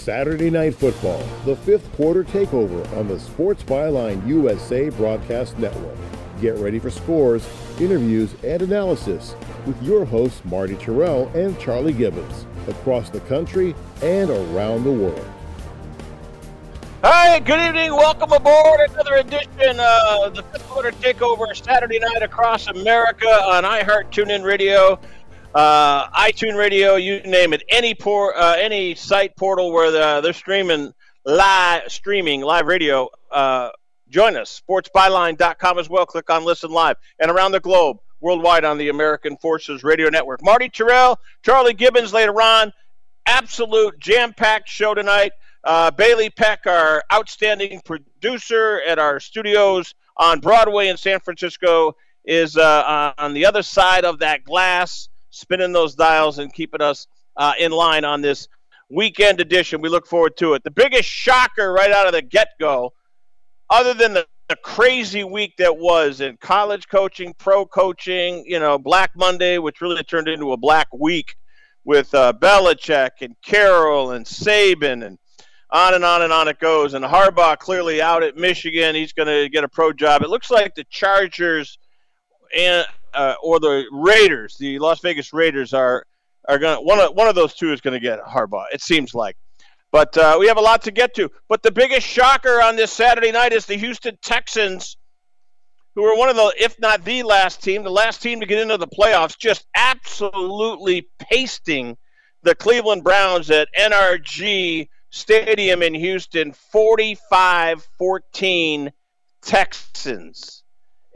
Saturday Night Football, the fifth quarter takeover on the Sports Byline USA Broadcast Network. Get ready for scores, interviews, and analysis with your hosts Marty Tirrell and Charlie Gibbons across the country and around the world. Hi, good evening. Welcome aboard another edition of the fifth quarter takeover Saturday night across America on iHeart TuneIn Radio uh, iTunes Radio, you name it, any port, uh, any site portal where the, they're streaming live, streaming live radio. Uh, join us, sportsbyline.com as well. Click on Listen Live, and around the globe, worldwide on the American Forces Radio Network. Marty Tirrell, Charlie Gibbons later on. Absolute jam-packed show tonight. Uh, Bailey Peck, our outstanding producer at our studios on Broadway in San Francisco, is uh, on the other side of that glass spinning those dials and keeping us uh, in line on this weekend edition. We look forward to it. The biggest shocker right out of the get go, other than the, the crazy week that was in college coaching, pro coaching, you know, Black Monday, which really turned into a black week with uh, Belichick and Carroll and Saban and on and on and on it goes. And Harbaugh clearly out at Michigan. He's going to get a pro job. It looks like the Chargers and uh, or the Raiders, the Las Vegas Raiders are are going to one of one of those two is going to get Harbaugh. It seems like. But uh, we have a lot to get to. But the biggest shocker on this Saturday night is the Houston Texans, who are one of the, if not the last team, the last team to get into the playoffs, just absolutely pasting the Cleveland Browns at NRG Stadium in Houston, 45 14 Texans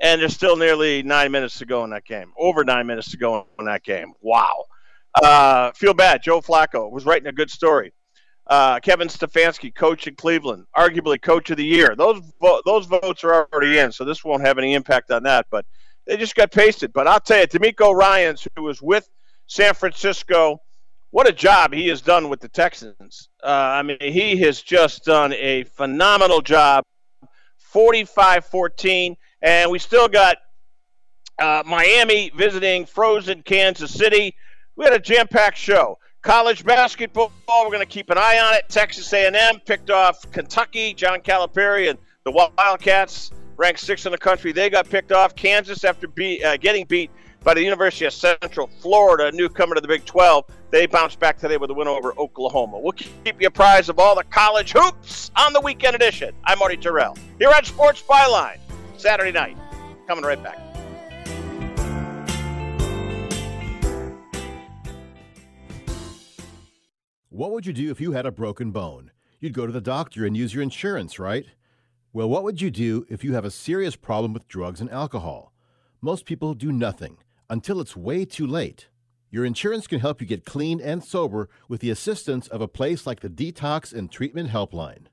and there's still nearly nine minutes to go in that game. Over nine minutes to go in that game. Wow. Uh, feel bad. Joe Flacco was writing a good story. Uh, Kevin Stefanski, coach in Cleveland, arguably coach of the year. Those vo- those votes are already in, so this won't have any impact on that. But they just got pasted. But I'll tell you, DeMeco Ryans, who was with San Francisco, what a job he has done with the Texans. Uh, I mean, he has just done a phenomenal job. 45 14. And we still got uh, Miami visiting frozen Kansas City. We had a jam-packed show. College basketball, we're going to keep an eye on it. Texas A&M picked off Kentucky. John Calipari and the Wildcats, ranked sixth in the country, they got picked off. Kansas, after be, uh, getting beat by the University of Central Florida, newcomer to the Big 12, they bounced back today with a win over Oklahoma. We'll keep you apprised of all the college hoops on the weekend edition. I'm Marty Tirrell here at Sports Byline. Saturday night. Coming right back. What would you do if you had a broken bone? You'd go to the doctor and use your insurance, right? Well, what would you do if you have a serious problem with drugs and alcohol? Most people do nothing until it's way too late. Your insurance can help you get clean and sober with the assistance of a place like the Detox and Treatment Helpline.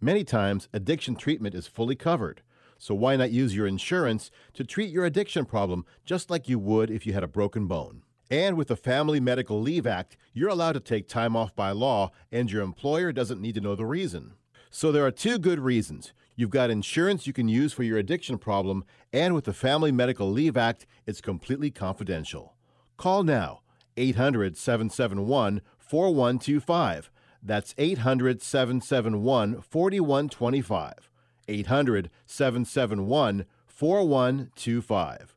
Many times, addiction treatment is fully covered. So why not use your insurance to treat your addiction problem just like you would if you had a broken bone? And with the Family Medical Leave Act, you're allowed to take time off by law, and your employer doesn't need to know the reason. So there are two good reasons. You've got insurance you can use for your addiction problem, and with the Family Medical Leave Act, it's completely confidential. Call now 800 771 4125. That's 800 771 4125. 800 771 4125.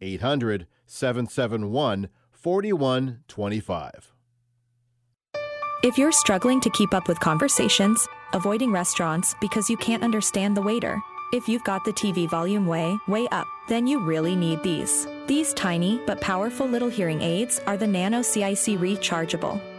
800 771 4125. If you're struggling to keep up with conversations, avoiding restaurants because you can't understand the waiter, if you've got the TV volume way, way up, then you really need these. These tiny but powerful little hearing aids are the Nano CIC rechargeable,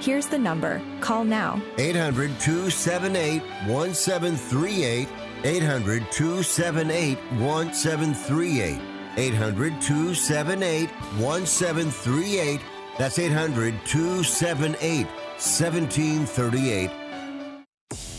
Here's the number. Call now. 800 278 1738. 800 278 1738. 800 278 1738. That's 800 278 1738.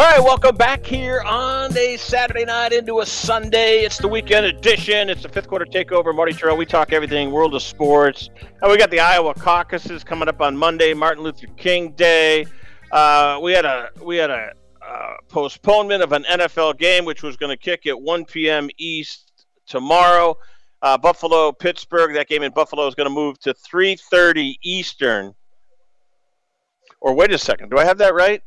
All right, welcome back here on a Saturday night into a Sunday. It's the weekend edition. It's the fifth quarter takeover. Marty Tirrell, we talk everything world of sports. And we got the Iowa caucuses coming up on Monday, Martin Luther King Day. Uh, we had a we had a uh, postponement of an NFL game, which was going to kick at 1 p.m. East tomorrow. Uh, Buffalo, Pittsburgh. That game in Buffalo is going to move to 3:30 Eastern. Or wait a second, do I have that right?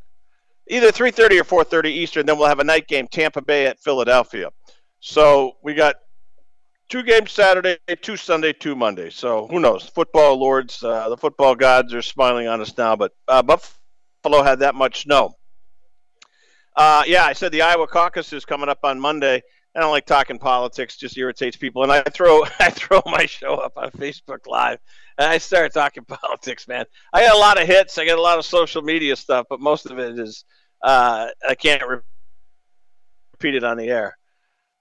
Either 3.30 or 4.30 eastern then we'll have a night game tampa bay at philadelphia. So we got two games saturday two sunday two monday. So who knows? Football lords uh, the football gods are smiling on us now but uh, buffalo had that much snow. Uh, yeah i said the iowa caucus is coming up on monday I don't like talking politics; just irritates people. And I throw I throw my show up on Facebook Live, and I start talking politics. Man, I got a lot of hits. I got a lot of social media stuff, but most of it is uh, I can't re- repeat it on the air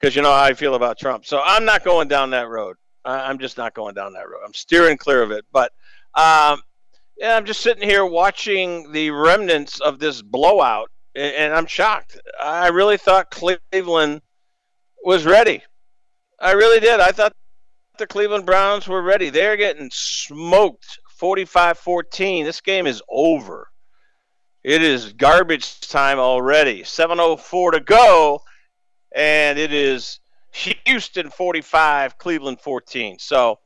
because you know how I feel about Trump. So I'm not going down that road. I'm just not going down that road. I'm steering clear of it. But um, yeah, I'm just sitting here watching the remnants of this blowout, and I'm shocked. I really thought Cleveland was ready. I really did. I thought the Cleveland Browns were ready. They're getting smoked 45 14. This game is over. It is garbage time already. 7.04 to go, and it is Houston 45, Cleveland 14. So,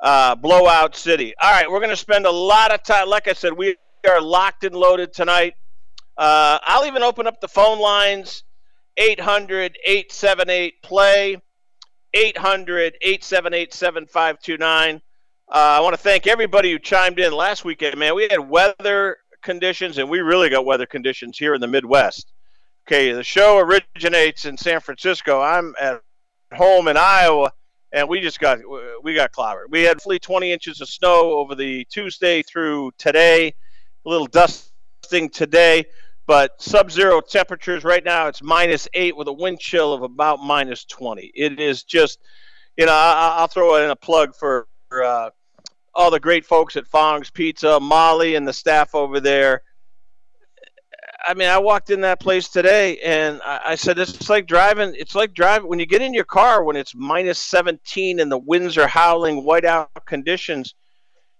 uh, blowout city. All right, we're going to spend a lot of time. Like I said, we are locked and loaded tonight. Uh, I'll even open up the phone lines 800 878 play, 800 878 7529. Uh, I want to thank everybody who chimed in last weekend, man. We had weather conditions, and we really got weather conditions here in the Midwest. Okay, the show originates in San Francisco. I'm at home in Iowa, and we just got we got clobbered. We had fully 20 inches of snow over the Tuesday through today. A little dusting today but sub-zero temperatures right now it's minus eight with a wind chill of about minus 20 it is just you know I, will throw in a plug for uh, all the great folks at fong's pizza molly and the staff over there. I mean i walked in that place today and I, I said it's like driving it's like driving when you get in your car when it's minus 17 and the winds are howling whiteout conditions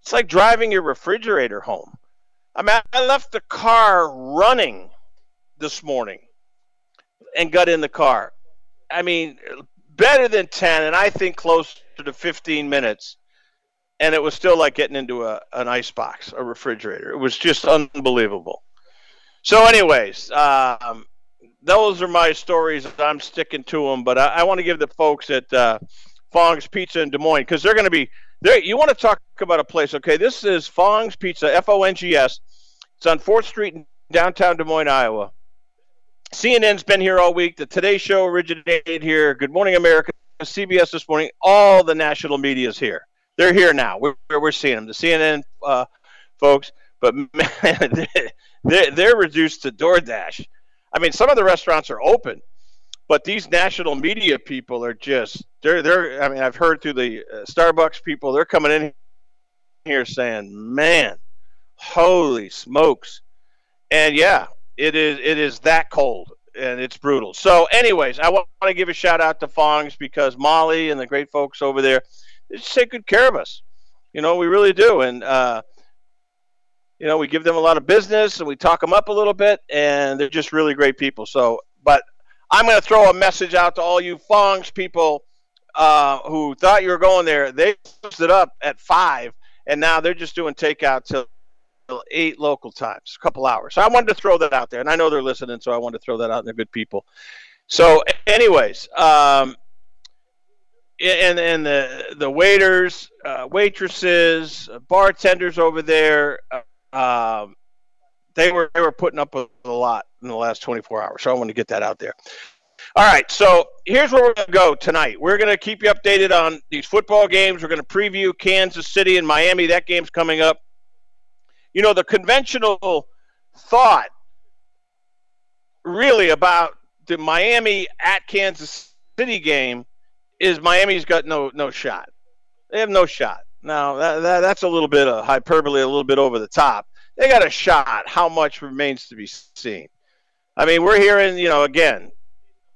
it's like driving your refrigerator home I mean, I left the car running this morning and got in the car. I mean, better than 10, and I think close to 15 minutes, and it was still like getting into a, an ice box, a refrigerator. It was just unbelievable. So, anyways, um, those are my stories. I'm sticking to them, but I, I want to give the folks at uh, Fong's Pizza in Des Moines because they're going to be there. You want to talk about a place? Okay, this is Fong's Pizza, F O N G S. It's on Fourth Street in downtown Des Moines, Iowa. CNN's been here all week. The Today Show originated here. Good Morning America, CBS this morning. All the national media is here. They're here now. We're, we're seeing them. The CNN uh, folks, but man, they're, they're reduced to DoorDash. I mean, some of the restaurants are open, but these national media people are just they're they're. I mean, I've heard through the uh, Starbucks people they're coming in here saying, "Man, holy smokes!" And yeah, it is it is that cold and it's brutal. So, anyways, I want to give a shout out to Fongs because Molly and the great folks over there they just take good care of us. You know, we really do, and uh, you know, we give them a lot of business and we talk them up a little bit, and they're just really great people. So, but I'm going to throw a message out to all you Fongs people uh, who thought you were going there. They stood up at five, and now they're just doing takeout till eight local times, a couple hours. So I wanted to throw that out there, and I know they're listening, so I wanted to throw that out. And they're good people. So, anyways, um, and and the the waiters, uh, waitresses, bartenders over there, uh, um, they were they were putting up a, a lot in the last 24 hours. So I want to get that out there. All right, so here's where we're going to go tonight. We're going to keep you updated on these football games. We're going to preview Kansas City and Miami. That game's coming up you know, the conventional thought really about the Miami at Kansas City game is Miami's got no no shot. They have no shot. Now that, that, that's a little bit of hyperbole, a little bit over the top. They got a shot. How much remains to be seen? I mean, we're hearing, you know, again,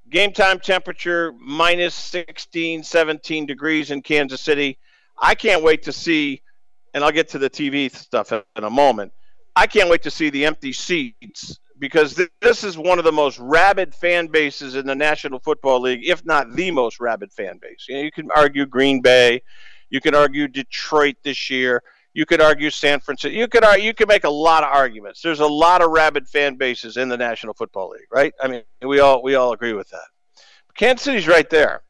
game time temperature minus 16, 17 degrees in Kansas City. I can't wait to see and I'll get to the TV stuff in a moment. I can't wait to see the empty seats because th- this is one of the most rabid fan bases in the National Football League, if not the most rabid fan base. You, know, you can argue Green Bay, you can argue Detroit this year, you could argue San Francisco. You could you could make a lot of arguments. There's a lot of rabid fan bases in the National Football League, right? I mean, we all we all agree with that. Kansas City's right there,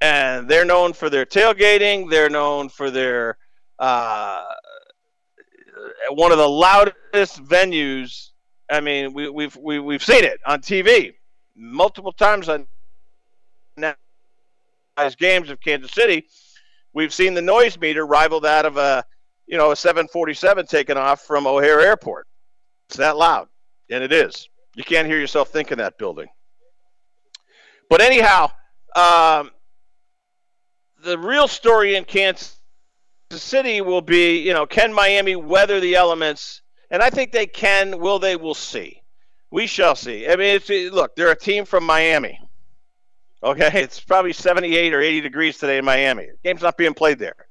and they're known for their tailgating. They're known for their uh, one of the loudest venues. I mean, we, we've we, have we have seen it on TV multiple times on games of Kansas City. We've seen the noise meter rival that of a you know a 747 taking off from O'Hare Airport. It's that loud, and it is. You can't hear yourself think in that building. But anyhow, um, the real story in Kansas City will be, you know, can Miami weather the elements? And I think they can. Will they? We'll see. We shall see. I mean, look, they're a team from Miami. Okay, it's probably 78 or 80 degrees today in Miami. The game's not being played there.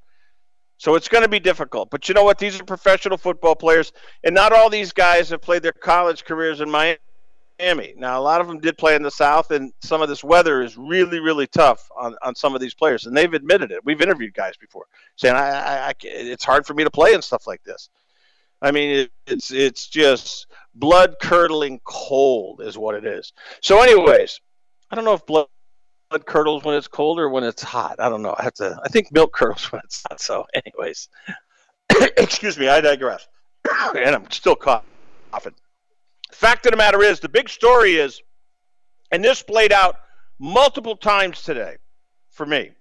So it's going to be difficult. But you know what? These are professional football players, and not all these guys have played their college careers in Miami. Now, a lot of them did play in the South, and some of this weather is really, really tough on, on some of these players, and they've admitted it. We've interviewed guys before saying, I, I, I it's hard for me to play and stuff like this. I mean, it, it's it's just blood curdling cold is what it is. So, anyways, I don't know if blood blood curdles when it's cold or when it's hot. I don't know. I have to. I think milk curdles when it's hot. So, anyways, excuse me. I digress, and I'm still coughing fact of the matter is, the big story is, and this played out multiple times today for me,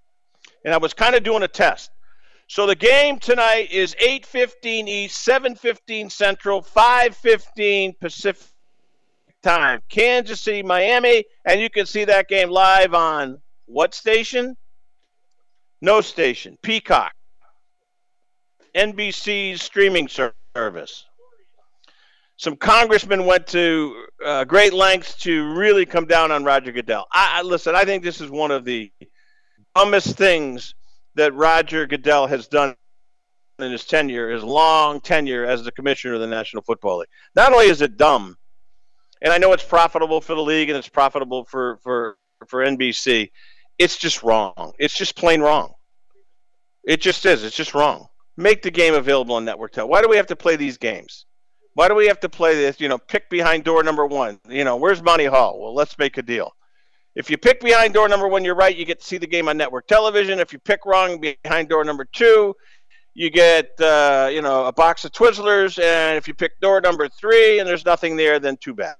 and I was kind of doing a test. So the game tonight is 8:15 East, 7:15 Central, 5:15 Pacific time. Kansas City, Miami, and you can see that game live on what station? No station. Peacock. NBC's streaming service some congressmen went to uh, great lengths to really come down on Roger Goodell. I, I, listen. I think this is one of the dumbest things that Roger Goodell has done in his tenure, his long tenure as the commissioner of the National Football League. Not only is it dumb, and I know it's profitable for the league and it's profitable for for for NBC, it's just wrong. It's just plain wrong. It just is. It's just wrong. Make the game available on network tel. Why do we have to play these games? Why do we have to play this? You know, pick behind door number one. You know, where's Monty Hall? Well, let's make a deal. If you pick behind door number one, you're right. You get to see the game on network television. If you pick wrong behind door number two, you get uh, you know a box of Twizzlers. And if you pick door number three and there's nothing there, then too bad.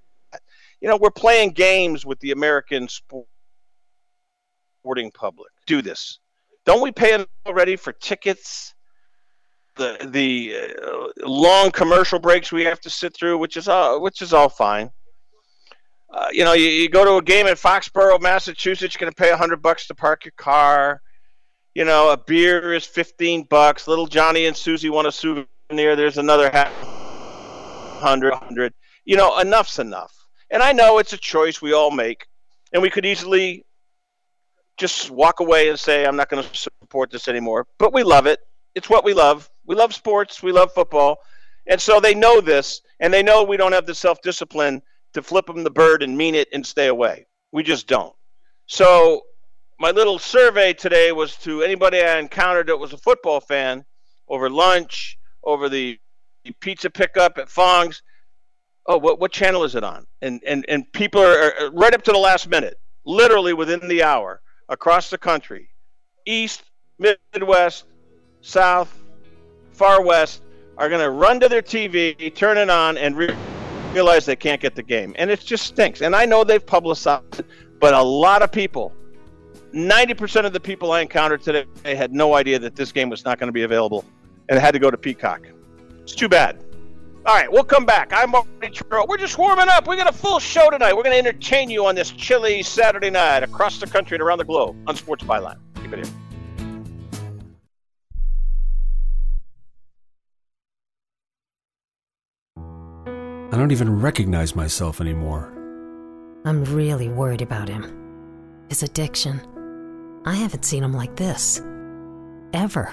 You know, we're playing games with the American sporting public. Do this. Don't we pay already for tickets? The the uh, long commercial breaks we have to sit through, which is all which is all fine. Uh, you know, you, you, go to a game in Foxborough, Massachusetts, you're going to pay a hundred bucks to park your car. You know, a beer is fifteen bucks. Little Johnny and Susie want a souvenir. There's another half hundred, hundred. You know, enough's enough. And I know it's a choice we all make, and we could easily just walk away and say, "I'm not going to support this anymore." But we love it. It's what we love. We love sports. We love football, and so they know this, and they know we don't have the self discipline to flip them the bird and mean it and stay away. We just don't. So my little survey today was to anybody I encountered that was a football fan over lunch, over the pizza pickup at Fong's. Oh, what what channel is it on? And and and people are, are right up to the last minute, literally within the hour, across the country, east, midwest, south, far west, are going to run to their TV, turn it on, and. Re- realize they can't get the game. And it just stinks. And I know they've publicized it, but a lot of people, 90% of the people I encountered today had no idea that this game was not going to be available and had to go to Peacock. It's too bad. All right, we'll come back. I'm Marty Tirrell. We're just warming up. We got a full show tonight. We're going to entertain you on this chilly Saturday night across the country and around the globe on Sports Byline. Keep it here. I don't even recognize myself anymore. I'm really worried about him. His addiction. I haven't seen him like this. Ever.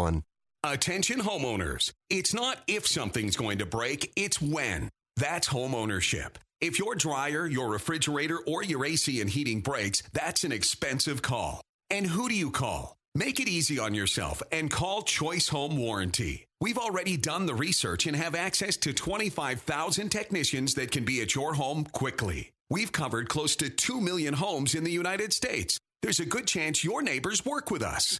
Attention homeowners. It's not if something's going to break, it's when. That's homeownership. If your dryer, your refrigerator, or your AC and heating breaks, that's an expensive call. And who do you call? Make it easy on yourself and call Choice Home Warranty. We've already done the research and have access to 25,000 technicians that can be at your home quickly. We've covered close to 2 million homes in the United States. There's a good chance your neighbors work with us.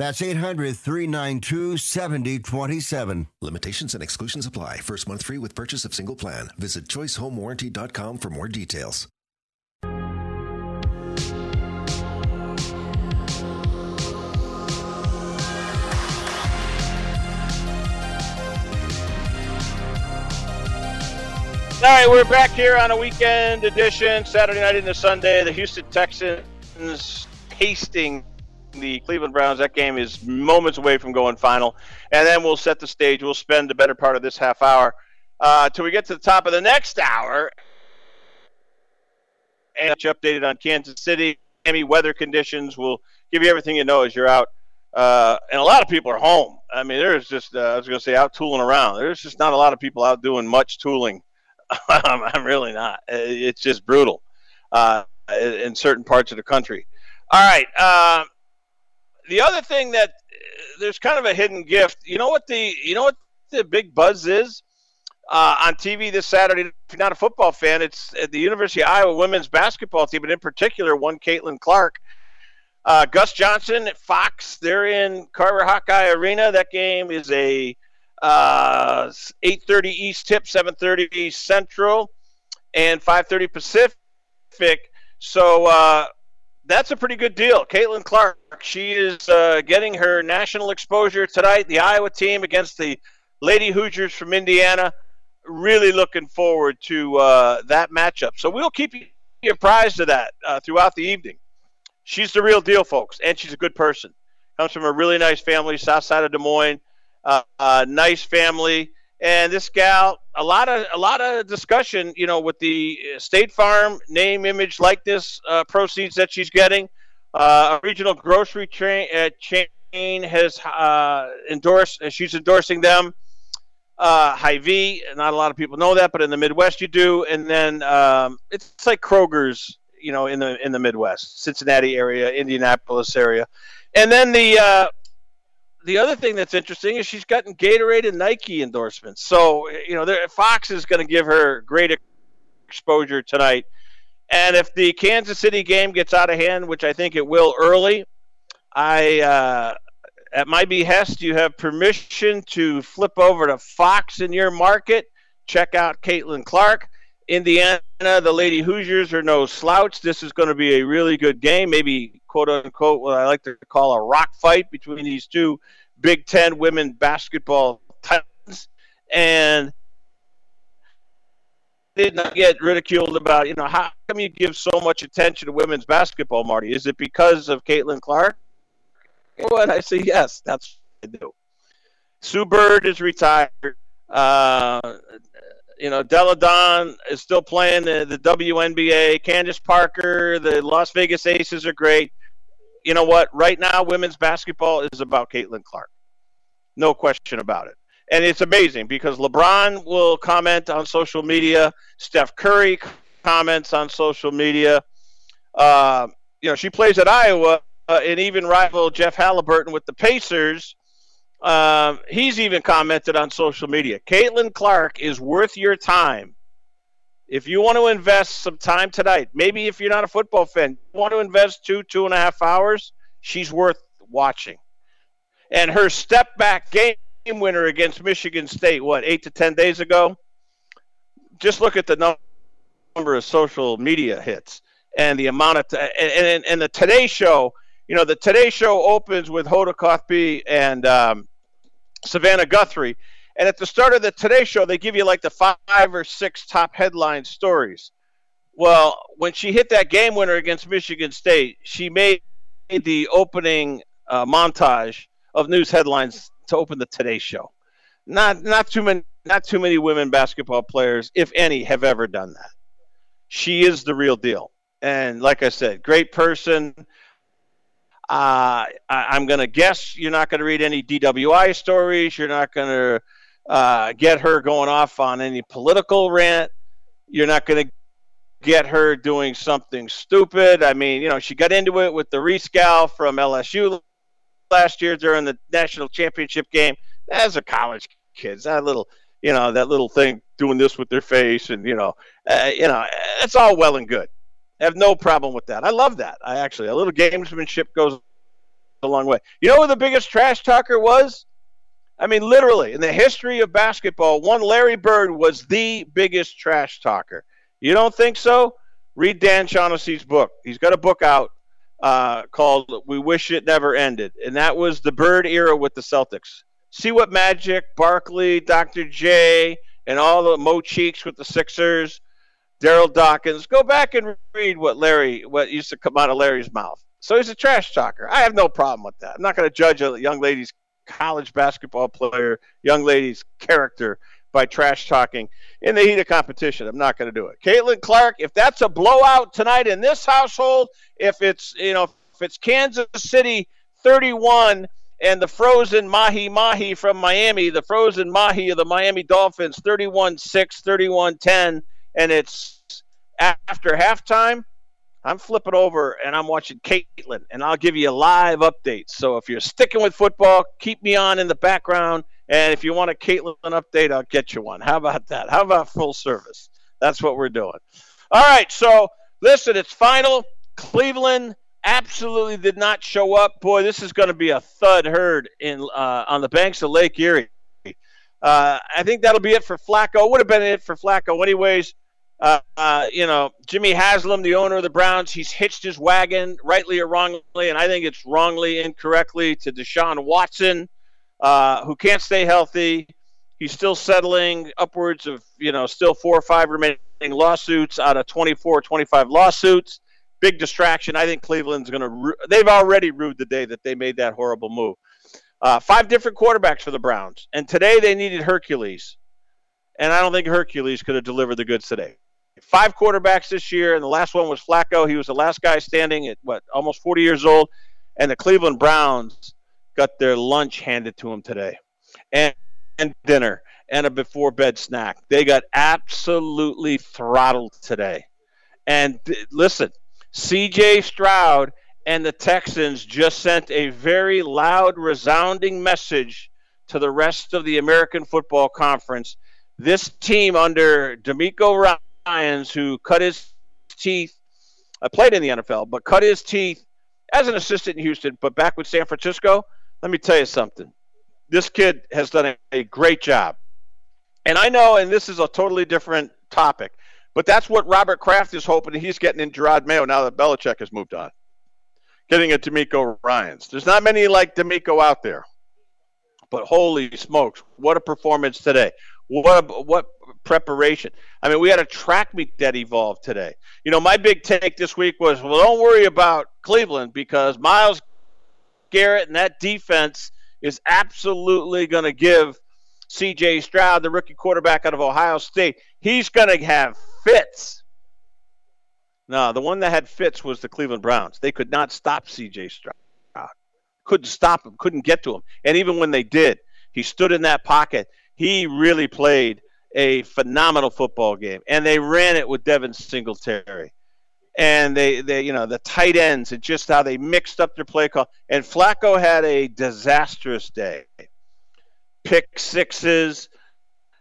That's 800 392 7027. Limitations and exclusions apply. First month free with purchase of single plan. Visit choicehomewarranty.com for more details. All right, we're back here on a weekend edition, Saturday night into Sunday. The Houston Texans tasting the Cleveland Browns. That game is moments away from going final. And then we'll set the stage. We'll spend the better part of this half hour uh, till we get to the top of the next hour. And updated on Kansas City, Miami weather conditions. We'll give you everything you know as you're out. Uh, and a lot of people are home. I mean, there's just, uh, I was going to say, out tooling around. There's just not a lot of people out doing much tooling I'm really not. It's just brutal uh, in certain parts of the country. All right. Uh, the other thing that there's kind of a hidden gift. You know what the you know what the big buzz is uh, on TV this Saturday. If you're not a football fan, it's the University of Iowa women's basketball team, and in particular, one Caitlin Clark. Uh, Gus Johnson at Fox. They're in Carver Hawkeye Arena. That game is a uh, 8:30 East tip, 7:30 Central, and 5:30 Pacific. So uh, that's a pretty good deal. Caitlin Clark, she is uh, getting her national exposure tonight. The Iowa team against the Lady Hoosiers from Indiana. Really looking forward to uh, that matchup. So we'll keep you apprised of that uh, throughout the evening. She's the real deal, folks, and she's a good person. Comes from a really nice family, south side of Des Moines uh, uh, nice family. And this gal, a lot of a lot of discussion, you know, with the State Farm name, image, likeness uh, proceeds that she's getting. Uh, a regional grocery chain, uh, chain has uh, endorsed. And she's endorsing them. Uh, Hy-Vee, not a lot of people know that, but in the Midwest you do. And then um, it's, like Kroger's, you know, in the in the Midwest, Cincinnati area, Indianapolis area, and then the uh, the other thing that's interesting is she's gotten Gatorade and Nike endorsements. So you know, Fox is going to give her great exposure tonight. And if the Kansas City game gets out of hand, which I think it will early, I uh, at my behest, you have permission to flip over to Fox in your market. Check out Caitlin Clark. Indiana, the Lady Hoosiers are no slouch. This is going to be a really good game. Maybe quote unquote what I like to call a rock fight between these two Big Ten women basketball titans, and did not get ridiculed about you know how come you give so much attention to women's basketball, Marty? Is it because of Caitlin Clark? Well, I say yes, that's what I do. Sue Bird is retired. Uh, you know, Delle Donne is still playing the, the WNBA. Candace Parker, the Las Vegas Aces are great. You know what? Right now, women's basketball is about Caitlin Clark. No question about it. And it's amazing because LeBron will comment on social media. Steph Curry comments on social media. Uh, you know, she plays at Iowa, uh, and even rival Jeff Haliburton with the Pacers um, he's even commented on social media. Caitlin Clark is worth your time. If you want to invest some time tonight, maybe if you're not a football fan, you want to invest two, two and a half hours, she's worth watching. And her step back game winner against Michigan State, what, eight to 10 days ago? Just look at the number of social media hits and the amount of, t- and, and, and the Today Show, you know, the Today Show opens with Hoda Kotb and um, Savannah Guthrie. And at the start of the Today Show, they give you like the five or six top headline stories. Well, when she hit that game winner against Michigan State, she made the opening uh, montage of news headlines to open the Today Show. Not not too many not too many women basketball players, if any, have ever done that. She is the real deal. And like I said, great person, uh, I, am going to guess you're not going to read any DWI stories. You're not going to uh, get her going off on any political rant. You're not going to get her doing something stupid. I mean, you know, she got into it with the Rescal from LSU last year during the national championship game. As a college kids, that little, you know, that little thing doing this with their face, and you know, uh, you know, it's all well and good. I have no problem with that. I love that. I actually a little gamesmanship goes a long way. You know who the biggest trash talker was? I mean, literally, in the history of basketball, one Larry Bird was the biggest trash talker. You don't think so? Read Dan Shaughnessy's book. He's got a book out uh, called "We Wish It Never Ended," and that was the Bird era with the Celtics. See what Magic, Barkley, Dr. J, and all the Mo Cheeks with the Sixers, Darryl Dawkins. Go back and read what Larry, what used to come out of Larry's mouth. So he's a trash talker. I have no problem with that. I'm not going to judge a young lady's college basketball player, young lady's character by trash talking in the heat of competition. I'm not going to do it. Caitlin Clark, if that's a blowout tonight in this household, if it's you know if it's Kansas City 31 and the frozen mahi mahi from Miami, the frozen mahi of the Miami Dolphins 31-6, 31-10, and it's after halftime. I'm flipping over and I'm watching Caitlin, and I'll give you a live updates. So if you're sticking with football, keep me on in the background. And if you want a Caitlin update, I'll get you one. How about that? How about full service? That's what we're doing. All right. So listen, it's final. Cleveland absolutely did not show up. Boy, this is going to be a thud herd in uh, on the banks of Lake Erie. Uh, I think that'll be it for Flacco. Would have been it for Flacco, anyways. Uh, uh, you know, Jimmy Haslam, the owner of the Browns, he's hitched his wagon, rightly or wrongly, and I think it's wrongly, incorrectly, to Deshaun Watson, uh, who can't stay healthy. He's still settling upwards of, you know, still four or five remaining lawsuits out of 24, 25 lawsuits. Big distraction. I think Cleveland's going to, ru- they've already rued the day that they made that horrible move. Uh, five different quarterbacks for the Browns. And today they needed Hercules. And I don't think Hercules could have delivered the goods today five quarterbacks this year, and the last one was Flacco. He was the last guy standing at what almost 40 years old, and the Cleveland Browns got their lunch handed to them today, and and dinner and a before bed snack. They got absolutely throttled today. And th- listen, C.J. Stroud and the Texans just sent a very loud, resounding message to the rest of the American Football Conference. This team under DeMeco Ryans, who cut his teeth, I uh, played in the NFL, but cut his teeth as an assistant in Houston, but back with San Francisco. Let me tell you something. This kid has done a, a great job. And I know, and this is a totally different topic, but that's what Robert Kraft is hoping he's getting in Jerod Mayo now that Belichick has moved on. Getting a DeMeco Ryans. There's not many like DeMeco out there. But holy smokes, what a performance today. What what preparation? I mean, we had a track meet that evolved today. You know, my big take this week was, well, don't worry about Cleveland because Myles Garrett and that defense is absolutely going to give C.J. Stroud, the rookie quarterback out of Ohio State, he's going to have fits. No, the one that had fits was the Cleveland Browns. They could not stop C.J. Stroud. Couldn't stop him. Couldn't get to him. And even when they did, he stood in that pocket he really played a phenomenal football game, and they ran it with Devin Singletary, and they, they, you know, the tight ends and just how they mixed up their play call. And Flacco had a disastrous day. Pick sixes,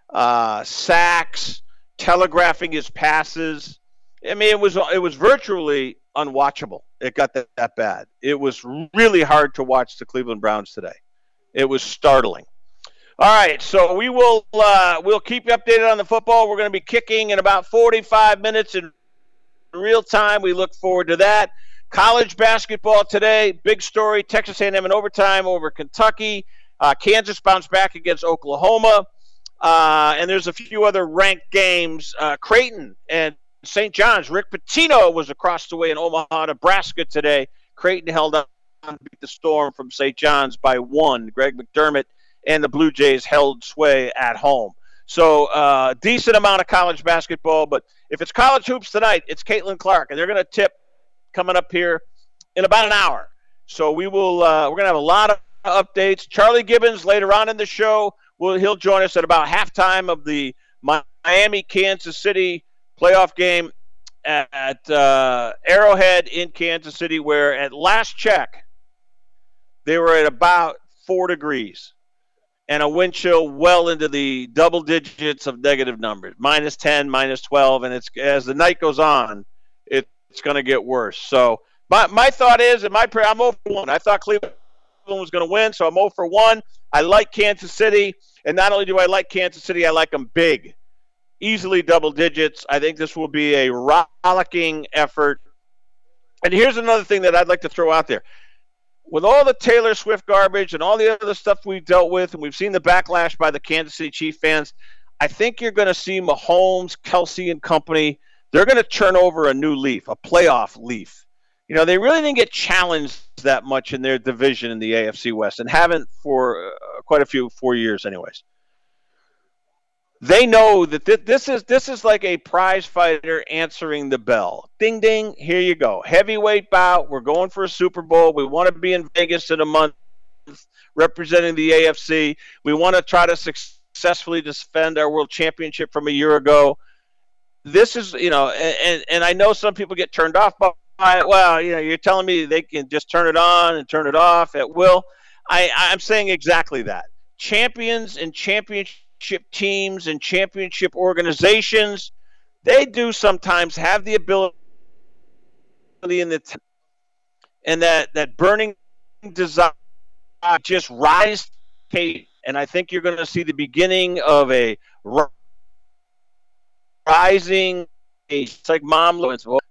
uh, sacks, telegraphing his passes. I mean, it was it was virtually unwatchable. It got that, that bad. It was really hard to watch the Cleveland Browns today. It was startling. All right, so we will uh, we'll keep you updated on the football. We're going to be kicking in about 45 minutes in real time. We look forward to that. College basketball today, big story. Texas A&M in overtime over Kentucky. Uh, Kansas bounced back against Oklahoma, uh, and there's a few other ranked games. Uh, Creighton and St. John's. Rick Pitino was across the way in Omaha, Nebraska today. Creighton held on beat the Storm from St. John's by one. Greg McDermott and the Blue Jays held sway at home. So, uh, decent amount of college basketball. But if it's college hoops tonight, it's Caitlin Clark, and they're going to tip coming up here in about an hour. So we will. Uh, we're going to have a lot of updates. Charlie Gibbons later on in the show will he'll join us at about halftime of the Miami Kansas City playoff game at uh, Arrowhead in Kansas City, where at last check they were at about four degrees and a wind chill well into the double digits of negative numbers minus 10 minus 12 and it's as the night goes on it's going to get worse so my, my thought is and my prayer i'm over one i thought cleveland was going to win, so I'm 0 for 1. I like Kansas City, and not only do I like Kansas City, I like them big, easily double digits. I think this will be a rollicking effort. And here's another thing that I'd like to throw out there. With all the Taylor Swift garbage and all the other stuff we've dealt with, and we've seen the backlash by the Kansas City Chief fans, I think you're going to see Mahomes, Kelce, and company. They're going to turn over a new leaf, a playoff leaf. You know, they really didn't get challenged that much in their division in the AFC West and haven't for uh, quite a few, four years, anyways. They know that th- this is this is like a prize fighter answering the bell. Ding ding, here you go. Heavyweight bout. We're going for a Super Bowl. We want to be in Vegas in a month representing the AFC. We want to try to successfully defend our world championship from a year ago. This is, you know, and and I know some people get turned off by it. Well, you know, you're telling me they can just turn it on and turn it off at will. I, I'm saying exactly that. Champions and championship teams and championship organizations, they do sometimes have the ability in the t- and that that burning desire just rise and I think you're going to see the beginning of a rising. It's like mom,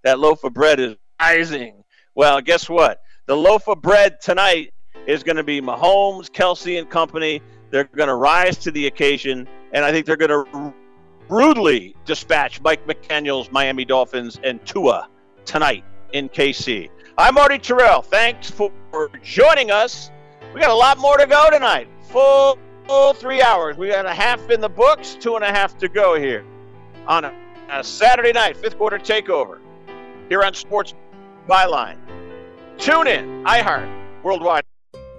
that loaf of bread is rising. Well, guess what? The loaf of bread tonight is going to be Mahomes, Kelce, and company. They're going to rise to the occasion, and I think they're going to brutally dispatch Mike McDaniel's Miami Dolphins and Tua tonight in KC. I'm Marty Tirrell. Thanks for joining us. We got a lot more to go tonight. Full, full three hours. We got a half in the books, two and a half to go here on a, a Saturday night, fifth quarter takeover here on Sports Byline. Tune in, iHeart, worldwide.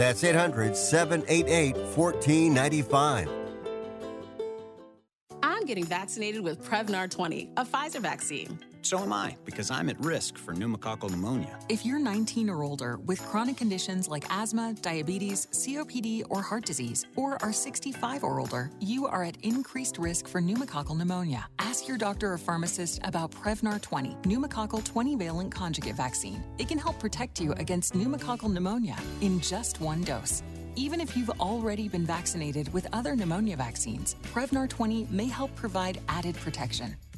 That's 800 788 1495. I'm getting vaccinated with Prevnar 20, a Pfizer vaccine. So am I, because I'm at risk for pneumococcal pneumonia. If you're 19 or older with chronic conditions like asthma, diabetes, COPD, or heart disease, or are 65 or older, you are at increased risk for pneumococcal pneumonia. Ask your doctor or pharmacist about Prevnar 20, pneumococcal 20 valent conjugate vaccine. It can help protect you against pneumococcal pneumonia in just one dose. Even if you've already been vaccinated with other pneumonia vaccines, Prevnar 20 may help provide added protection.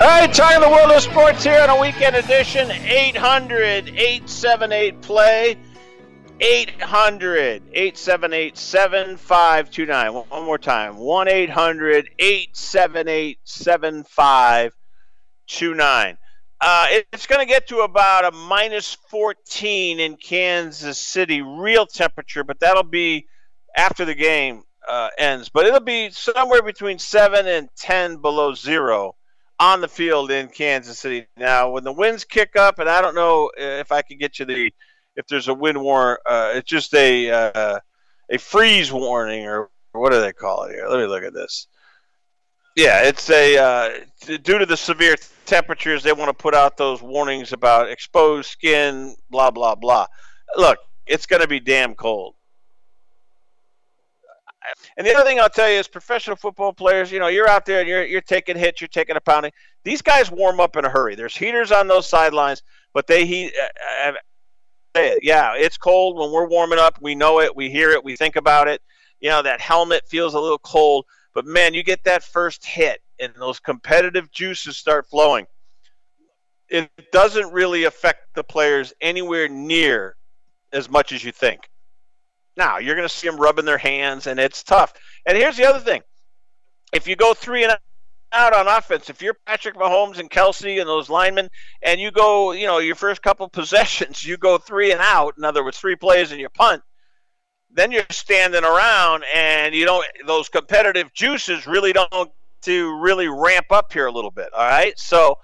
All right, talking the world of sports here on a weekend edition. 800 878 play. 800 878 7529. One more time 1 800 878 7529. Uh, it's going to get to about a minus 14 in Kansas City, real temperature, but that'll be after the game uh, ends. But it'll be somewhere between 7 and 10 below zero on the field in Kansas City. Now, when the winds kick up, and I don't know if I can get you the if there's a wind warning, uh, it's just a uh, a freeze warning or what do they call it here? Let me look at this. Yeah, it's a uh, due to the severe temperatures, they want to put out those warnings about exposed skin, blah blah blah. Look, it's going to be damn cold. And the other thing I'll tell you is professional football players, you know, you're out there and you're you're taking hits, you're taking a pounding. These guys warm up in a hurry. There's heaters on those sidelines, but they heat. Uh, uh, yeah, it's cold when we're warming up. We know it, we hear it, we think about it. You know, that helmet feels a little cold, but man, you get that first hit and those competitive juices start flowing. It doesn't really affect the players anywhere near as much as you think. Now, you're going to see them rubbing their hands, and it's tough. And here's the other thing if you go three and out on offense, if you're Patrick Mahomes and Kelce and those linemen, and you go, you know, your first couple possessions, you go three and out, in other words, three plays and you punt, then you're standing around and you don't, those competitive juices really don't to really ramp up here a little bit. All right. So,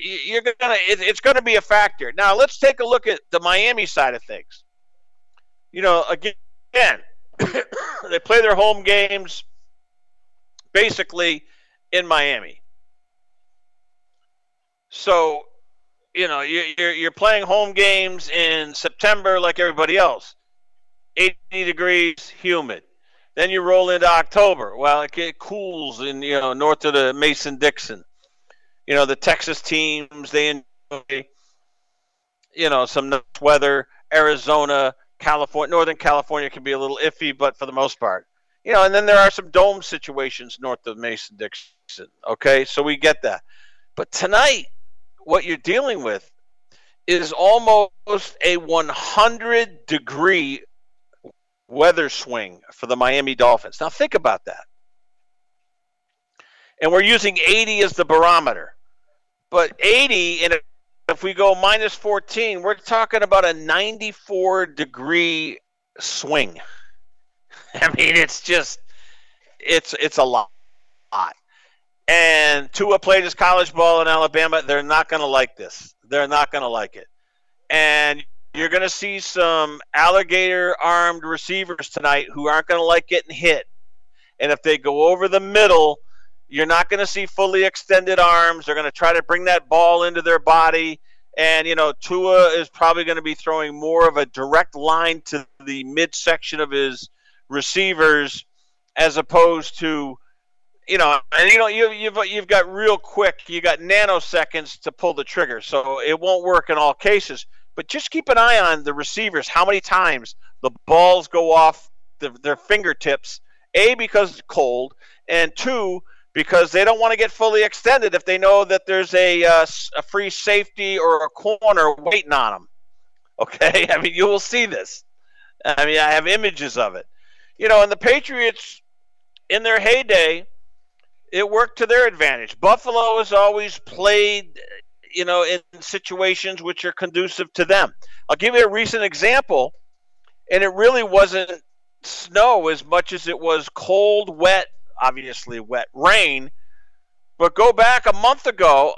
you're gonna it's going to be a factor. Now let's take a look at the Miami side of things you know, again, they play their home games basically in Miami. So, you know, you're, you're playing home games in September like everybody else 80 degrees, humid. Then you roll into October. Well, it, it cools in, you know, north of the Mason Dixon. You know, the Texas teams, they enjoy, you know, some nice weather. Arizona, California, Northern California can be a little iffy, but for the most part, you know. And then there are some dome situations north of Mason Dixon. Okay, so we get that. But tonight, what you're dealing with is almost a 100 degree weather swing for the Miami Dolphins. Now think about that. And we're using 80 as the barometer. But 80 in a if we go minus 14, we're talking about a 94 degree swing. I mean, it's just it's it's a lot. And Tua played his college ball in Alabama. They're not going to like this. They're not going to like it. And you're going to see some alligator armed receivers tonight who aren't going to like getting hit. And if they go over the middle, you're not going to see fully extended arms. They're going to try to bring that ball into their body. And, you know, Tua is probably going to be throwing more of a direct line to the midsection of his receivers as opposed to, you know, and, you know, you, you've, you've got real quick, you got nanoseconds to pull the trigger. So it won't work in all cases. But just keep an eye on the receivers, how many times the balls go off the, their fingertips, A, because it's cold, and two, because they don't want to get fully extended if they know that there's a, uh, a free safety or a corner waiting on them. Okay, I mean you will see this. I mean I have images of it. You know, and the Patriots in their heyday, it worked to their advantage. Buffalo has always played, you know, in situations which are conducive to them. I'll give you a recent example, and it really wasn't snow as much as it was cold, wet, obviously wet rain. But go back a month ago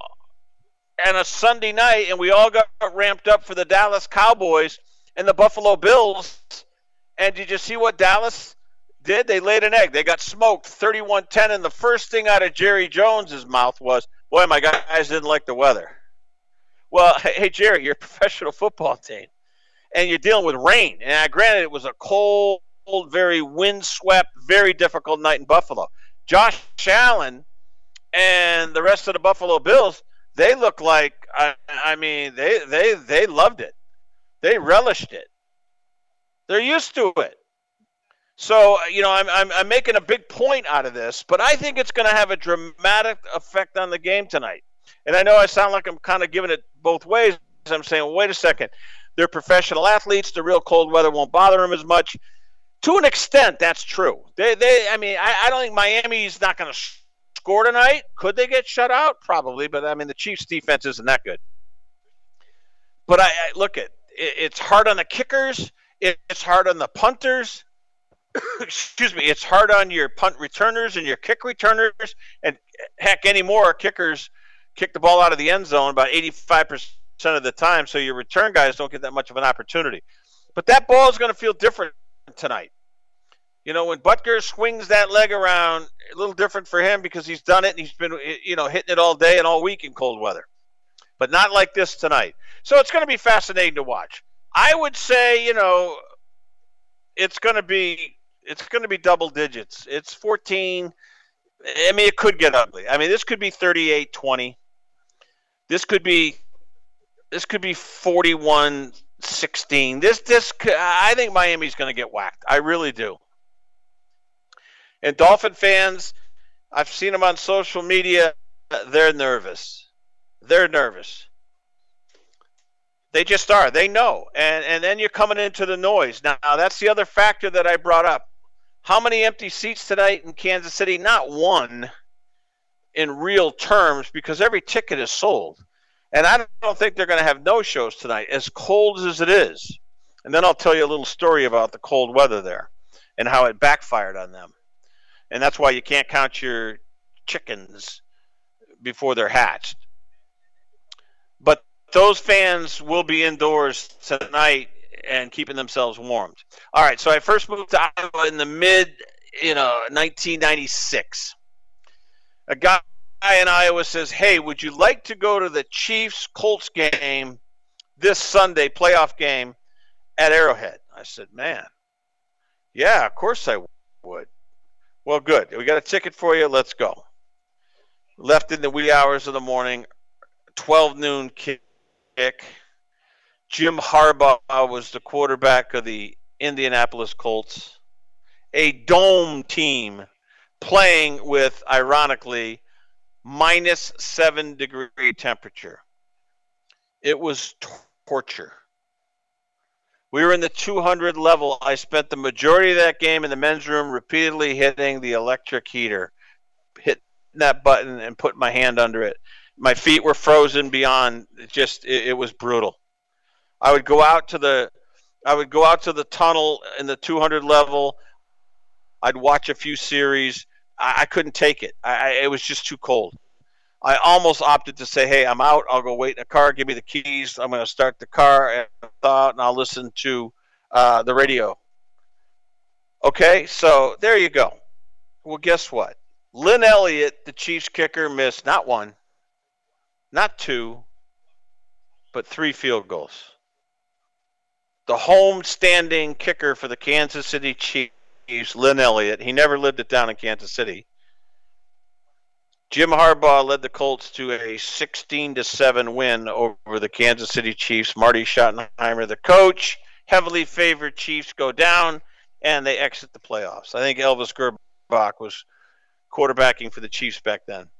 and a Sunday night, and we all got ramped up for the Dallas Cowboys and the Buffalo Bills. And did you see what Dallas did? They laid an egg. They got smoked 31 10. And the first thing out of Jerry Jones's mouth was, Boy, my guys didn't like the weather. Well, hey, Jerry, you're a professional football team, and you're dealing with rain. And uh, granted, it was a cold, very windswept, very difficult night in Buffalo. Josh Allen and the rest of the Buffalo Bills, they look like I, I mean they they they loved it. They relished it. They're used to it. So, you know, I'm, I'm, I'm making a big point out of this, but I think it's going to have a dramatic effect on the game tonight. And I know I sound like I'm kind of giving it both ways. I'm saying, well, wait a second. They're professional athletes. The real cold weather won't bother them as much. To an extent, that's true. They, they I mean, I, I don't think Miami's not going to score tonight. Could they get shut out? Probably, but I mean, the Chiefs' defense isn't that good. But I, I look at it, it's hard on the kickers. It, it's hard on the punters. excuse me, it's hard on your punt returners and your kick returners, and heck, anymore kickers kick the ball out of the end zone about 85% of the time, so your return guys don't get that much of an opportunity. But that ball is going to feel different tonight. You know, when Butker swings that leg around, a little different for him because he's done it and he's been, you know, hitting it all day and all week in cold weather. But not like this tonight. So it's going to be fascinating to watch. I would say, you know, it's going to be it's going to be double digits. It's 14. I mean, it could get ugly. I mean, this could be 38 20. This could be this could be 41 16. This this I think Miami's going to get whacked. I really do. And Dolphin fans, I've seen them on social media. They're nervous. They're nervous. They just are. They know. And and then you're coming into the noise. Now, now that's the other factor that I brought up. How many empty seats tonight in Kansas City? Not one in real terms because every ticket is sold. And I don't think they're going to have no shows tonight, as cold as it is. And then I'll tell you a little story about the cold weather there and how it backfired on them. And that's why you can't count your chickens before they're hatched. But those fans will be indoors tonight and keeping themselves warmed. All right, so I first moved to Iowa in the mid, you know, 1996. A guy in Iowa says, "Hey, would you like to go to the Chiefs Colts game this Sunday, playoff game at Arrowhead?" I said, "Man, yeah, of course I would." Well, good. We got a ticket for you. Let's go. Left in the wee hours of the morning, 12 noon kick Jim Harbaugh was the quarterback of the Indianapolis Colts, a dome team playing with, ironically, minus seven degree temperature. It was torture. We were in the 200 level. I spent the majority of that game in the men's room repeatedly hitting the electric heater, hitting that button and putting my hand under it. My feet were frozen beyond just, it, it was brutal. I would go out to the I would go out to the tunnel in the 200 level. I'd watch a few series. I, I couldn't take it. I, it was just too cold. I almost opted to say, "Hey, I'm out. I'll go wait in a car. Give me the keys. I'm going to start the car and thought, and I'll listen to uh, the radio." Okay, so there you go. Well, guess what? Lin Elliott, the Chiefs kicker, missed not one, not two, but three field goals the home standing kicker for the Kansas City Chiefs, Lin Elliott. He never lived it down in Kansas City. Jim Harbaugh led the Colts to a 16 to 7 win over the Kansas City Chiefs. Marty Schottenheimer, the coach, heavily favored Chiefs go down and they exit the playoffs. I think Elvis Grbac was quarterbacking for the Chiefs back then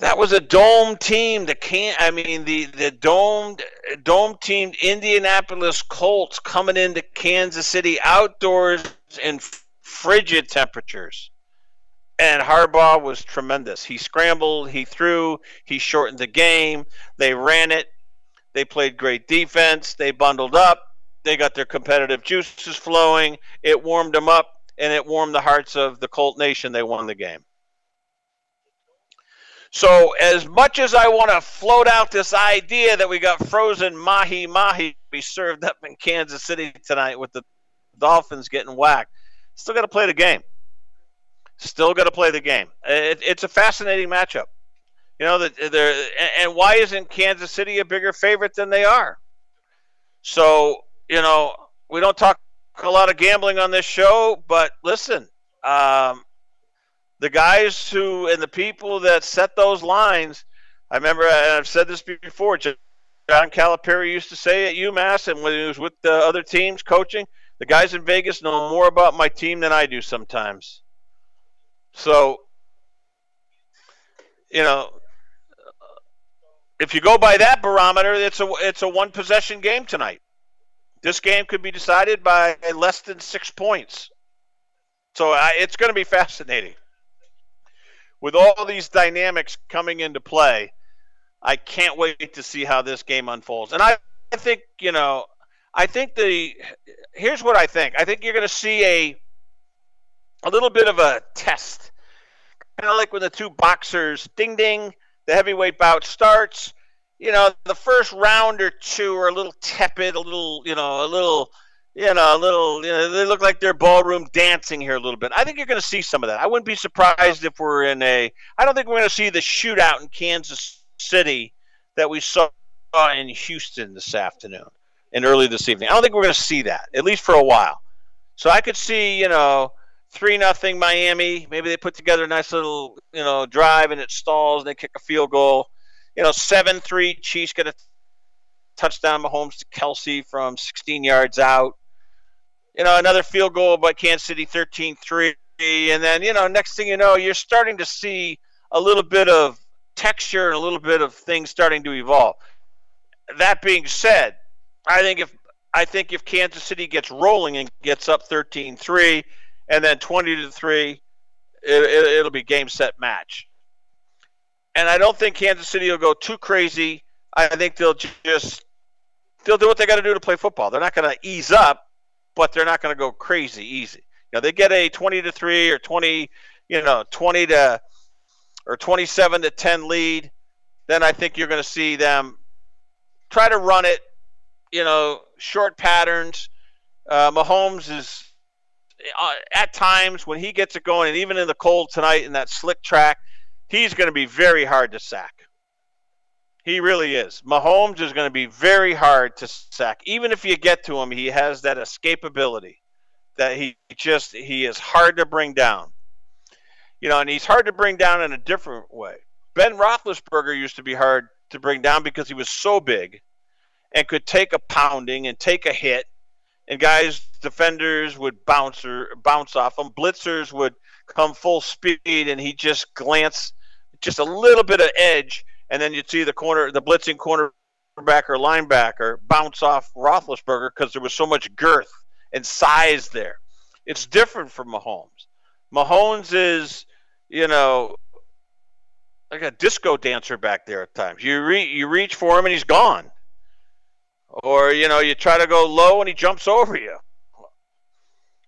that was a dome team. The can I mean the the domed dome teamed Indianapolis Colts coming into Kansas City outdoors in frigid temperatures. And Harbaugh was tremendous. He scrambled, he threw, he shortened the game. They ran it. They played great defense. They bundled up. They got their competitive juices flowing. It warmed them up and it warmed the hearts of the Colt Nation. They won the game. So, as much as I want to float out this idea that we got frozen mahi mahi be served up in Kansas City tonight with the Dolphins getting whacked, still got to play the game. Still got to play the game. It, it's a fascinating matchup. You know there, and why isn't Kansas City a bigger favorite than they are? So you know we don't talk a lot of gambling on this show, but listen, um, the guys who and the people that set those lines. I remember, and I've said this before. John Calipari used to say at UMass, and when he was with the other teams coaching, the guys in Vegas know more about my team than I do sometimes. So, you know, if you go by that barometer, it's a it's a one possession game tonight. This game could be decided by less than six points. So I, it's going to be fascinating. With all these dynamics coming into play, I can't wait to see how this game unfolds. And I, I think, you know, I think the here's what I think. I think you're going to see a a little bit of a test. Kind of like when the two boxers ding ding, the heavyweight bout starts. You know, the first round or two are a little tepid, a little, you know, a little you know, a little, you know, they look like they're ballroom dancing here a little bit. I think you're going to see some of that. I wouldn't be surprised if we're in a, I don't think we're going to see the shootout in Kansas City that we saw in Houston this afternoon and early this evening. I don't think we're going to see that, at least for a while. So I could see, you know, 3 nothing Miami. Maybe they put together a nice little, you know, drive and it stalls and they kick a field goal. You know, 7 3, Chiefs get a touchdown Mahomes to Kelce from 16 yards out you know, another field goal by Kansas City 13 3. And then, you know, next thing you know, you're starting to see a little bit of texture and a little bit of things starting to evolve. That being said, I think if I think if Kansas City gets rolling and gets up 13-3 and then 20 to 3, it, it'll be game set match. And I don't think Kansas City will go too crazy. I think they'll just they'll do what they got to do to play football. They're not going to ease up but they're not going to go crazy easy. You know, they get a 20 to 3 or 20, you know, 20 to or 27 to 10 lead, then I think you're going to see them try to run it, you know, short patterns. Uh, Mahomes is uh, at times when he gets it going, and even in the cold tonight in that slick track, he's going to be very hard to sack. He really is. Mahomes is going to be very hard to sack. Even if you get to him, he has that escapability that he just he is hard to bring down. You know, and he's hard to bring down in a different way. Ben Roethlisberger used to be hard to bring down because he was so big and could take a pounding and take a hit, and guys defenders would bounce or bounce off him. Blitzers would come full speed, and he just glance just a little bit of edge and then you'd see the corner, the blitzing cornerback or linebacker bounce off Roethlisberger because there was so much girth and size there. It's different from Mahomes. Mahomes is, you know, like a disco dancer back there at times. You re- you reach for him and he's gone, or you know you try to go low and he jumps over you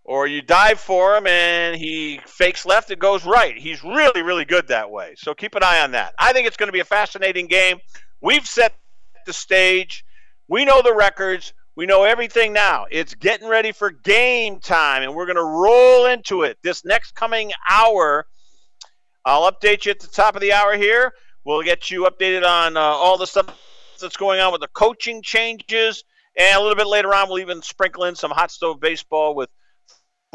or you dive for him and he fakes left and goes right. He's really, really good that way. So keep an eye on that. I think it's going to be a fascinating game. We've set the stage. We know the records. We know everything now. It's getting ready for game time, and we're going to roll into it this next coming hour. I'll update you at the top of the hour here. We'll get you updated on uh, all the stuff that's going on with the coaching changes. And a little bit later on, we'll even sprinkle in some hot stove baseball with –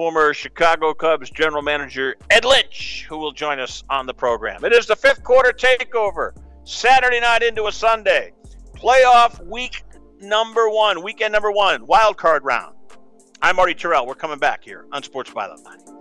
former Chicago Cubs general manager Ed Lynch, who will join us on the program. It is the fifth quarter takeover, Saturday night into a Sunday. Playoff week number one, weekend number one, wild card round. I'm Marty Tirrell. We're coming back here on Sports Byline.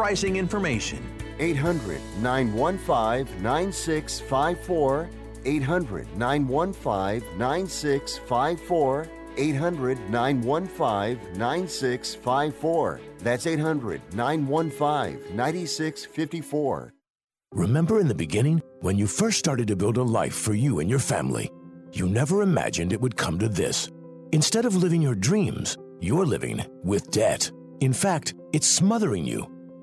pricing information. 800 915 9654. 800 915 9654. 800 915 9654. That's 800 915 9654. Remember in the beginning, when you first started to build a life for you and your family, you never imagined it would come to this. Instead of living your dreams, you're living with debt. In fact, it's smothering you.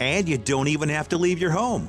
And you don't even have to leave your home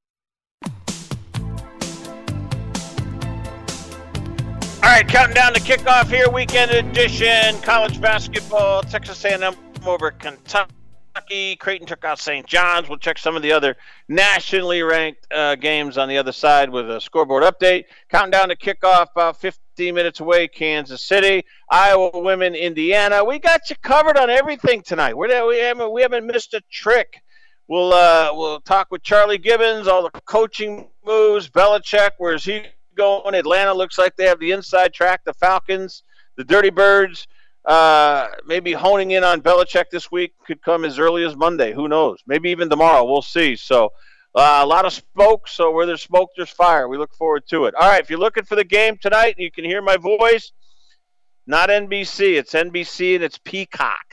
All right, counting down to kickoff here, weekend edition, college basketball, Texas A&M over Kentucky. Creighton took out St. John's. We'll check some of the other nationally ranked uh, games on the other side with a scoreboard update. Counting down to kickoff, about 15 minutes away, Kansas City, Iowa women, Indiana. We got you covered on everything tonight. We're, we haven't we haven't missed a trick. We'll uh, we'll talk with Charlie Gibbons, all the coaching moves, Belichick, where's he going. Atlanta looks like they have the inside track. The Falcons, the Dirty Birds, uh, maybe honing in on Belichick this week could come as early as Monday. Who knows? Maybe even tomorrow. We'll see. So uh, a lot of smoke. So where there's smoke, there's fire. We look forward to it. All right. If you're looking for the game tonight, you can hear my voice. Not NBC. It's NBC and it's Peacock.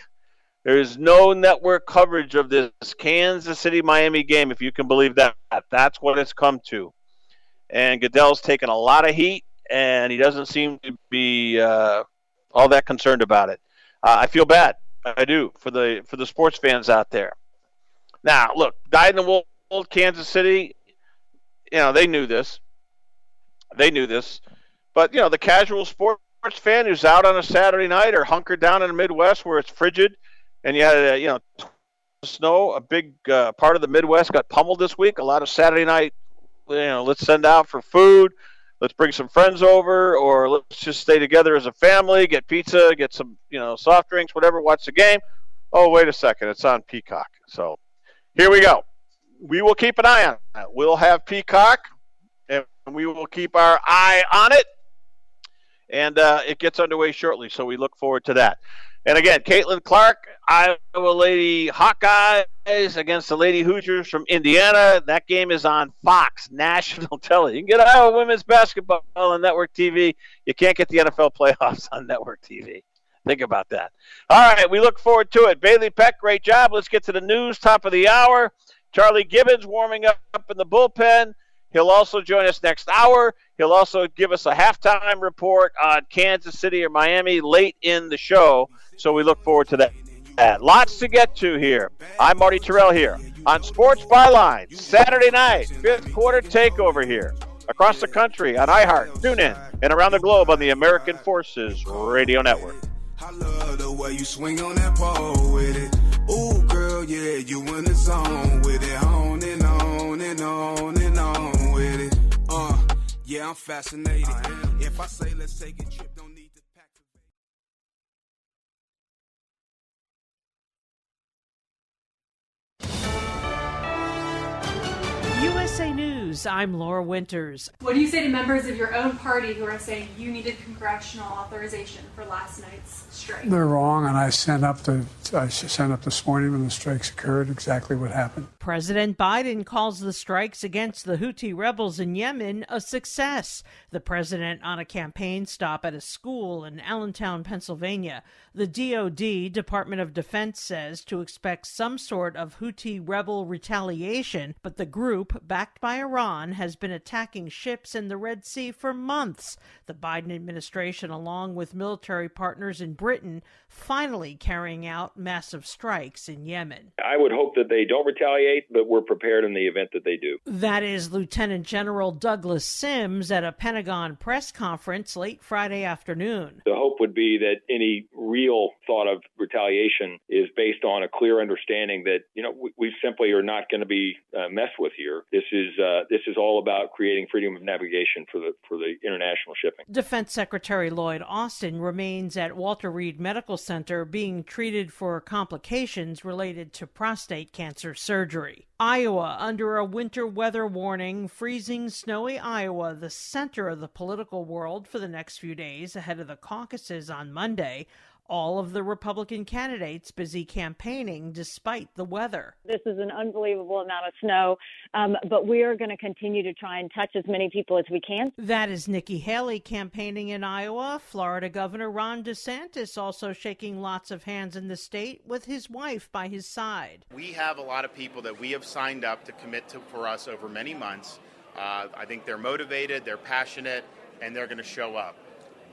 There's no network coverage of this Kansas City Miami game, if you can believe that. That's what it's come to and Goodell's taken a lot of heat, and he doesn't seem to be uh, all that concerned about it. Uh, I feel bad. I do for the for the sports fans out there. Now, look, dyed in the wool, Kansas City. You know they knew this. They knew this, but you know the casual sports fan who's out on a Saturday night or hunkered down in the Midwest where it's frigid, and you had a, you know snow. A big uh, part of the Midwest got pummeled this week. A lot of Saturday night you know, let's send out for food. Let's bring some friends over, or let's just stay together as a family, get pizza, get some, you know, soft drinks, whatever. Watch the game. Oh, wait a second, it's on Peacock. So here we go. We will keep an eye on it. We'll have Peacock, and we will keep our eye on it. And uh, it gets underway shortly, so we look forward to that. And again, Caitlin Clark, Iowa Lady Hawkeyes against the Lady Hoosiers from Indiana. That game is on Fox National Television. You can get Iowa women's basketball on network TV. You can't get the NFL playoffs on network TV. Think about that. All right, we look forward to it. Bailey Peck, great job. Let's get to the news, top of the hour. Charlie Gibbons warming up in the bullpen. He'll also join us next hour. He'll also give us a halftime report on Kansas City or Miami late in the show. So we look forward to that. Lots to get to here. I'm Marty Tirrell here on Sports Byline, Saturday night, fifth quarter takeover here across the country on iHeart, TuneIn, and around the globe on the American Forces Radio Network. I love the way you swing on that pole with it. Ooh, girl, yeah, you in the zone with it. On and on and on I'm fascinated. If I say let's take a trip, News, I'm Laura Winters. What do you say to members of your own party who are saying you needed congressional authorization for last night's strike? They're wrong, and I sent up the I sent up this morning when the strikes occurred exactly what happened. President Biden calls the strikes against the Houthi rebels in Yemen a success. The president on a campaign stop at a school in Allentown, Pennsylvania. The DoD, Department of Defense, says to expect some sort of Houthi rebel retaliation, but the group, backed by Iran, has been attacking ships in the Red Sea for months. The Biden administration, along with military partners in Britain, finally carrying out massive strikes in Yemen. I would hope that they don't retaliate, but we're prepared in the event that they do. That is Lieutenant General Douglas Sims at a Pentagon press conference late Friday afternoon. The hope would be that any real thought of retaliation is based on a clear understanding that you know we, we simply are not going to be uh, messed with here. This is uh, this is all about creating freedom of navigation for the for the international shipping. Defense Secretary Lloyd Austin remains at Walter Reed Medical Center being treated for complications related to prostate cancer surgery. Iowa under a winter weather warning, freezing, snowy Iowa, the center of the political world for the next few days ahead of the caucuses on Monday all of the Republican candidates busy campaigning despite the weather. This is an unbelievable amount of snow, um, but we are going to continue to try and touch as many people as we can. That is Nikki Haley campaigning in Iowa. Florida Governor Ron DeSantis also shaking lots of hands in the state with his wife by his side. We have a lot of people that we have signed up to commit to for us over many months. Uh, I think they're motivated, they're passionate, and they're going to show up.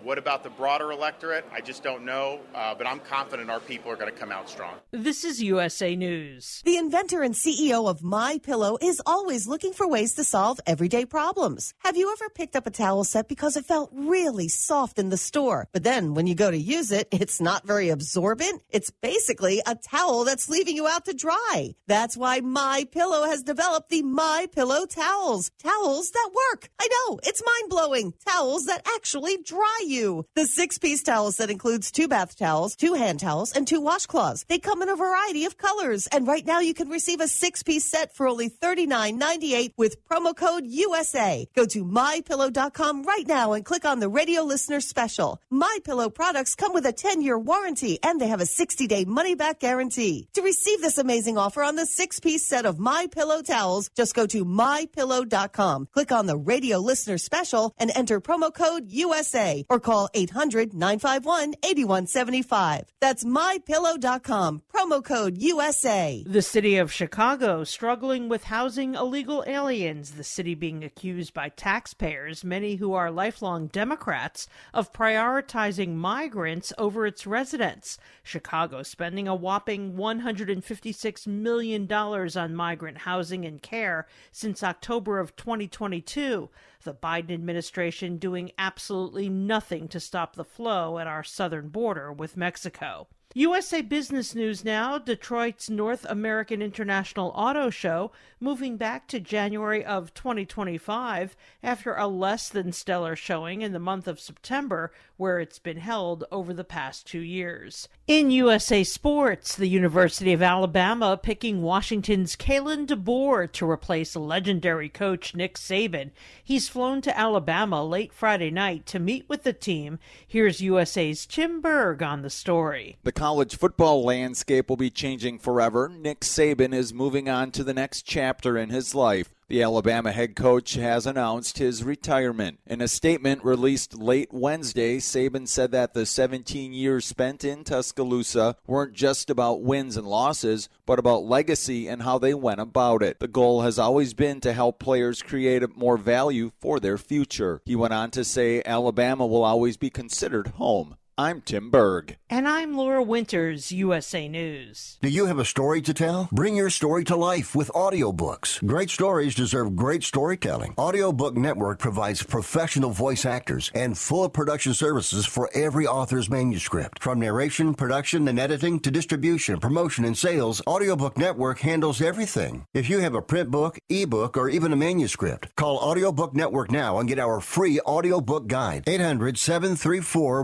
What about the broader electorate? I just don't know, uh, but I'm confident our people are going to come out strong. This is USA News. The inventor and CEO of My Pillow is always looking for ways to solve everyday problems. Have you ever picked up a towel set because it felt really soft in the store, but then when you go to use it, it's not very absorbent? It's basically a towel that's leaving you out to dry. That's why My Pillow has developed the My Pillow towels. Towels that work. I know, it's mind-blowing. Towels that actually dry you you. The six piece towel set includes two bath towels, two hand towels, and two washcloths. They come in a variety of colors. And right now you can receive a six piece set for only $39.98 with promo code USA. Go to mypillow.com right now and click on the radio listener special. My Pillow products come with a 10 year warranty and they have a 60 day money back guarantee. To receive this amazing offer on the six piece set of My Pillow towels, just go to mypillow.com. Click on the radio listener special and enter promo code USA or call 800 951 8175. That's mypillow.com. Promo code USA. The city of Chicago struggling with housing illegal aliens, the city being accused by taxpayers, many who are lifelong Democrats, of prioritizing migrants over its residents. Chicago spending a whopping $156 million on migrant housing and care since October of 2022 the Biden administration doing absolutely nothing to stop the flow at our southern border with Mexico. USA Business News now Detroit's North American International Auto Show moving back to January of 2025 after a less than stellar showing in the month of September, where it's been held over the past two years. In USA Sports, the University of Alabama picking Washington's Kalen DeBoer to replace legendary coach Nick Saban. He's flown to Alabama late Friday night to meet with the team. Here's USA's Tim Berg on the story. The college football landscape will be changing forever. Nick Saban is moving on to the next chapter in his life. The Alabama head coach has announced his retirement. In a statement released late Wednesday, Saban said that the 17 years spent in Tuscaloosa weren't just about wins and losses, but about legacy and how they went about it. The goal has always been to help players create more value for their future. He went on to say Alabama will always be considered home. I'm Tim Berg. And I'm Laura Winters, USA News. Do you have a story to tell? Bring your story to life with audiobooks. Great stories deserve great storytelling. Audiobook Network provides professional voice actors and full production services for every author's manuscript. From narration, production, and editing to distribution, promotion, and sales, Audiobook Network handles everything. If you have a print book, ebook, or even a manuscript, call Audiobook Network now and get our free audiobook guide. 800 734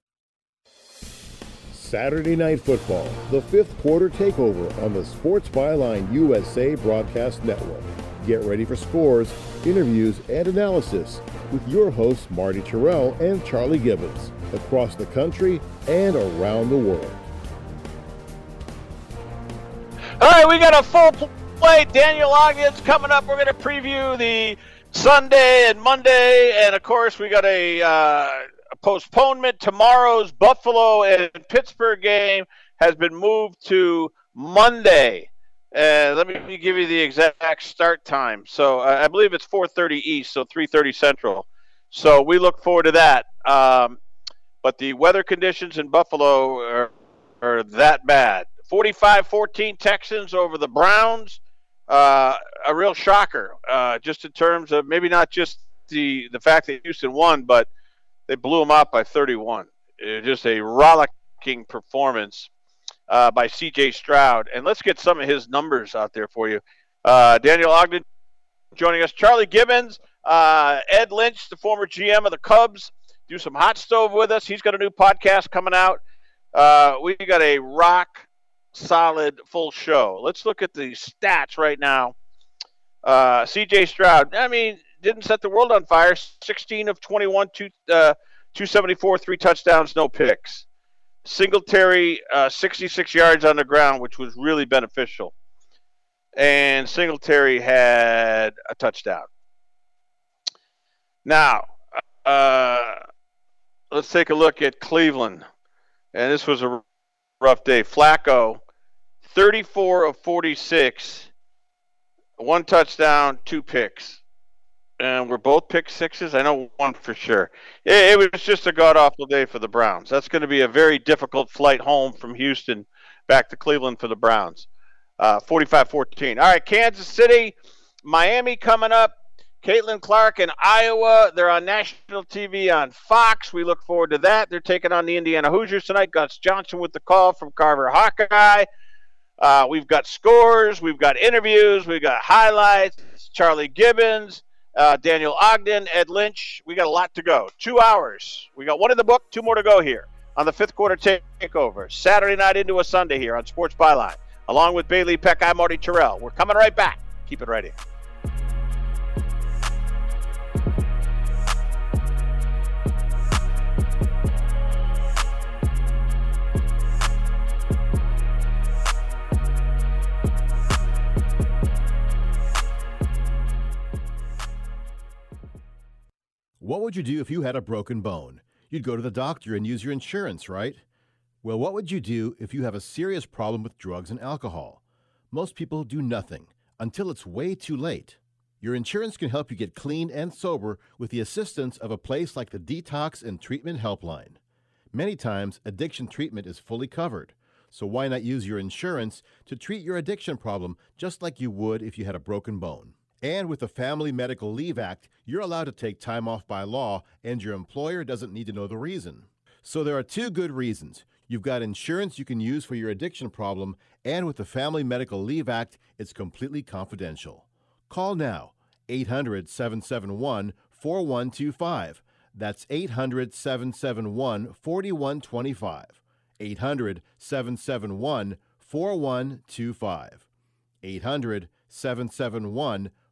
Saturday Night Football, the fifth quarter takeover on the Sports Byline USA Broadcast Network. Get ready for scores, interviews, and analysis with your hosts Marty Tirrell and Charlie Gibbons across the country and around the world. All right, we got a full play. Daniel Ogden's coming up. We're going to preview the Sunday and Monday, and of course, we got a, uh, postponement. Tomorrow's Buffalo and Pittsburgh game has been moved to Monday. Uh, let me give you the exact start time. So uh, I believe it's 4:30 East, so 3:30 Central. So we look forward to that. Um, but the weather conditions in Buffalo are, are that bad. 45-14 Texans over the Browns. Uh, a real shocker, uh, just in terms of maybe not just the the fact that Houston won, but they blew them out by 31. It just a rollicking performance uh, by C.J. Stroud. And let's get some of his numbers out there for you. Uh, Daniel Ogden joining us. Charlie Gibbons, uh, Ed Lynch, the former GM of the Cubs, do some hot stove with us. He's got a new podcast coming out. Uh, we got a rock solid full show. Let's look at the stats right now. Uh, C.J. Stroud, I mean, didn't set the world on fire. 16 of 21, two, uh, 274, three touchdowns, no picks. Singletary, uh, 66 yards on the ground, which was really beneficial. And Singletary had a touchdown. Now, uh, let's take a look at Cleveland. And this was a rough day. Flacco, 34 of 46, one touchdown, two picks. And we're both pick sixes. I know one for sure. It, it was just a god awful day for the Browns. That's going to be a very difficult flight home from Houston back to Cleveland for the Browns. Uh, 45 14. All right, Kansas City, Miami coming up. Caitlin Clark in Iowa. They're on national TV on Fox. We look forward to that. They're taking on the Indiana Hoosiers tonight. Gus Johnson with the call from Carver Hawkeye. Uh, we've got scores. We've got interviews. We've got highlights. Charlie Gibbons, uh, Daniel Ogden, Ed Lynch. We got a lot to go. Two hours. We got one in the book, two more to go here on the fifth quarter takeover. Saturday night into a Sunday here on Sports Byline. Along with Bailey Peck, I'm Marty Tirrell. We're coming right back. Keep it right here. What would you do if you had a broken bone? You'd go to the doctor and use your insurance, right? Well, what would you do if you have a serious problem with drugs and alcohol? Most people do nothing until it's way too late. Your insurance can help you get clean and sober with the assistance of a place like the Detox and Treatment Helpline. Many times, addiction treatment is fully covered, So why not use your insurance to treat your addiction problem just like you would if you had a broken bone? And with the Family Medical Leave Act, you're allowed to take time off by law, and your employer doesn't need to know the reason. So there are two good reasons. You've got insurance you can use for your addiction problem, and with the Family Medical Leave Act, it's completely confidential. Call now 800 771 4125. That's 800 771 4125. 800 771 4125. 800 771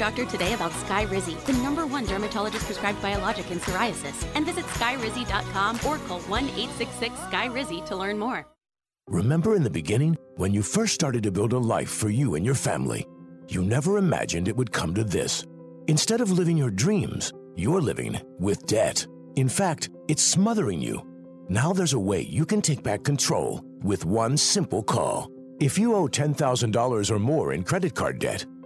Doctor today about Sky Skyrizi, the number one dermatologist prescribed biologic in psoriasis, and visit skyrizi.com or call 1 866 Skyrizi to learn more. Remember in the beginning, when you first started to build a life for you and your family, you never imagined it would come to this. Instead of living your dreams, you're living with debt. In fact, it's smothering you. Now there's a way you can take back control with one simple call. If you owe $10,000 or more in credit card debt,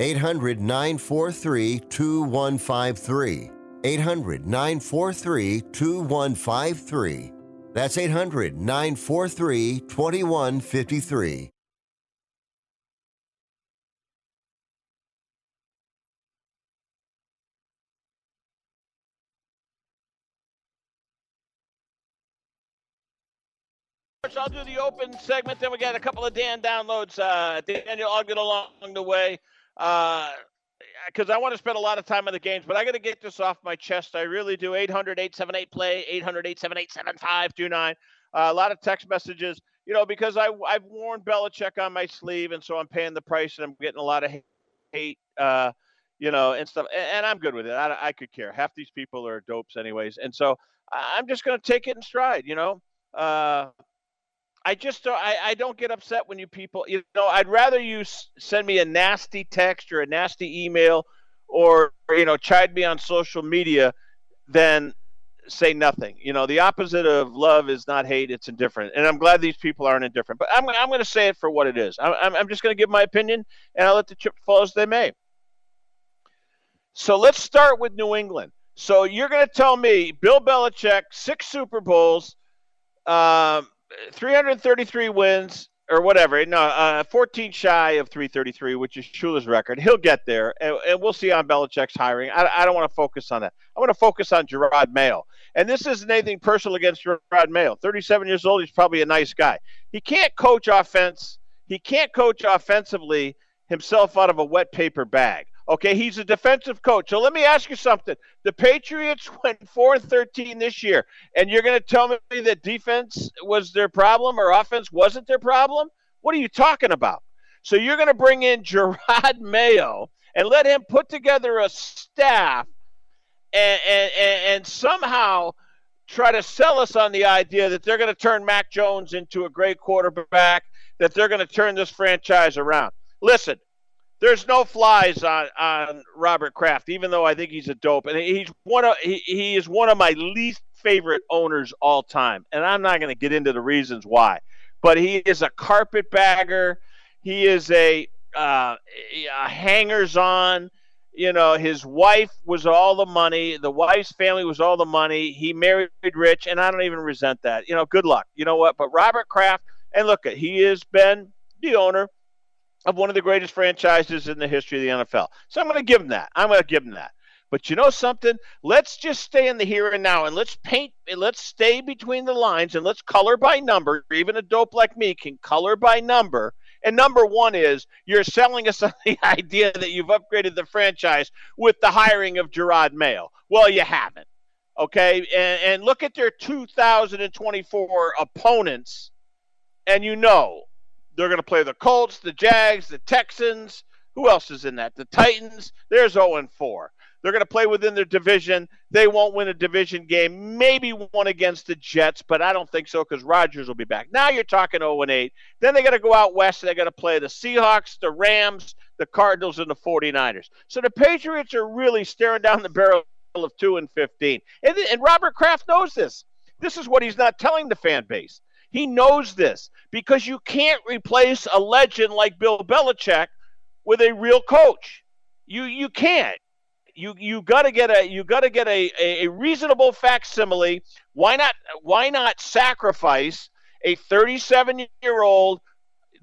800 943 2153. 800 943 2153. That's 800 943 2153. I'll do the open segment. Then we got a couple of Dan downloads. Uh, Daniel, get along the way because uh, I want to spend a lot of time on the games, but I got to get this off my chest. I really do. 800 878 play, 800 878 7529. Uh, a lot of text messages, you know, because I, I've worn Belichick on my sleeve, and so I'm paying the price and I'm getting a lot of hate, uh, you know, and stuff. And, and I'm good with it. I, I could care. Half these people are dopes, anyways. And so I'm just going to take it in stride, you know. Uh, I just don't, I, I don't get upset when you people, you know, I'd rather you s- send me a nasty text or a nasty email or, you know, chide me on social media than say nothing. You know, the opposite of love is not hate, it's indifferent. And I'm glad these people aren't indifferent. But I'm, I'm going to say it for what it is. I'm, I'm just going to give my opinion and I'll let the chip fall as they may. So let's start with New England. So you're going to tell me Bill Belichick, six Super Bowls, um, 333 wins or whatever. No, uh, 14 shy of 333, which is Shula's record. He'll get there, and, and we'll see on Belichick's hiring. I, I don't want to focus on that. I want to focus on Gerard Mayo. And this isn't anything personal against Gerard Mayo. 37 years old. He's probably a nice guy. He can't coach offense. He can't coach offensively himself out of a wet paper bag. Okay, he's a defensive coach. So let me ask you something. The Patriots went 4 and 13 this year, and you're going to tell me that defense was their problem or offense wasn't their problem? What are you talking about? So you're going to bring in Gerard Mayo and let him put together a staff and, and, and somehow try to sell us on the idea that they're going to turn Mac Jones into a great quarterback, that they're going to turn this franchise around. Listen, there's no flies on on Robert Kraft, even though I think he's a dope, and he's one of he, he is one of my least favorite owners all time, and I'm not going to get into the reasons why, but he is a carpetbagger, he is a, uh, a hangers on, you know, his wife was all the money. The wife's family was all the money. He married rich, and I don't even resent that. You know, good luck. You know what? But Robert Kraft, and look, at he has been the owner of one of the greatest franchises in the history of the NFL. So I'm going to give him that. I'm going to give him that. But you know something? Let's just stay in the here and now and let's paint and let's stay between the lines and let's color by number. Even a dope like me can color by number. And number one is you're selling us on the idea that you've upgraded the franchise with the hiring of Gerard Mayo. Well, you haven't. Okay. And, and look at their 2024 opponents, and you know they're going to play the Colts, the Jags, the Texans. Who else is in that? The Titans. There's 0 4. They're going to play within their division. They won't win a division game. Maybe one against the Jets, but I don't think so because Rodgers will be back. Now you're talking 0 8. Then they got to go out west. They got to play the Seahawks, the Rams, the Cardinals, and the 49ers. So the Patriots are really staring down the barrel of 2 and 15. And, and Robert Kraft knows this. This is what he's not telling the fan base. He knows this because you can't replace a legend like Bill Belichick with a real coach. You you can't. You you got to get a you got to get a, a reasonable facsimile. Why not why not sacrifice a 37 year old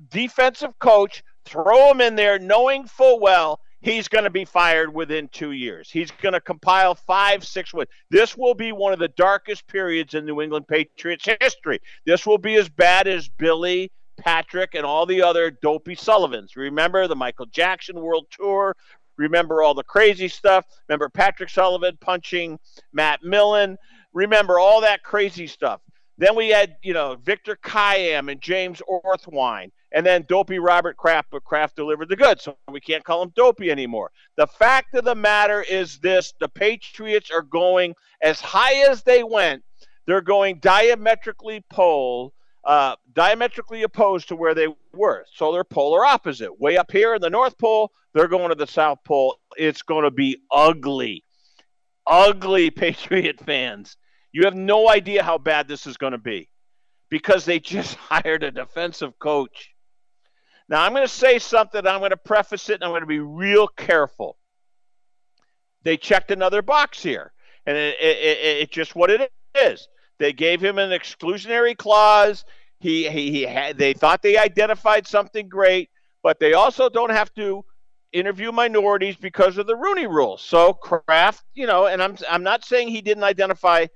defensive coach? Throw him in there, knowing full well he's going to be fired within two years. He's going to compile five, six wins. This will be one of the darkest periods in New England Patriots history. This will be as bad as Billy, Patrick, and all the other dopey Sullivans. Remember the Michael Jackson World Tour? Remember all the crazy stuff? Remember Patrick Sullivan punching Matt Millen? Remember all that crazy stuff. Then we had, you know, Victor Kiam and James Orthwein and then dopey Robert Kraft, but Kraft delivered the goods. So we can't call him dopey anymore. The fact of the matter is this the Patriots are going as high as they went, they're going diametrically pole. Uh, diametrically opposed to where they were. So they're polar opposite. Way up here in the North Pole, they're going to the South Pole. It's going to be ugly. Ugly Patriot fans. You have no idea how bad this is going to be because they just hired a defensive coach now, I'm going to say something, I'm going to preface it, and I'm going to be real careful. They checked another box here, and it, it, it, it's just what it is. They gave him an exclusionary clause. He, he, he had, they thought they identified something great, but they also don't have to interview minorities because of the Rooney Rule. So Kraft, you know, and I'm I'm not saying he didn't identify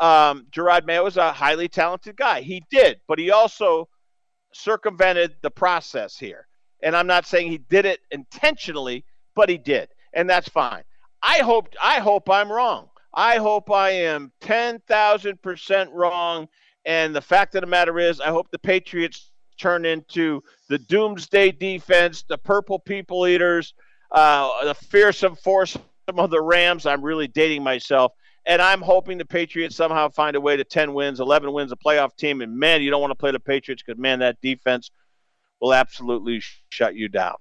um, Jerod Mayo as a highly talented guy. He did, but he also circumvented the process here. And I'm not saying he did it intentionally, but he did. And that's fine. I hope I hope I'm wrong. I hope I am 10,000% wrong. And the fact of the matter is, I hope the Patriots turn into the doomsday defense, the purple people eaters, uh, the fearsome force of the Rams. I'm really dating myself. And I'm hoping the Patriots somehow find a way to 10 wins, 11 wins, a playoff team. And man, you don't want to play the Patriots because, man, that defense will absolutely shut you down.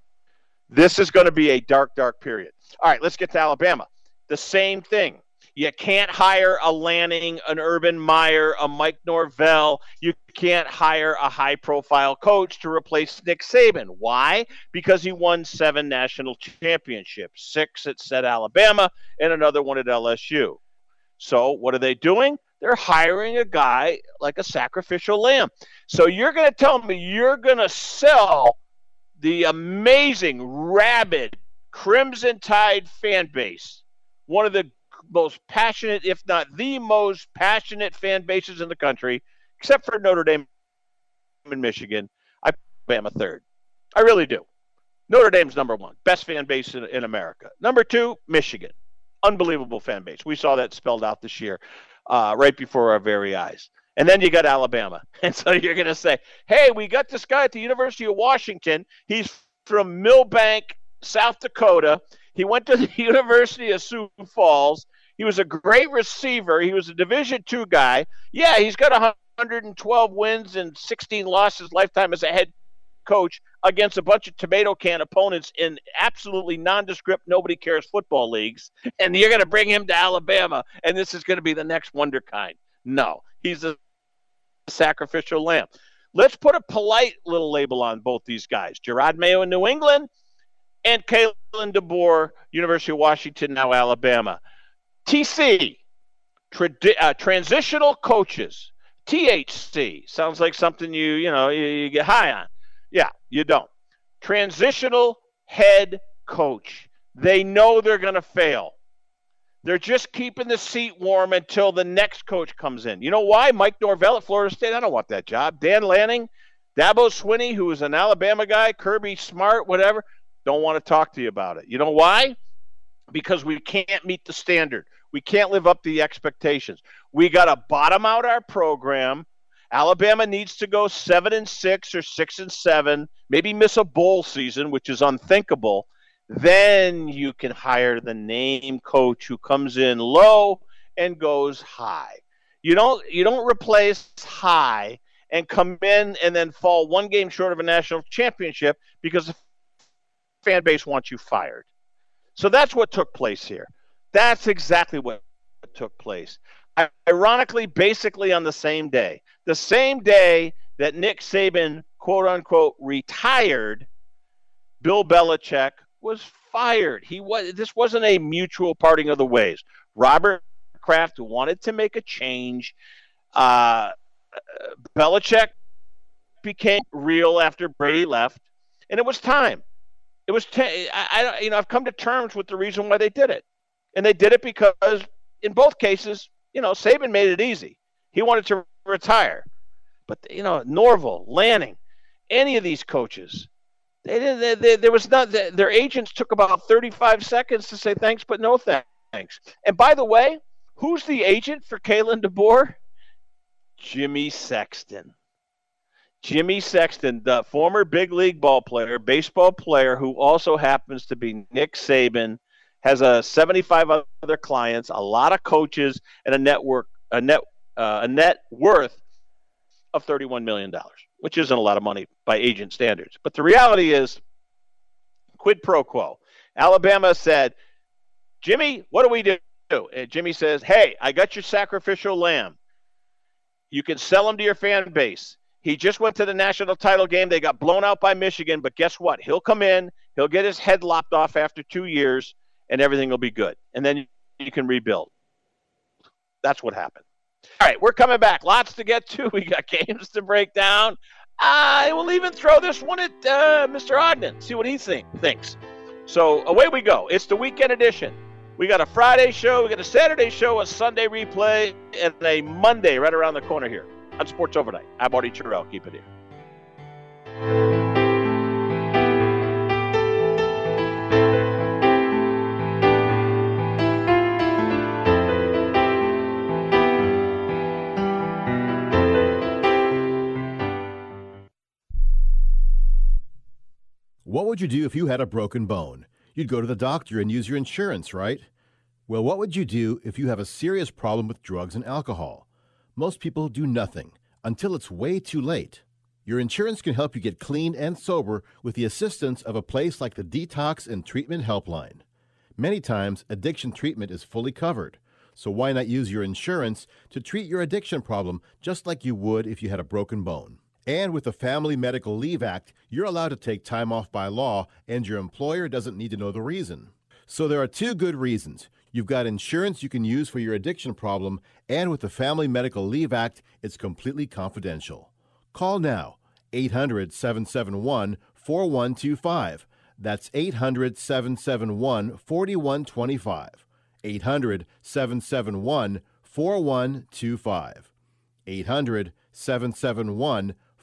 This is going to be a dark, dark period. All right, let's get to Alabama. The same thing. You can't hire a Lanning, an Urban Meyer, a Mike Norvell. You can't hire a high profile coach to replace Nick Saban. Why? Because he won seven national championships six at said Alabama and another one at LSU. So what are they doing? They're hiring a guy like a sacrificial lamb. So you're going to tell me you're going to sell the amazing, rabid, Crimson Tide fan base, one of the most passionate, if not the most passionate fan bases in the country, except for Notre Dame in Michigan. I put Bama third. I really do. Notre Dame's number one, best fan base in, in America. Number two, Michigan unbelievable fan base. We saw that spelled out this year, uh, right before our very eyes. And then you got Alabama. And so you're going to say, hey, we got this guy at the University of Washington. He's from Milbank, South Dakota. He went to the University of Sioux Falls. He was a great receiver. He was a Division two guy. Yeah, he's got 112 wins and 16 losses lifetime as a head coach against a bunch of tomato can opponents in absolutely nondescript, nobody cares football leagues, and you're going to bring him to Alabama, and this is going to be the next wunderkind. No, he's a sacrificial lamb. Let's put a polite little label on both these guys Gerard Mayo in New England and Kalen DeBoer, University of Washington, now Alabama. TC, uh, transitional coaches. THC sounds like something you you know you, you get high on. Yeah, you don't. Transitional head coach. They know they're going to fail. They're just keeping the seat warm until the next coach comes in. You know why? Mike Norvell at Florida State. I don't want that job. Dan Lanning, Dabo Swinney, who is an Alabama guy, Kirby Smart, whatever, don't want to talk to you about it. You know why? Because we can't meet the standard. We can't live up to the expectations. We got to bottom out our program. Alabama needs to go seven and six or six and seven, maybe miss a bowl season, which is unthinkable. Then you can hire the name coach who comes in low and goes high. You don't you don't replace high and come in and then fall one game short of a national championship because the fan base wants you fired. So that's what took place here. That's exactly what took place. Ironically, basically on the same day, the same day that Nick Saban, quote unquote, retired, Bill Belichick was fired. He was. This wasn't a mutual parting of the ways. Robert Kraft wanted to make a change. Uh, Belichick became real after Brady left, and it was time. It was. T- I, I, you know, I've come to terms with the reason why they did it. And they did it because in both cases, you know, Saban made it easy. He wanted to retire. But, you know, Norvell, Lanning, any of these coaches, they didn't, they, they, there was not, their agents took about 35 seconds to say thanks, but no thanks. And by the way, who's the agent for Kalen DeBoer? Jimmy Sexton. Jimmy Sexton, the former big league ball player, baseball player, who also happens to be Nick Saban has a 75 other clients, a lot of coaches, and a network a net uh, a net worth of 31 million dollars, which isn't a lot of money by agent standards. But the reality is, quid pro quo. Alabama said, "Jimmy, what do we do?" And Jimmy says, "Hey, I got your sacrificial lamb. You can sell him to your fan base." He just went to the national title game. They got blown out by Michigan, but guess what? He'll come in. He'll get his head lopped off after two years and everything will be good. And then you can rebuild. That's what happened. All right, we're coming back. Lots to get to. We got games to break down. I will even throw this one at uh, Mr. Ogden, see what he think, thinks. So away we go. It's the weekend edition. We got a Friday show, we got a Saturday show, a Sunday replay, and a Monday right around the corner here on Sports Overnight. I'm Marty Tirrell. Keep it here. What would you do if you had a broken bone? You'd go to the doctor and use your insurance, right? Well, what would you do if you have a serious problem with drugs and alcohol? Most people do nothing until it's way too late. Your insurance can help you get clean and sober with the assistance of a place like the Detox and Treatment Helpline. Many times, addiction treatment is fully covered, so why not use your insurance to treat your addiction problem just like you would if you had a broken bone? And with the Family Medical Leave Act, you're allowed to take time off by law, and your employer doesn't need to know the reason. So there are two good reasons. You've got insurance you can use for your addiction problem, and with the Family Medical Leave Act, it's completely confidential. Call now 800 771 4125. That's 800 771 4125. 800 771 4125. 800 771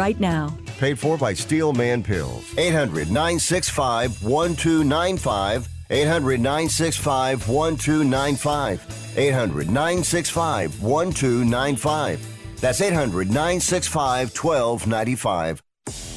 right now. paid for by Steelman Pills. 800 965 1295. 800 965 1295. 800 965 1295. That's 800 965 1295.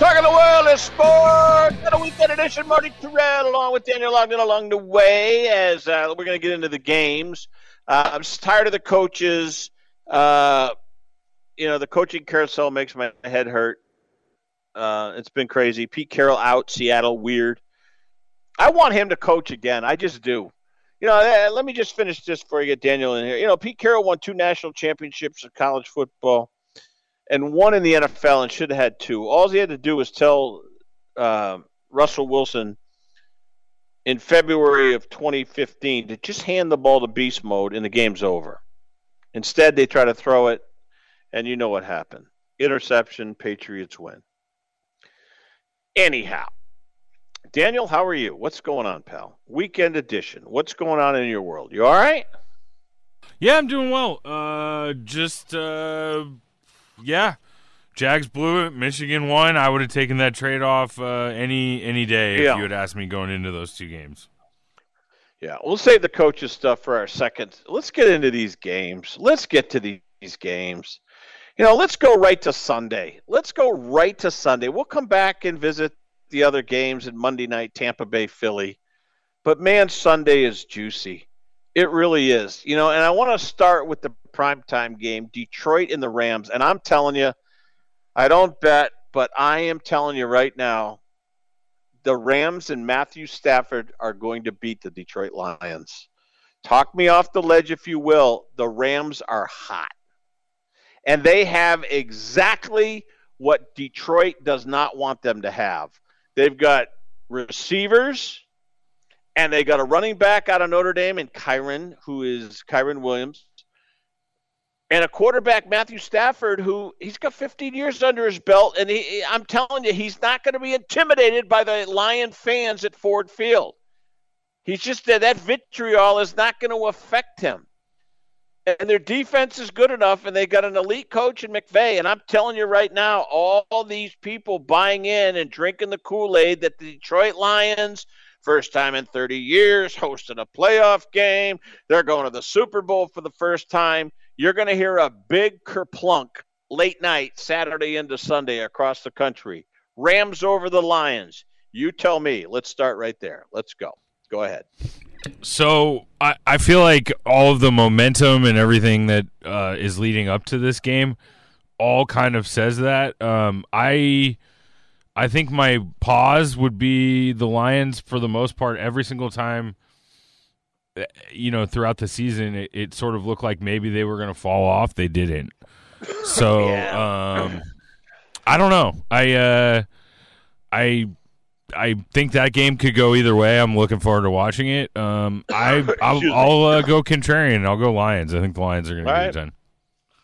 Talking the world of sports got a weekend edition. Marty Tirrell along with Daniel Ogden along the way as uh, we're going to get into the games. Uh, I'm just tired of the coaches. Uh, you know, the coaching carousel makes my head hurt. Uh, it's been crazy. Pete Carroll out, Seattle, weird. I want him to coach again. I just do. You know, uh, let me just finish this before I get Daniel in here. You know, Pete Carroll won two national championships of college football and one in the NFL and should have had two. All he had to do was tell uh, Russell Wilson in February of 2015 to just hand the ball to beast mode and the game's over. Instead, they try to throw it, and you know what happened. Interception, Patriots win. Anyhow, Daniel, how are you? What's going on, pal? Weekend edition. What's going on in your world? You all right? Yeah, I'm doing well. Uh, just uh, yeah, Jags blew it. Michigan won. I would have taken that trade off uh, any any day if Yeah. you had asked me going into those two games. Yeah, we'll save the coaches stuff for our second. Let's get into these games. Let's get to these games. You know, let's go right to Sunday. Let's go right to Sunday. We'll come back and visit the other games in Monday night, Tampa Bay, Philly. But man, Sunday is juicy. It really is. You know, and I want to start with the primetime game, Detroit and the Rams. And I'm telling you, I don't bet, but I am telling you right now, the Rams and Matthew Stafford are going to beat the Detroit Lions. Talk me off the ledge if you will. The Rams are hot. And they have exactly what Detroit does not want them to have. They've got receivers and they got a running back out of Notre Dame and Kyren, who is Kyren Williams. And a quarterback, Matthew Stafford, who he's got 15 years under his belt, and he, I'm telling you, he's not going to be intimidated by the Lion fans at Ford Field. He's just that that vitriol is not going to affect him. And their defense is good enough, and they got an elite coach in McVay. And I'm telling you right now, all these people buying in and drinking the Kool Aid that the Detroit Lions, first time in 30 years, hosting a playoff game, they're going to the Super Bowl for the first time. You're going to hear a big kerplunk late night, Saturday into Sunday across the country. Rams over the Lions. You tell me. Let's start right there. Let's go. Go ahead. So I, I feel like all of the momentum and everything that uh, is leading up to this game all kind of says that. Um, I I think my pause would be the Lions for the most part every single time. Uh, You know, throughout the season, it, it sort of looked like maybe they were going to fall off. They didn't. So um, I don't know. I uh, I I think that game could go either way. I'm looking forward to watching it. Um, I I'll, I'll uh, go contrarian. I'll go Lions. I think the Lions are going to get it done.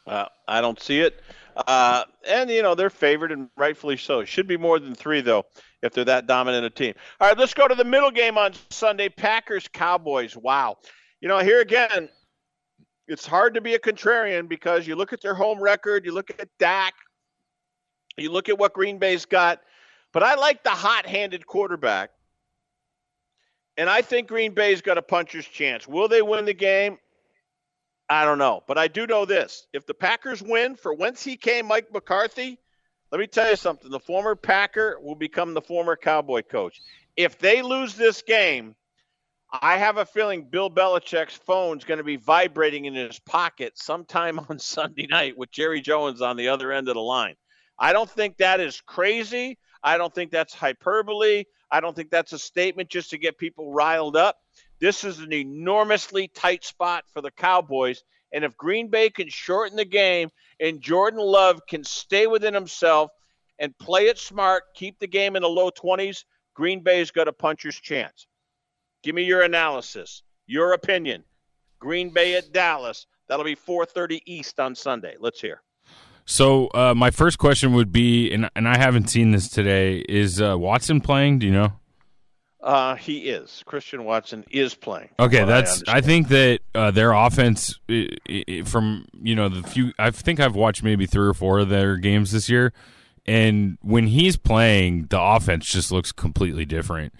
Uh, I don't see it. Uh, and, you know, they're favored and rightfully so. Should be more than three, though, if they're that dominant a team. All right, let's go to the middle game on Sunday Packers Cowboys. Wow. You know, here again, it's hard to be a contrarian because you look at their home record, you look at Dak, you look at what Green Bay's got. But I like the hot handed quarterback. And I think Green Bay's got a puncher's chance. Will they win the game? I don't know. But I do know this. If the Packers win, for whence he came, Mike McCarthy, Let me tell you something. The former Packer will become the former Cowboy coach. If they lose this game, I have a feeling Bill Belichick's phone's going to be vibrating in his pocket sometime on Sunday night with Jerry Jones on the other end of the line. I don't think that is crazy. I don't think that's hyperbole. I don't think that's a statement just to get people riled up. This is an enormously tight spot for the Cowboys. And if Green Bay can shorten the game and Jordan Love can stay within himself and play it smart, keep the game in the low 20s, Green Bay's got a puncher's chance. Give me your analysis, your opinion. Green Bay at Dallas. That'll be 4:30 East on Sunday. Let's hear. So uh, my first question would be, and and I haven't seen this today. Is uh, Watson playing? Do you know? Uh, he is. Christian Watson is playing. Okay, that's. I, I, think that uh, their offense, i i from you know the few, I think I've watched maybe three or four of their games this year, and when he's playing, the offense just looks completely different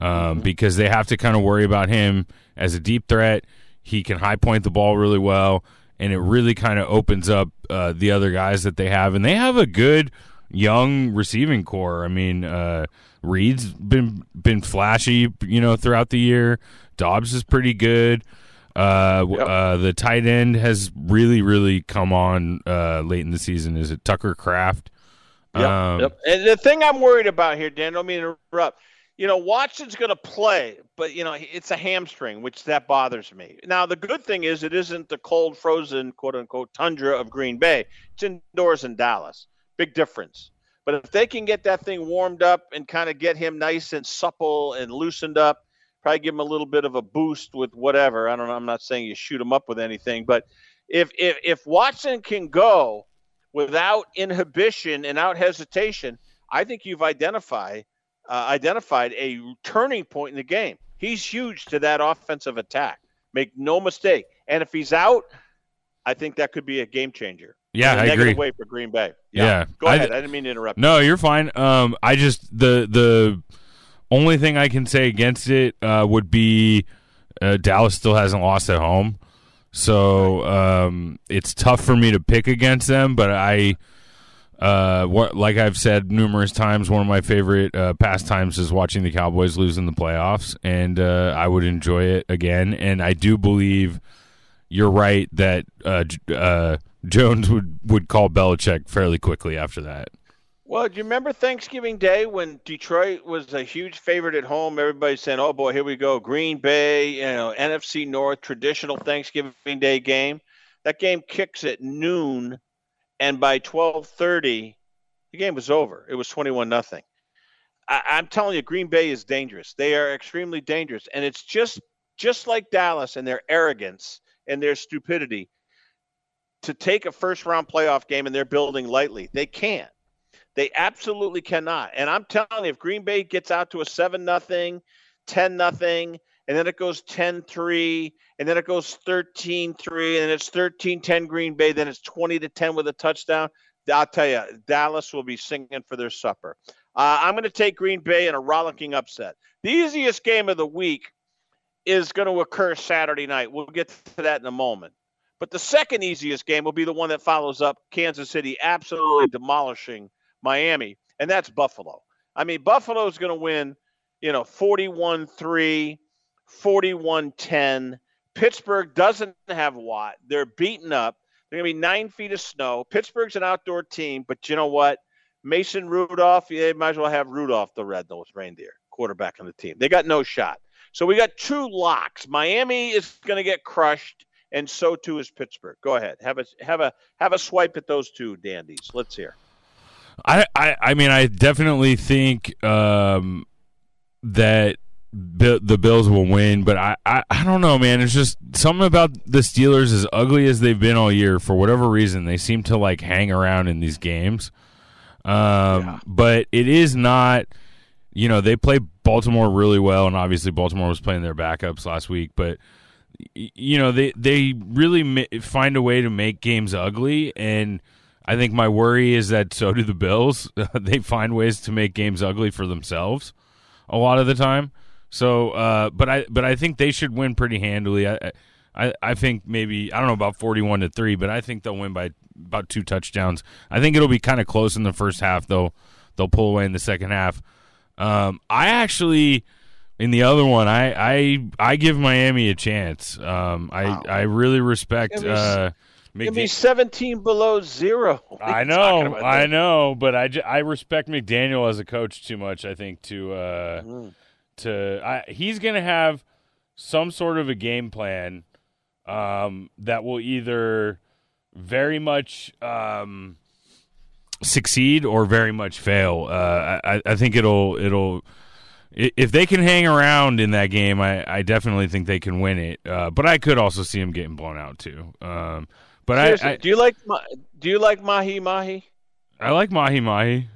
um, mm-hmm. because they have to kind of worry about him as a deep threat. He can high point the ball really well, and it really kind of opens up uh, the other guys that they have, and they have a good young receiving corps. I mean. Uh, Reed's been been flashy, you know, throughout the year. Doubs is pretty good. Uh, yep. uh, the tight end has really, really come on uh, late in the season. Is it Tucker Kraft? Yep, um, yep. And the thing I'm worried about here, Dan, don't mean to interrupt. You know, Watson's going to play, but you know it's a hamstring, which that bothers me. Now, the good thing is it isn't the cold, frozen, quote unquote, tundra of Green Bay. It's indoors in Dallas. Big difference. But if they can get that thing warmed up and kind of get him nice and supple and loosened up, probably give him a little bit of a boost with whatever. I don't know. I'm not saying you shoot him up with anything, but if if if Watson can go without inhibition and out hesitation, I think you've identified uh, identified a turning point in the game. He's huge to that offensive attack. Make no mistake. And if he's out, I think that could be a game changer. Yeah, I agree. Way for Green Bay. Yeah, yeah. go ahead. I, I, didn't mean to interrupt. No, you're fine. Um, I just the the only thing I can say against it uh, would be uh, Dallas still hasn't lost at home, so um, it's tough for me to pick against them. But I, uh, what like I've said numerous times, one of my favorite uh, pastimes is watching the Cowboys lose in the playoffs, and uh, I would enjoy it again. And I do believe you're right that uh, uh, Jones would, would call Belichick fairly quickly after that. Well, do you remember Thanksgiving Day when Detroit was a huge favorite at home? Everybody's saying, "Oh boy, here we go, Green Bay, you know, NFC North traditional Thanksgiving Day game." That game kicks at noon, and by twelve thirty, the game was over. It was twenty-one nothing. I'm telling you, Green Bay is dangerous. They are extremely dangerous, and it's just just like Dallas and their arrogance and their stupidity to take a first round playoff game and they're building lightly. They can't. They absolutely cannot. And I'm telling you, if Green Bay gets out to a 7 nothing, 10 nothing, and then it goes 10 3, and then it goes 13 3, and it's 13 10 Green Bay, then it's 20 to 10 with a touchdown. I'll tell you, Dallas will be singing for their supper. Uh, I'm going to take Green Bay in a rollicking upset. The easiest game of the week is going to occur Saturday night. We'll get to that in a moment. But the second easiest game will be the one that follows up Kansas City absolutely demolishing Miami, and that's Buffalo. I mean, Buffalo is going to win, you know, 41 3, 41 10. Pittsburgh doesn't have Watt. They're beaten up. They're going to be nine feet of snow. Pittsburgh's an outdoor team, but you know what? Mason Rudolph, they might as well have Rudolph the red-nosed reindeer quarterback on the team. They got no shot. So we got two locks. Miami is going to get crushed, and so too is Pittsburgh. Go ahead, have a have a have a swipe at those two dandies. Let's hear. I I, I mean, I definitely think um, that the Bills will win, but I, I, I don't know, man. It's just something about the Steelers, as ugly as they've been all year, for whatever reason, they seem to like hang around in these games. Um, yeah. But it is not you know, they play Baltimore really well, and obviously Baltimore was playing their backups last week, but you know they they really find a way to make games ugly, and I think my worry is that so do the Bills. they find ways to make games ugly for themselves a lot of the time. So, uh, but I but I think they should win pretty handily. I I, I think maybe I don't know about forty-one to three, but I think they'll win by about two touchdowns. I think it'll be kind of close in the first half, though. They'll pull away in the second half. Um, I actually, in the other one, I I, I give Miami a chance. Um, I Wow. I really respect. Give me, Uh, give me 17 below zero. I know, I know, but I, I respect McDaniel as a coach too much. I think to uh, Mm. to I, he's going to have some sort of a game plan um, that will either very much um, succeed or very much fail. Uh, I, I think it'll it'll if they can hang around in that game, I, I definitely think they can win it. Uh, but I could also see them getting blown out too. Um, but I, I do you like do you like mahi mahi? I like mahi mahi.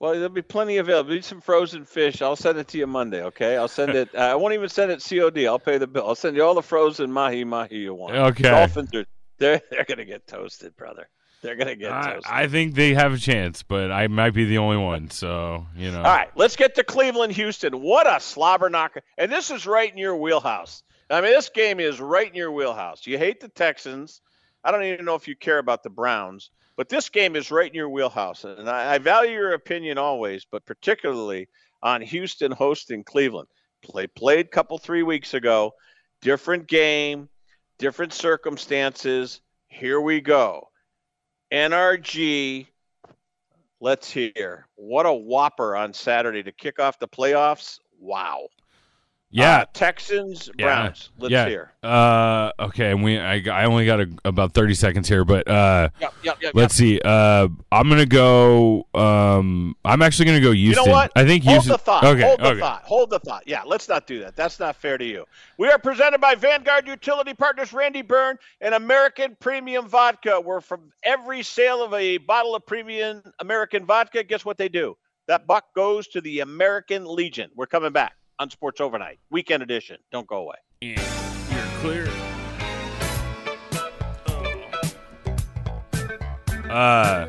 Well, there'll be plenty available. There'll be some frozen fish. I'll send it to you Monday. Okay, I'll send it. I won't even send it COD. I'll pay the bill. I'll send you all the frozen mahi mahi you want. Okay. Dolphins are they're they're gonna get toasted, brother. They're gonna get I, toasted. I think they have a chance, but I might be the only one. So you know. All right, let's get to Cleveland, Houston. What a slobber knocker! And this is right in your wheelhouse. I mean, this game is right in your wheelhouse. You hate the Texans. I don't even know if you care about the Browns, but this game is right in your wheelhouse. And I, I value your opinion always, but particularly on Houston hosting Cleveland. Play played a couple three weeks ago. Different game, different circumstances. Here we go. NRG Let's hear. What a whopper on Saturday to kick off the playoffs. Wow. Yeah. Uh, Texans, Yeah. Browns. Let's yeah. hear. Uh, okay, and we I, I only got a, about thirty seconds here, but uh, Yep, yep, yep, let's see. Uh, I'm gonna go. Um, I'm actually gonna go Houston. You know what? I think Hold the thought. Okay, Hold the okay. thought. Hold the thought. Yeah, let's not do that. That's not fair to you. We are presented by Vanguard Utility Partners, Randy Byrne, and American Premium Vodka. Where from every sale of a bottle of premium American vodka, guess what they do? That buck goes to the American Legion. We're coming back on Sports Overnight, weekend edition. Don't go away. You're clear. Uh,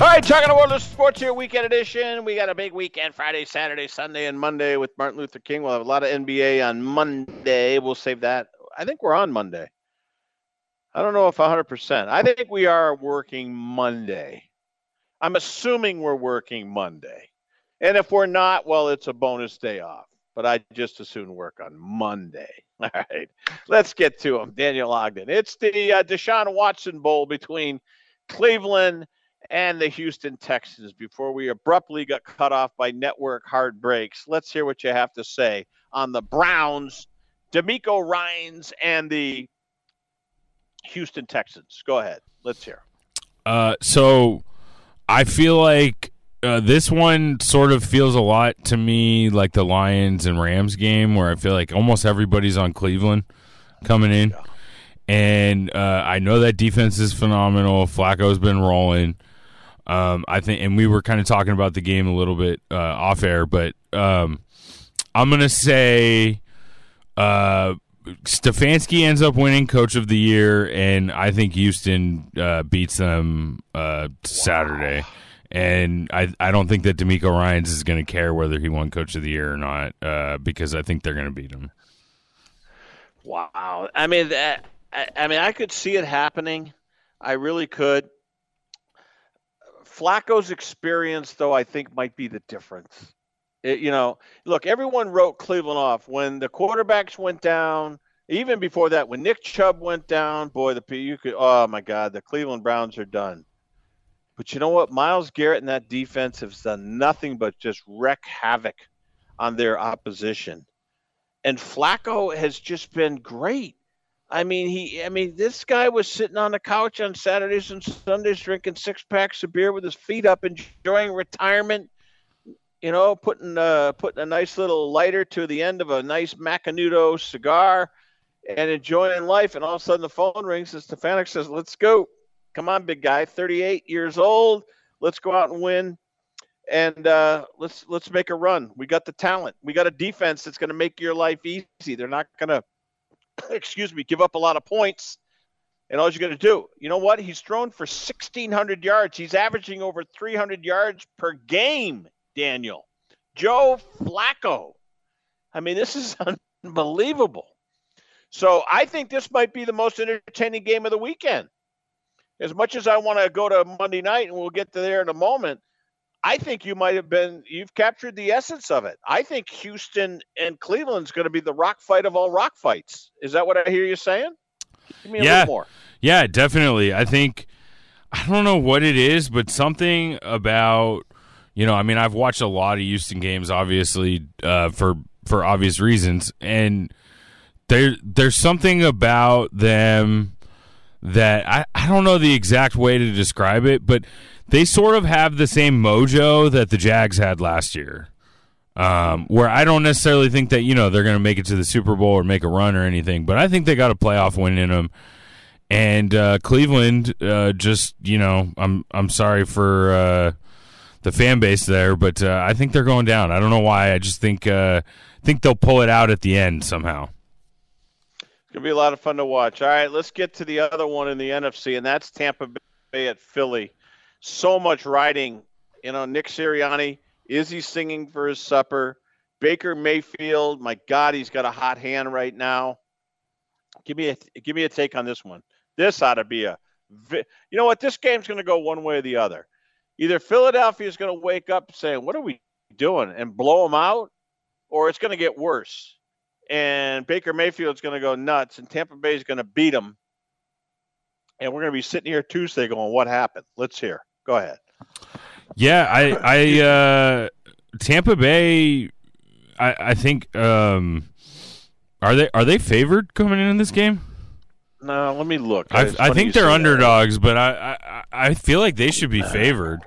All right, talking about the sports here, weekend edition. We got a big weekend Friday, Saturday, Sunday, and Monday with Martin Luther King. We'll have a lot of NBA on Monday. We'll save that. I think we're on Monday. I don't know if 100%. I think we are working Monday. I'm assuming we're working Monday. And if we're not, well, it's a bonus day off. But I just as soon work on Monday. All right, let's get to him. Daniel Ogden. It's the uh, Deshaun Watson Bowl between Cleveland and the Houston Texans before we abruptly got cut off by network hard breaks. Let's hear what you have to say on the Browns, DeMeco Ryans, and the Houston Texans. Go ahead. Let's hear. Uh, so I feel like uh, this one sort of feels a lot to me like the Lions and Rams game, where I feel like almost everybody's on Cleveland coming in. And uh, I know that defense is phenomenal. Flacco's been rolling. Um, I think, and we were kind of talking about the game a little bit uh, off air, but um, I'm gonna say uh, Stefanski ends up winning Coach of the Year, and I think Houston uh, beats them uh, Saturday. And I, I don't think that DeMeco Ryans is going to care whether he won Coach of the Year or not, uh, because I think they're going to beat him. Wow. I mean, that, I, I mean, I could see it happening. I really could. Flacco's experience, though, I think might be the difference. It, you know, look, everyone wrote Cleveland off when the quarterbacks went down. Even before that, when Nick Chubb went down, boy, the you could. Oh my God, the Cleveland Browns are done. But you know what? Myles Garrett and that defense have done nothing but just wreak havoc on their opposition. And Flacco has just been great. I mean, he. I mean, this guy was sitting on the couch on Saturdays and Sundays, drinking six packs of beer with his feet up, enjoying retirement. You know, putting uh, putting a nice little lighter to the end of a nice Macanudo cigar, and enjoying life. And all of a sudden, the phone rings, and Stefanski says, "Let's go! Come on, big guy, 38 years old. Let's go out and win." and uh, let's let's make a run. We got the talent. We got a defense that's going to make your life easy. They're not going to excuse me, give up a lot of points. And all you got to do, you know what? He's thrown for 1,600 yards. He's averaging over 300 yards per game, Daniel. Joe Flacco. I mean, this is unbelievable. So I think this might be the most entertaining game of the weekend. As much as I want to go to Monday night, and we'll get to there in a moment, I think you might have been you've captured the essence of it. I think Houston and Cleveland's going to be the rock fight of all rock fights. Is that what I hear you saying? Give me a yeah, little more. Yeah, definitely. I think I don't know what it is, but something about you know, I mean, I've watched a lot of Houston games, obviously uh, for for obvious reasons, and there there's something about them that I, I don't know the exact way to describe it, but they sort of have the same mojo that the Jags had last year. Um, where I don't necessarily think that you know they're going to make it to the Super Bowl or make a run or anything, but I think they got a playoff win in them. And uh, Cleveland, uh, just you know, I'm I'm sorry for uh, the fan base there, but uh, I think they're going down. I don't know why. I just think uh, think they'll pull it out at the end somehow. It's gonna be a lot of fun to watch. All right, let's get to the other one in the NFC, and that's Tampa Bay at Philly so much writing. You know, Nick Sirianni, is he singing for his supper? Baker Mayfield, my God, he's got a hot hand right now. Give me a give me a take on this one. This ought to be a, you know what? This game's going to go one way or the other. Either Philadelphia is going to wake up saying, "What are we doing?" and blow them out, or it's going to get worse. And Baker Mayfield's going to go nuts, and Tampa Bay is going to beat them. And we're going to be sitting here Tuesday going, "What happened?" Let's hear. Go ahead. Yeah, I, I, uh, Tampa Bay, I, I think, um, are they are they favored coming in in this game? No, let me look. I, I think they're underdogs, that. but I, I I feel like they should be favored.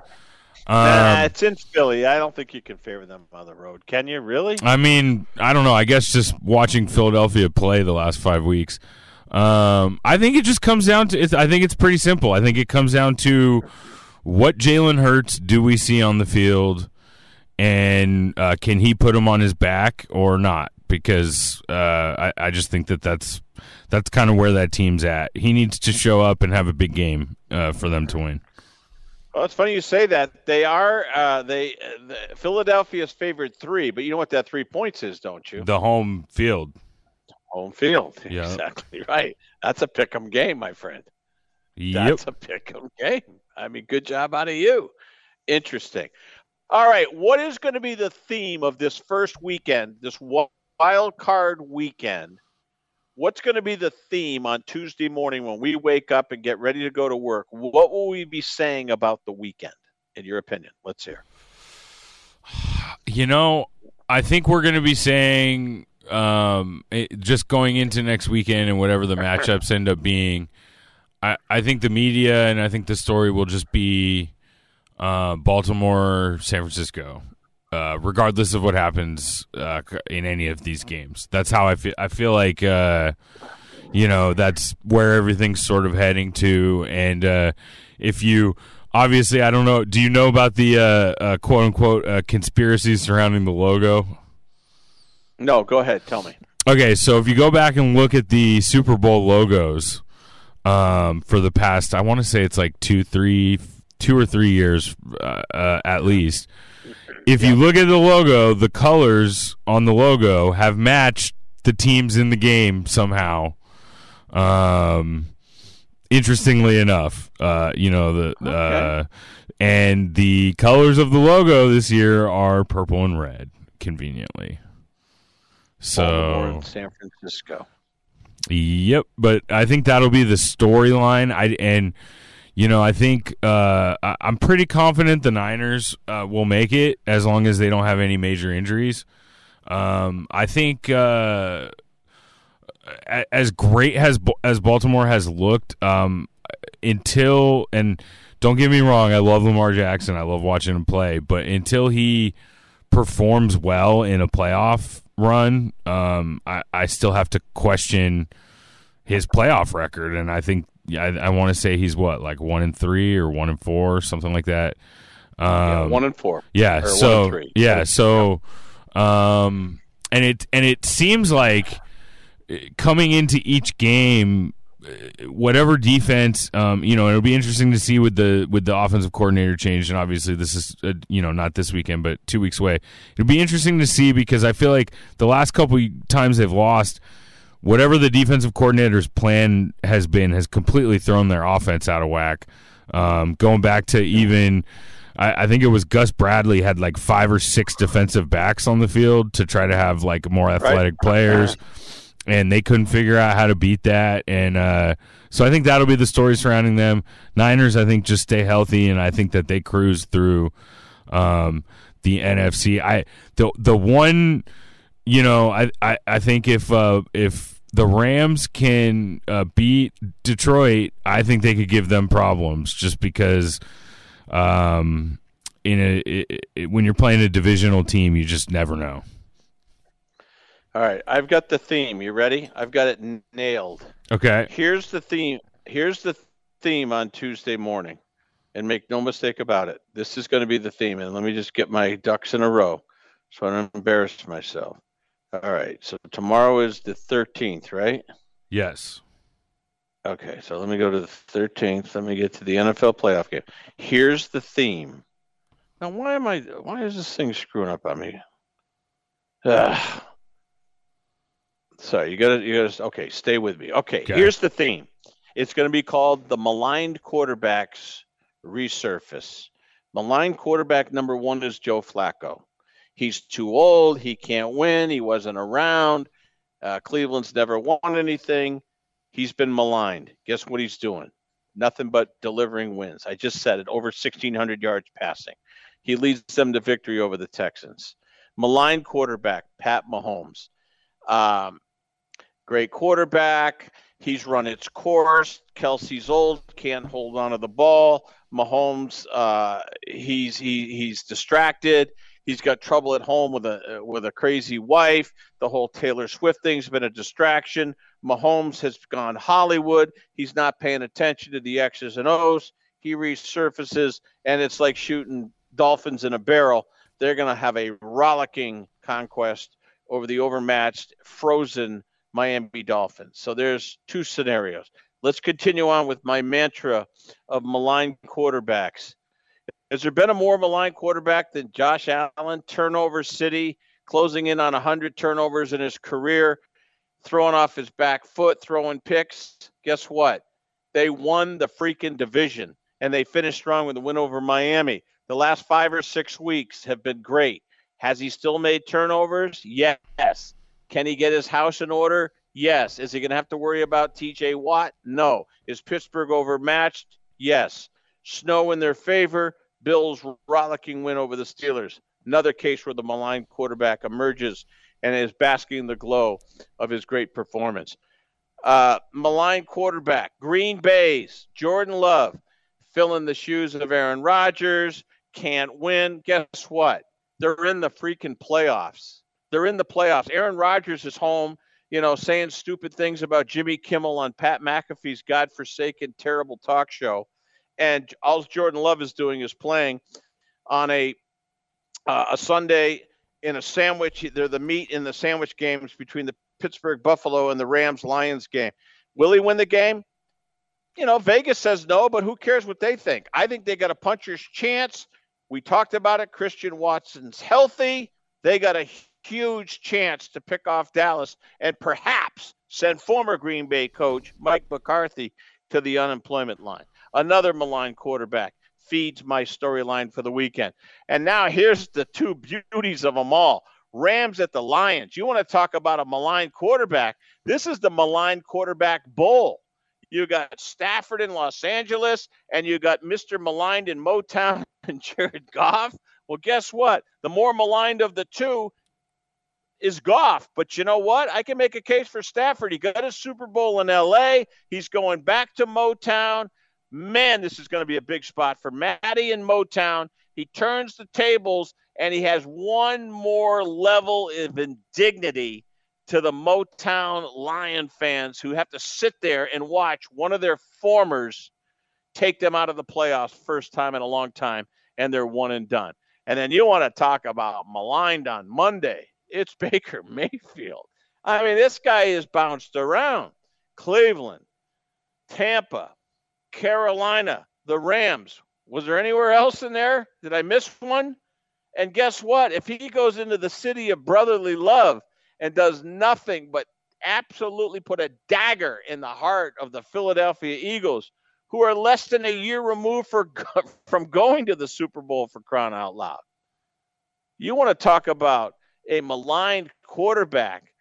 Um, nah, it's in Philly. I don't think you can favor them on the road. Can you really? I mean, I don't know. I guess just watching Philadelphia play the last five weeks, um, I think it just comes down to. I think it's pretty simple. I think it comes down to what Jalen Hurts do we see on the field, and uh, can he put him on his back or not? Because uh, I, I just think that that's that's kind of where that team's at. He needs to show up and have a big game uh, for them to win. Well, it's funny you say that. They are uh, they the, Philadelphia's favored three, but you know what that three points is, don't you? The home field. Home field. Yeah. Exactly right. That's a pick 'em game, my friend. Yep. That's a pick 'em game. I mean, good job out of you. Interesting. All right, what is going to be the theme of this first weekend, this wild card weekend? What's going to be the theme on Tuesday morning when we wake up and get ready to go to work? What will we be saying about the weekend, in your opinion? Let's hear. You know, I think we're going to be saying um, it, just going into next weekend and whatever the matchups end up being. I, I think the media and I think the story will just be uh, Baltimore, San Francisco, uh, regardless of what happens uh, in any of these games. That's how I feel. I feel like uh, you know that's where everything's sort of heading to. And uh, if you obviously, I don't know. Do you know about the uh, quote unquote conspiracy surrounding the logo? No, go ahead. Tell me. Okay, so if you go back and look at the Super Bowl logos um, for the past, I want to say it's like two, three, two or three years uh, uh, at least. If you look at the logo, the colors on the logo have matched the teams in the game somehow. Um, interestingly enough, uh, you know the uh, okay. and the colors of the logo this year are purple and red, conveniently. So San Francisco. Yep, but I think that'll be the storyline. I and you know I think uh, I, am pretty confident the Niners uh, will make it as long as they don't have any major injuries. Um, I think uh, as great as as Baltimore has looked um, until and don't get me wrong, I love Lamar Jackson. I love watching him play, but until he performs well in a playoff run, um, I, I still have to question his playoff record, and I think I, I want to say he's what like one and three or one and four, something like that. Um, yeah, one and four. Yeah. so yeah. So, um, and it and it seems like coming into each game whatever defense, um, you know, it'll be interesting to see with the with the offensive coordinator change, and obviously this is uh, you know not this weekend, but two weeks away. It'll be interesting to see because I feel like the last couple times they've lost, whatever the defensive coordinator's plan has been has completely thrown their offense out of whack. Um, going back to even. I, I think it was Gus Bradley had like five or six defensive backs on the field to try to have like more athletic right. players and they couldn't figure out how to beat that. And uh, so I think that'll be the story surrounding them. Niners, I think, just stay healthy, and I think that they cruise through um, the NFC. I the the one, you know, I I, I think if uh, if the Rams can uh, beat Detroit, I think they could give them problems just because. Um, in a it, it, when you're playing a divisional team, you just never know. All right, I've got the theme. You ready? I've got it nailed. Okay. Here's the theme. Here's the theme on Tuesday morning. And make no mistake about it. This is going to be the theme. And let me just get my ducks in a row so I don't embarrass myself. All right. So tomorrow is the 13th, right? Yes. Okay. So let me go to the 13th. Let me get to the NFL playoff game. Here's the theme. Now, why am I, why is this thing screwing up on me? Uh, sorry, you gotta, you gotta. Okay, stay with me. Okay, Okay. here's the theme. It's going to be called the maligned quarterbacks resurface. Maligned quarterback number one is Joe Flacco. He's too old. He can't win. He wasn't around. Uh, Cleveland's never won anything. He's been maligned. Guess what he's doing? Nothing but delivering wins. I just said it over 1,600 yards passing. He leads them to victory over the Texans. Maligned quarterback, Pat Mahomes. Um, great quarterback. He's run its course. Kelce's old, can't hold on to the ball. Mahomes, uh, he's he, he's distracted. He's got trouble at home with a with a crazy wife. The whole Taylor Swift thing's been a distraction. Mahomes has gone Hollywood. He's not paying attention to the X's and O's. He resurfaces, and it's like shooting dolphins in a barrel. They're going to have a rollicking conquest over the overmatched, frozen Miami Dolphins. So there's two scenarios. Let's continue on with my mantra of maligned quarterbacks. Has there been a more maligned quarterback than Josh Allen? Turnover City, closing in on 100 turnovers in his career, throwing off his back foot, throwing picks. Guess what? They won the freaking division and they finished strong with a win over Miami. The last five or six weeks have been great. Has he still made turnovers? Yes. Can he get his house in order? Yes. Is he going to have to worry about TJ Watt? No. Is Pittsburgh overmatched? Yes. Snow in their favor. Bills rollicking win over the Steelers. Another case where the maligned quarterback emerges and is basking in the glow of his great performance. Uh, maligned quarterback, Green Bay's Jordan Love, filling the shoes of Aaron Rodgers, can't win. Guess what? They're in the freaking playoffs. They're in the playoffs. Aaron Rodgers is home, you know, saying stupid things about Jimmy Kimmel on Pat McAfee's godforsaken, terrible talk show. And all Jordan Love is doing is playing on a uh, a Sunday in a sandwich. They're the meat in the sandwich games between the Pittsburgh Buffalo and the Rams Lions game. Will he win the game? You know, Vegas says no, but who cares what they think? I think they got a puncher's chance. We talked about it. Christian Watson's healthy. They got a huge chance to pick off Dallas and perhaps send former Green Bay coach Mike McCarthy to the unemployment line. Another maligned quarterback feeds my storyline for the weekend. And now here's the two beauties of them all. Rams at the Lions. You want to talk about a maligned quarterback? This is the maligned quarterback bowl. You got Stafford in Los Angeles, and you got Mr. Maligned in Motown and Jared Goff. Well, guess what? The more maligned of the two is Goff. But you know what? I can make a case for Stafford. He got a Super Bowl in LA. He's going back to Motown. Man, this is going to be a big spot for Matty in Motown. He turns the tables and he has one more level of indignity to the Motown Lion fans who have to sit there and watch one of their formers take them out of the playoffs first time in a long time and they're one and done. And then you want to talk about maligned on Monday. It's Baker Mayfield. I mean, this guy is bounced around. Cleveland, Tampa, Carolina, the Rams. Was there anywhere else in there? Did I miss one? And guess what? If he goes into the city of brotherly love and does nothing but absolutely put a dagger in the heart of the Philadelphia Eagles, who are less than a year removed for, from going to the Super Bowl for crying out loud. You want to talk about a maligned quarterback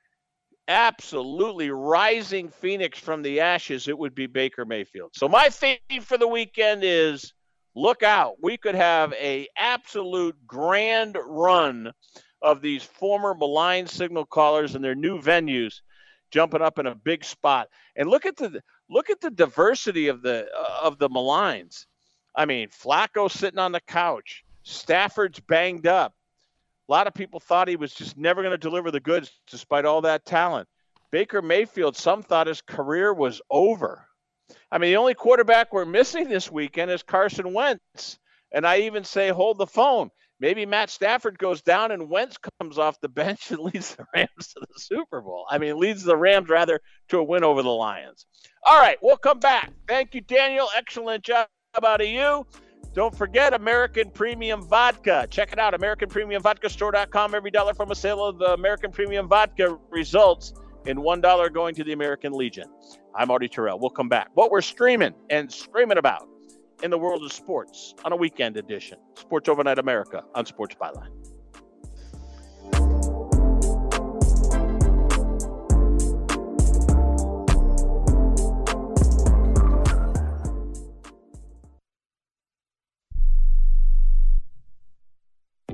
absolutely rising phoenix from the ashes, it would be Baker Mayfield. So my theme for the weekend is look out. We could have a absolute grand run of these former maligned signal callers and their new venues jumping up in a big spot. And look at the look at the diversity of the uh, of the maligns. I mean, Flacco sitting on the couch, Stafford's banged up. A lot of people thought he was just never going to deliver the goods despite all that talent. Baker Mayfield, some thought his career was over. I mean, the only quarterback we're missing this weekend is Carson Wentz. And I even say, hold the phone. Maybe Matt Stafford goes down and Wentz comes off the bench and leads the Rams to the Super Bowl. I mean, leads the Rams rather to a win over the Lions. All right, we'll come back. Thank you, Daniel. Excellent job out of you. Don't forget American Premium Vodka. Check it out, AmericanPremiumVodkaStore.com. Every dollar from a sale of the American Premium Vodka results in $1 going to the American Legion. I'm Marty Tirrell. We'll come back. What we're streaming and screaming about in the world of sports on a weekend edition. Sports Overnight America on Sports Byline.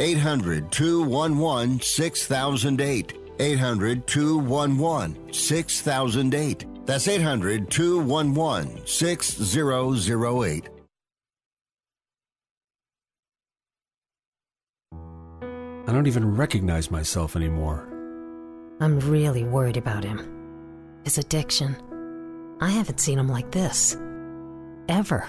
800 211 6008. 800 211 6008. That's 800 211 6008. I don't even recognize myself anymore. I'm really worried about him. His addiction. I haven't seen him like this. Ever.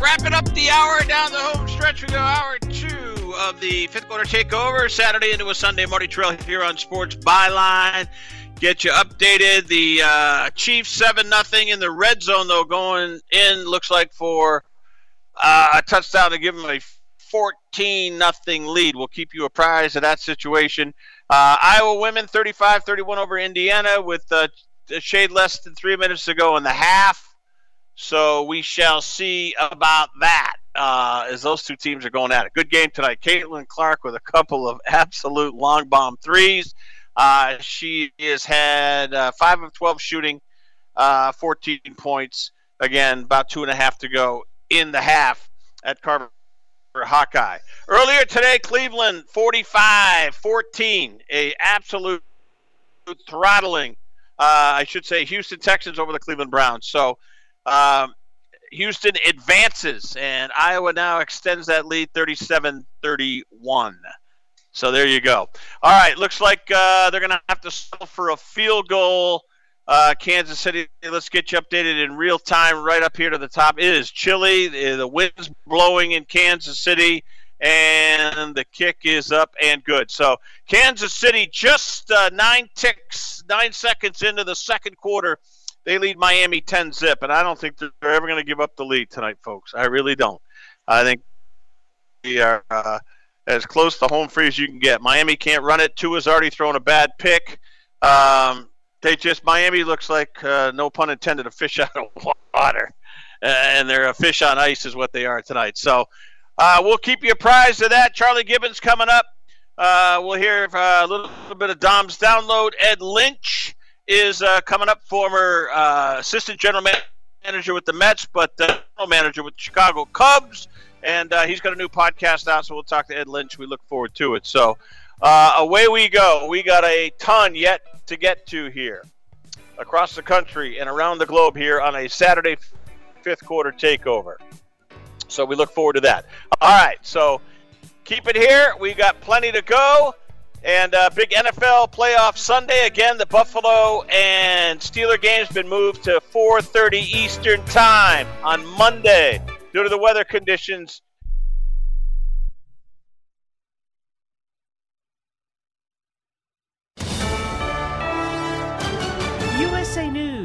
Wrapping up the hour down the home stretch. We go hour two of the fifth quarter takeover, Saturday into a Sunday. Marty Tirrell here on Sports Byline. Get you updated. The uh, Chiefs seven nothing in the red zone though, going in looks like for uh, a touchdown to give them a fourteen nothing lead. We'll keep you apprised of that situation. Uh, Iowa women 35-31 over Indiana with uh, a shade less than three minutes to go in the half. So we shall see about that uh, as those two teams are going at it. Good game tonight. Caitlin Clark with a couple of absolute long bomb threes. Uh, she has had uh, 5 of 12 shooting, uh, 14 points. Again, about two and a half to go in the half at Carver Hawkeye. Earlier today, Cleveland 45 14. A absolute throttling, uh, I should say, Houston Texans over the Cleveland Browns. So, um, Houston advances, and Iowa now extends that lead 37 31. So there you go. All right, looks like uh, they're going to have to settle for a field goal uh, Kansas City. Let's get you updated in real time right up here to the top. It is chilly. The wind's blowing in Kansas City, and the kick is up and good. So Kansas City just uh, nine ticks, nine seconds into the second quarter. They lead Miami 10 zip, and I don't think they're ever going to give up the lead tonight, folks. I really don't. I think we are uh, as close to home free as you can get. Miami can't run it. Tua's already thrown a bad pick. Um, they just Miami looks like uh, no pun intended a fish out of water, and they're a fish on ice is what they are tonight. So uh, we'll keep you apprised of that. Charlie Gibbons coming up. Uh, we'll hear uh, a little, little, bit of Dom's download. Ed Lynch is uh, coming up, former uh, assistant general manager with the Mets, but general manager with the Chicago Cubs, and he's got a new podcast out. So we'll talk to Ed Lynch. We look forward to it. So away we go. We got a ton yet to get to here across the country and around the globe here on a Saturday fifth quarter takeover. So we look forward to that. All right, so keep it here. We got plenty to go. And uh, big NFL playoff Sunday again. The Buffalo and Steeler game's been moved to 4:30 Eastern Time on Monday due to the weather conditions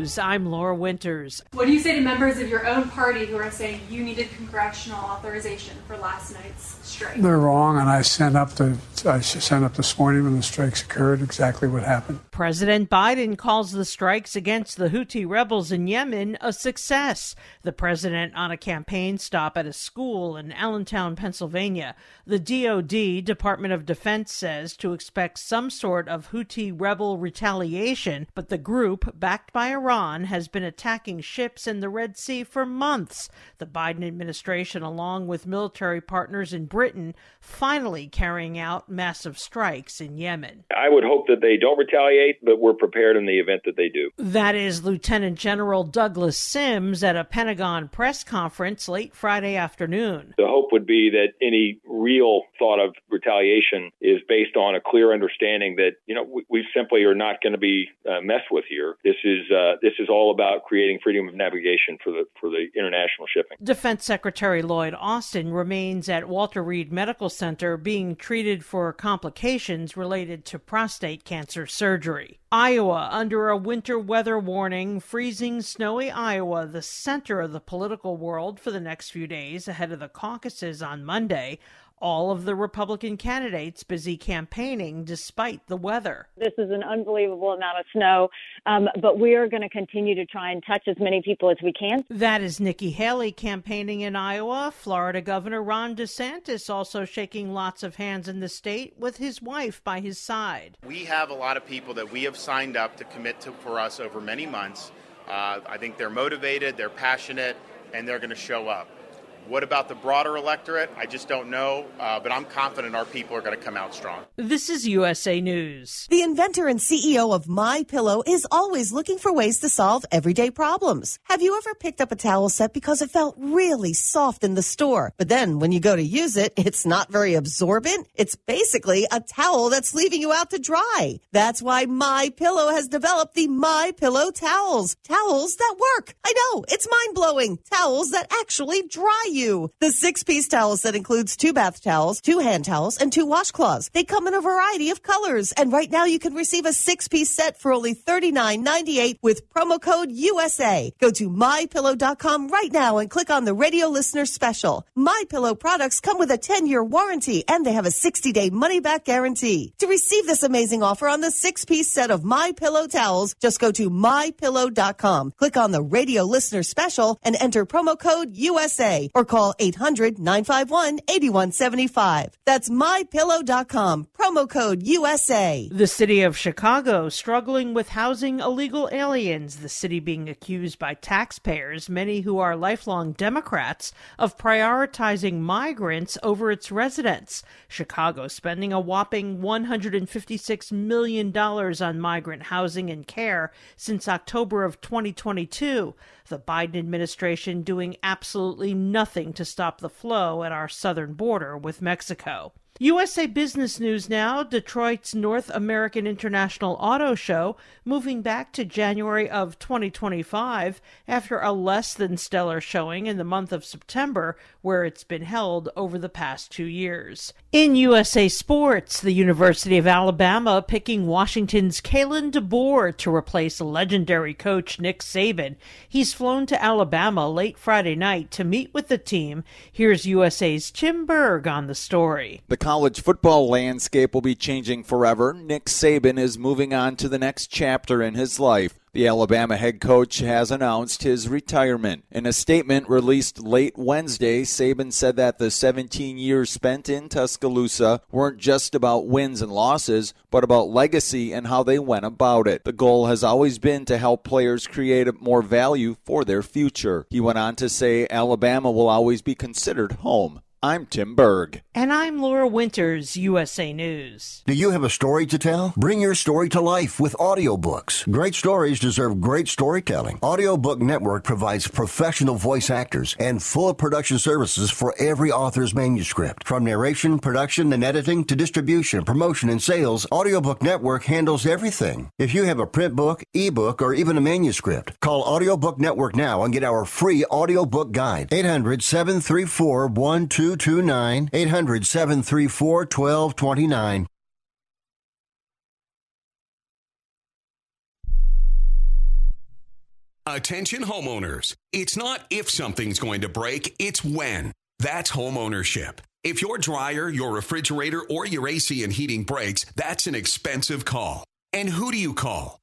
News, I'm Laura Winters. What do you say to members of your own party who are saying you needed congressional authorization for last night's strike? They're wrong, and I sent up the I sent up this morning when the strikes occurred exactly what happened. President Biden calls the strikes against the Houthi rebels in Yemen a success. The president on a campaign stop at a school in Allentown, Pennsylvania. The DoD, Department of Defense, says to expect some sort of Houthi rebel retaliation, but the group, backed by Iran, has been attacking ships in the Red Sea for months. The Biden administration, along with military partners in Britain, finally carrying out massive strikes in Yemen. I would hope that they don't retaliate, but we're prepared in the event that they do. That is Lieutenant General Douglas Sims at a Pentagon press conference late Friday afternoon. The hope would be that any real thought of retaliation is based on a clear understanding that you know we, we simply are not going to be uh, messed with here. This is uh, this is all about creating freedom of navigation for the for the international shipping. Defense Secretary Lloyd Austin remains at Walter Reed Medical Center being treated for complications related to prostate cancer surgery. Iowa under a winter weather warning, freezing, snowy Iowa, the center of the political world for the next few days ahead of the caucuses on Monday all of the Republican candidates busy campaigning despite the weather. This is an unbelievable amount of snow, um, but we are going to continue to try and touch as many people as we can. That is Nikki Haley campaigning in Iowa. Florida Governor Ron DeSantis also shaking lots of hands in the state with his wife by his side. We have a lot of people that we have signed up to commit to for us over many months. Uh, I think they're motivated, they're passionate, and they're going to show up. What about the broader electorate? I just don't know, uh, but I'm confident our people are going to come out strong. This is USA News. The inventor and CEO of My Pillow is always looking for ways to solve everyday problems. Have you ever picked up a towel set because it felt really soft in the store, but then when you go to use it, it's not very absorbent? It's basically a towel that's leaving you out to dry. That's why My Pillow has developed the My Pillow towels. Towels that work. I know, it's mind-blowing. Towels that actually dry you. The six piece towels that includes two bath towels, two hand towels, and two washcloths. They come in a variety of colors. And right now you can receive a six piece set for only $39.98 with promo code USA. Go to mypillow.com right now and click on the radio listener special. My Pillow products come with a 10 year warranty and they have a 60 day money back guarantee. To receive this amazing offer on the six piece set of My Pillow towels, just go to mypillow.com. Click on the radio listener special and enter promo code USA or call 800 951 8175. That's mypillow.com. Promo code USA. The city of Chicago struggling with housing illegal aliens, the city being accused by taxpayers, many who are lifelong Democrats, of prioritizing migrants over its residents. Chicago spending a whopping $156 million on migrant housing and care since October of 2022 the Biden administration doing absolutely nothing to stop the flow at our southern border with Mexico. USA Business News now Detroit's North American International Auto Show moving back to January of 2025 after a less than stellar showing in the month of September, where it's been held over the past two years. In USA Sports, the University of Alabama picking Washington's Kalen DeBoer to replace legendary coach Nick Saban. He's flown to Alabama late Friday night to meet with the team. Here's USA's Tim Berg on the story. The college football landscape will be changing forever. Nick Saban is moving on to the next chapter in his life. The Alabama head coach has announced his retirement. In a statement released late Wednesday, Saban said that the 17 years spent in Tuscaloosa weren't just about wins and losses, but about legacy and how they went about it. The goal has always been to help players create more value for their future. He went on to say Alabama will always be considered home. I'm Tim Berg. And I'm Laura Winters, USA News. Do you have a story to tell? Bring your story to life with audiobooks. Great stories deserve great storytelling. Audiobook Network provides professional voice actors and full production services for every author's manuscript. From narration, production, and editing to distribution, promotion, and sales, Audiobook Network handles everything. If you have a print book, ebook, or even a manuscript, call Audiobook Network now and get our free audiobook guide. 800 734 1229 800 734 1229. Attention homeowners. It's not if something's going to break, it's when. That's homeownership. If your dryer, your refrigerator, or your AC and heating breaks, that's an expensive call. And who do you call?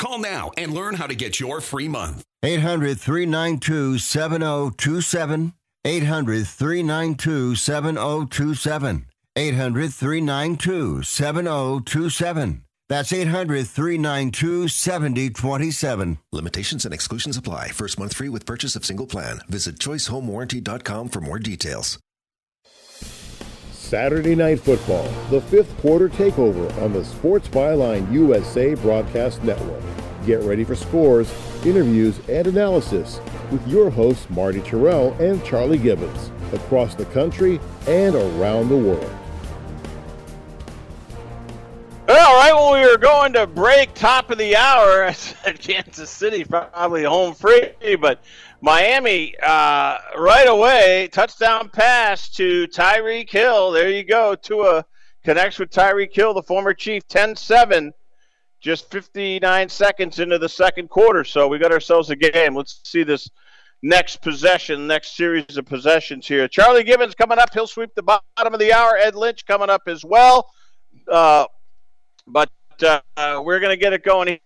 Call now and learn how to get your free month. 800 392 7027. 800 392 7027. 800 392 7027. That's 800 392 7027. Limitations and exclusions apply. First month free with purchase of single plan. Visit choicehomewarranty.com for more details. Saturday Night Football, the fifth quarter takeover on the Sports Byline USA Broadcast Network. Get ready for scores, interviews, and analysis with your hosts Marty Tirrell and Charlie Gibbons across the country and around the world. All right, well, we were going to break top of the hour. I said Kansas City probably home free, but Miami uh, right away touchdown pass to Tyreek Hill. There you go. Tua connects with Tyreek Hill, the former Chief, 10-7, just 59 seconds into the second quarter. So we got ourselves a game. Let's see this next possession, next series of possessions here. Charlie Gibbons coming up. He'll sweep the bottom of the hour. Ed Lynch coming up as well. Uh, but uh, we're going to get it going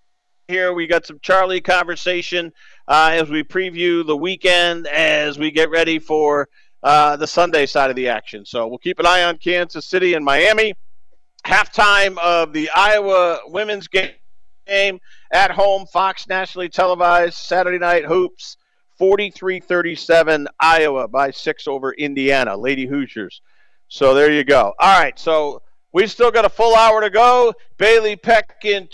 here. We got some Charlie conversation uh, as we preview the weekend, as we get ready for uh, the Sunday side of the action. So we'll keep an eye on Kansas City and Miami. Halftime of the Iowa women's game at home, Fox nationally televised, Saturday night hoops, 43 37, Iowa by six over Indiana, Lady Hoosiers. So there you go. All right, so We've still got a full hour to go. Bailey Peck in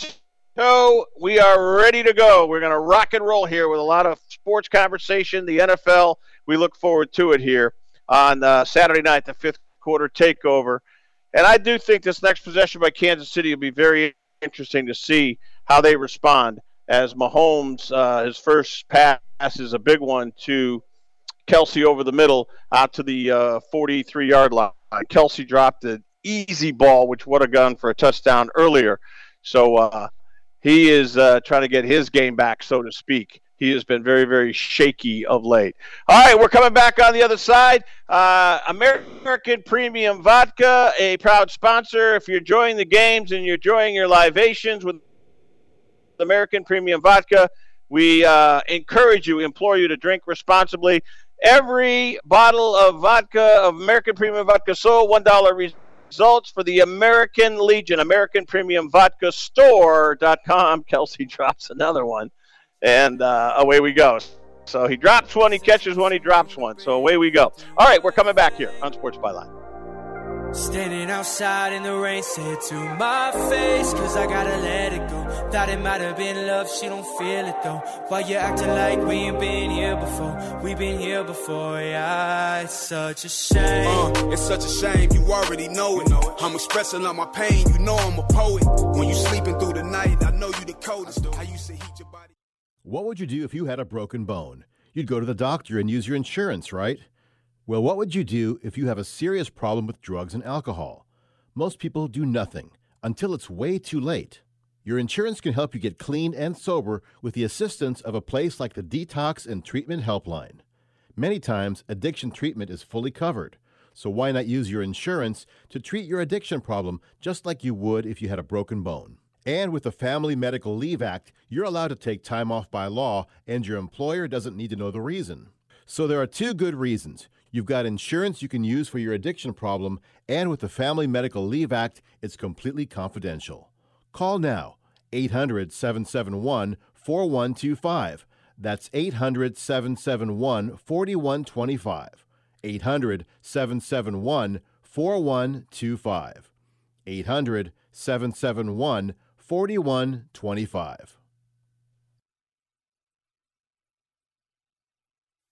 tow. We are ready to go. We're going to rock and roll here with a lot of sports conversation, the NFL. We look forward to it here on uh, Saturday night, the fifth quarter takeover. And I do think this next possession by Kansas City will be very interesting to see how they respond as Mahomes, uh, his first pass is a big one to Kelce over the middle out to the 43 uh, yard line. Kelce dropped it easy ball, which would have gone for a touchdown earlier. So uh, he is uh, trying to get his game back, so to speak. He has been very, very shaky of late. All right, we're coming back on the other side. Uh, American Premium Vodka, a proud sponsor. If you're enjoying the games and you're enjoying your libations with American Premium Vodka, we uh, encourage you, implore you to drink responsibly. Every bottle of vodka, of American Premium Vodka, sold $1 results for the American Legion, American Premium Vodka Store.com. Kelce drops another one, and uh, away we go. So he drops one, he catches one, he drops one. So away we go. All right, we're coming back here on Sports Byline. Standing outside in the rain, say it to my face, cause I gotta let it go. Thought it might have been love, she don't feel it though. Why you acting like we ain't been here before? We been here before, yeah, it's such a shame. Uh, it's such a shame, you already know it. I'm expressing all my pain, you know I'm a poet. When you sleeping through the night, I know you the coldest. How you say heat your body. What would you do if you had a broken bone? You'd go to the doctor and use your insurance, right? Well, what would you do if you have a serious problem with drugs and alcohol? Most people do nothing until it's way too late. Your insurance can help you get clean and sober with the assistance of a place like the Detox and Treatment Helpline. Many times, addiction treatment is fully covered, so why not use your insurance to treat your addiction problem just like you would if you had a broken bone? And with the Family Medical Leave Act, you're allowed to take time off by law, and your employer doesn't need to know the reason. So there are two good reasons. You've got insurance you can use for your addiction problem, and with the Family Medical Leave Act, it's completely confidential. Call now 800 771 4125. That's 800 771 4125. 800 771 4125. 800 771 4125.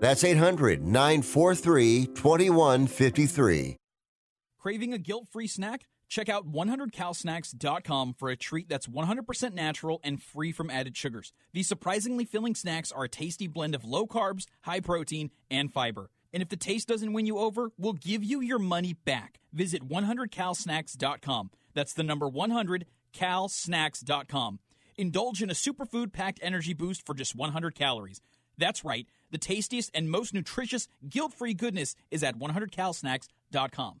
That's 800 943 2153. Craving a guilt free snack? Check out 100calsnacks.com for a treat that's 100% natural and free from added sugars. These surprisingly filling snacks are a tasty blend of low carbs, high protein, and fiber. And if the taste doesn't win you over, we'll give you your money back. Visit 100calsnacks.com. That's the number 100calsnacks.com. Indulge in a superfood packed energy boost for just 100 calories. That's right. The tastiest and most nutritious guilt-free goodness is at 100calsnacks.com.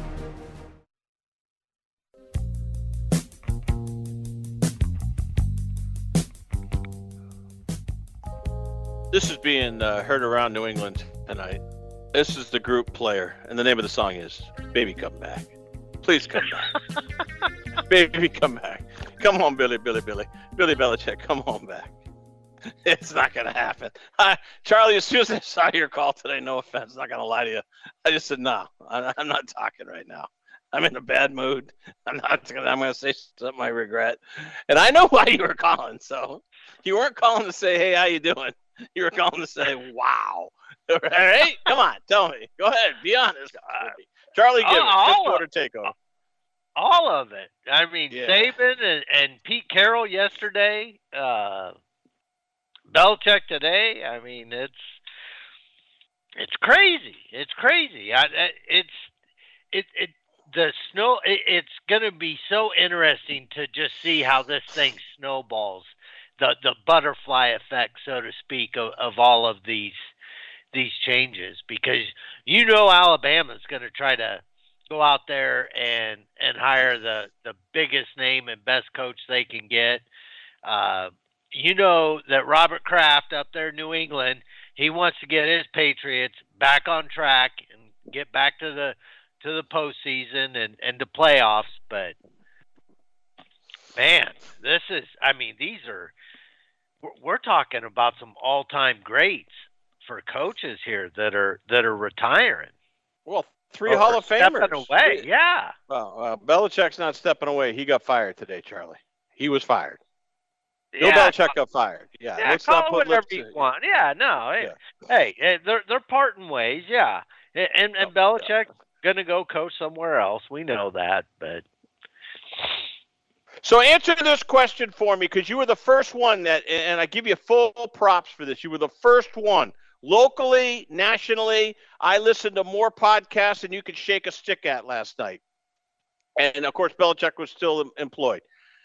This is being uh, heard around New England tonight. This is the group player, and the name of the song is Baby Come Back. Please come back. Baby, come back. Come on, Billy, Billy, Billy. Billy Belichick, come on back. It's not going to happen. Hi, Charlie, as soon as I saw your call today, no offense, not going to lie to you. I just said, no, I'm not talking right now. I'm in a bad mood. I'm not going to, I'm to say something I regret. And I know why you were calling. So you weren't calling to say, hey, how you doing? You were going to say, wow. All right? Come on, tell me. Go ahead. Be honest. Charlie Gibbons, fifth quarter takeover. All of it. I mean, Yeah. Saban and, and Pete Carroll yesterday, uh, Belichick today. I mean, it's it's crazy. It's crazy. I, I- it's it it the snow. It, it's going to be so interesting to just see how this thing snowballs. The the butterfly effect, so to speak, of, of all of these these changes because you know Alabama's going to try to go out there and and hire the the biggest name and best coach they can get. Uh, you know that Robert Kraft up there in New England, he wants to get his Patriots back on track and get back to the to the postseason and and the playoffs. But man, this is I mean these are we're talking about some all time greats for coaches here that are that are retiring. Well, three Hall of Famers away. Yeah. Well, uh, Belichick's not stepping away. He got fired today, Charlie. He was fired. Bill Yeah. Belichick got fired. Yeah, Yeah, let's call not it put whatever you want. Yeah, no. Hey, hey, eh, they're they're parting ways. Yeah, and and, and Belichick gonna go coach somewhere else. We know that, but So answer this question for me because you were the first one that, and I give you full props for this. You were the first one locally, nationally. I listened to more podcasts than you could shake a stick at last night. And of course, Belichick was still employed.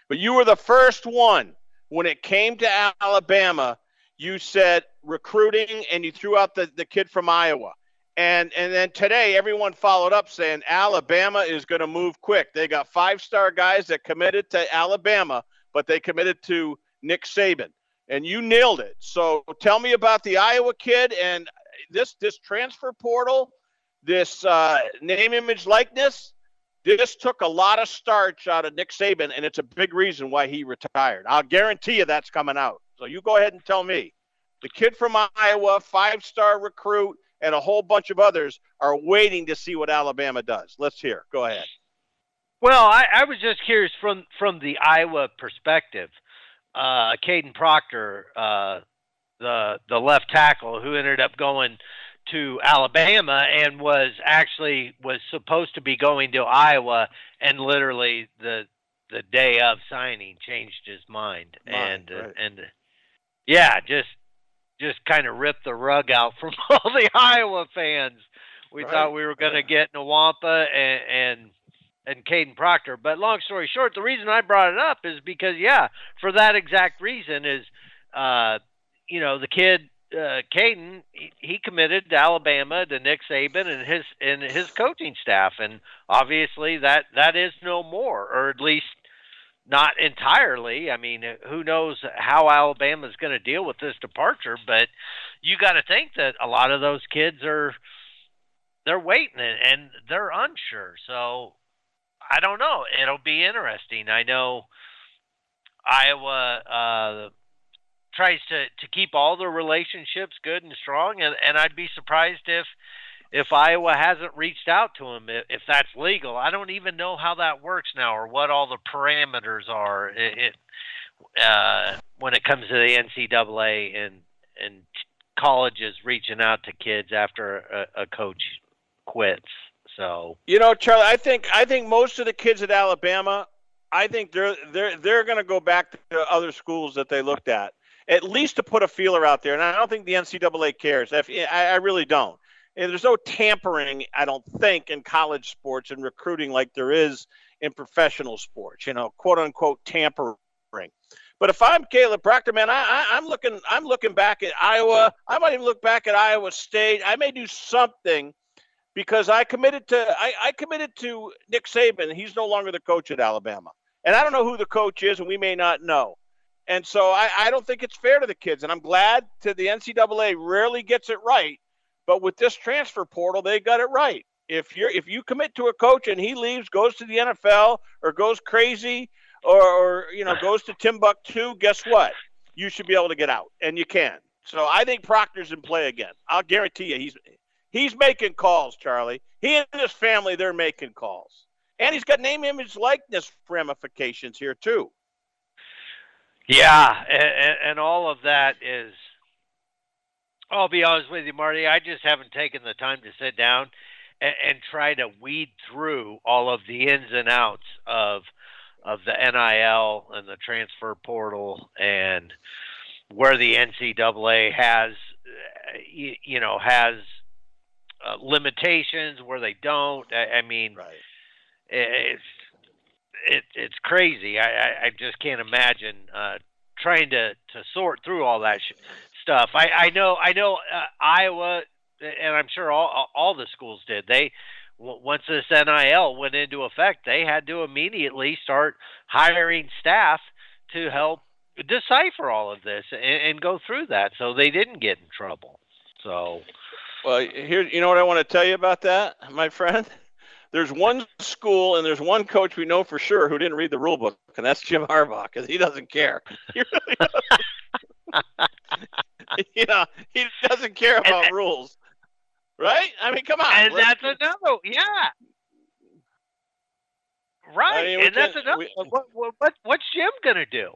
But you were the first one when it came to Alabama. You said recruiting, and you threw out the, the kid from Iowa. And and then today, everyone followed up saying Alabama is going to move quick. They got five star guys that committed to Alabama, but they committed to Nick Saban, and you nailed it. So tell me about the Iowa kid and this this transfer portal, this uh, name, image, likeness. This took a lot of starch out of Nick Saban, and it's a big reason why he retired. I'll guarantee you that's coming out. So you go ahead and tell me. The kid from Iowa, five star recruit, and a whole bunch of others are waiting to see what Alabama does. Let's hear. Go ahead. well, I, I was just curious from from the Iowa perspective. Uh, Kadyn Proctor, uh, the the left tackle, who ended up going to Alabama and was actually was supposed to be going to Iowa, and literally the the day of signing changed his mind, Mind, and uh, and yeah, just just kind of ripped the rug out from all the Iowa fans. We Right, thought we were going to get Nawampa and and and Kadyn Proctor. But long story short, the reason I brought it up is because yeah, for that exact reason is uh you know, the kid uh Kadyn he, he committed to Alabama to Nick Saban and his and his coaching staff and obviously that that is no more or at least not entirely. I mean, who knows how Alabama's going to deal with this departure, but you got to think that a lot of those kids are they're waiting and, they're unsure. So I don't know. It'll be interesting. I know Iowa uh tries to to keep all the relationships good and strong and and I'd be surprised if if Iowa hasn't reached out to him if, that's legal. I don't even know how that works now or what all the parameters are it, it uh when it comes to the NCAA and and colleges reaching out to kids after a, a coach quits. So You know, Charlie, I think I think most of the kids at Alabama, I think they're they're they're going to go back to other schools that they looked at, at least to put a feeler out there. And I don't think the NCAA cares. I, I really don't. And there's no tampering, I don't think, in college sports and recruiting like there is in professional sports. You know, quote unquote tampering. But if I'm Caleb Proctor, man, I, I, I'm looking I'm looking back at Iowa. I might even look back at Iowa State. I may do something because I committed to I, I committed to Nick Saban. He's no longer the coach at Alabama, and I don't know who the coach is, and we may not know. And so I, I don't think it's fair to the kids, and I'm glad to the NCAA rarely gets it right, but with this transfer portal, they got it right. If you're if you commit to a coach and he leaves, goes to the NFL or goes crazy or, or you know goes to Timbuktu, guess what? You should be able to get out, and you can. So I think Proctor's in play again. I'll guarantee you, he's he's making calls, Charlie. He and his family, they're making calls, and he's got name, image, likeness ramifications here too. Yeah, and, and all of that is. I'll be honest with you, Marty. I just haven't taken the time to sit down and, and try to weed through all of the ins and outs of of the NIL and the transfer portal and where the NCAA has, you, you know, has uh, limitations where they don't. I, I mean, it's it, it's crazy. I, I, I just can't imagine uh, trying to, to sort through all that sh- stuff. I, I know I know uh, Iowa, and I'm sure all all the schools did. They once this NIL went into effect, they had to immediately start hiring staff to help decipher all of this and, and go through that, so they didn't get in trouble. So, well, here, you know what I want to tell you about that, my friend. There's one school and there's one coach we know for sure who didn't read the rule book, and that's Jim Harbaugh because he doesn't care. He really doesn't. you know, he doesn't care about and, uh, rules, right? I mean, come on. And that's another, yeah. Right, I mean, and that's another. We, what, what, what's Jim gonna do?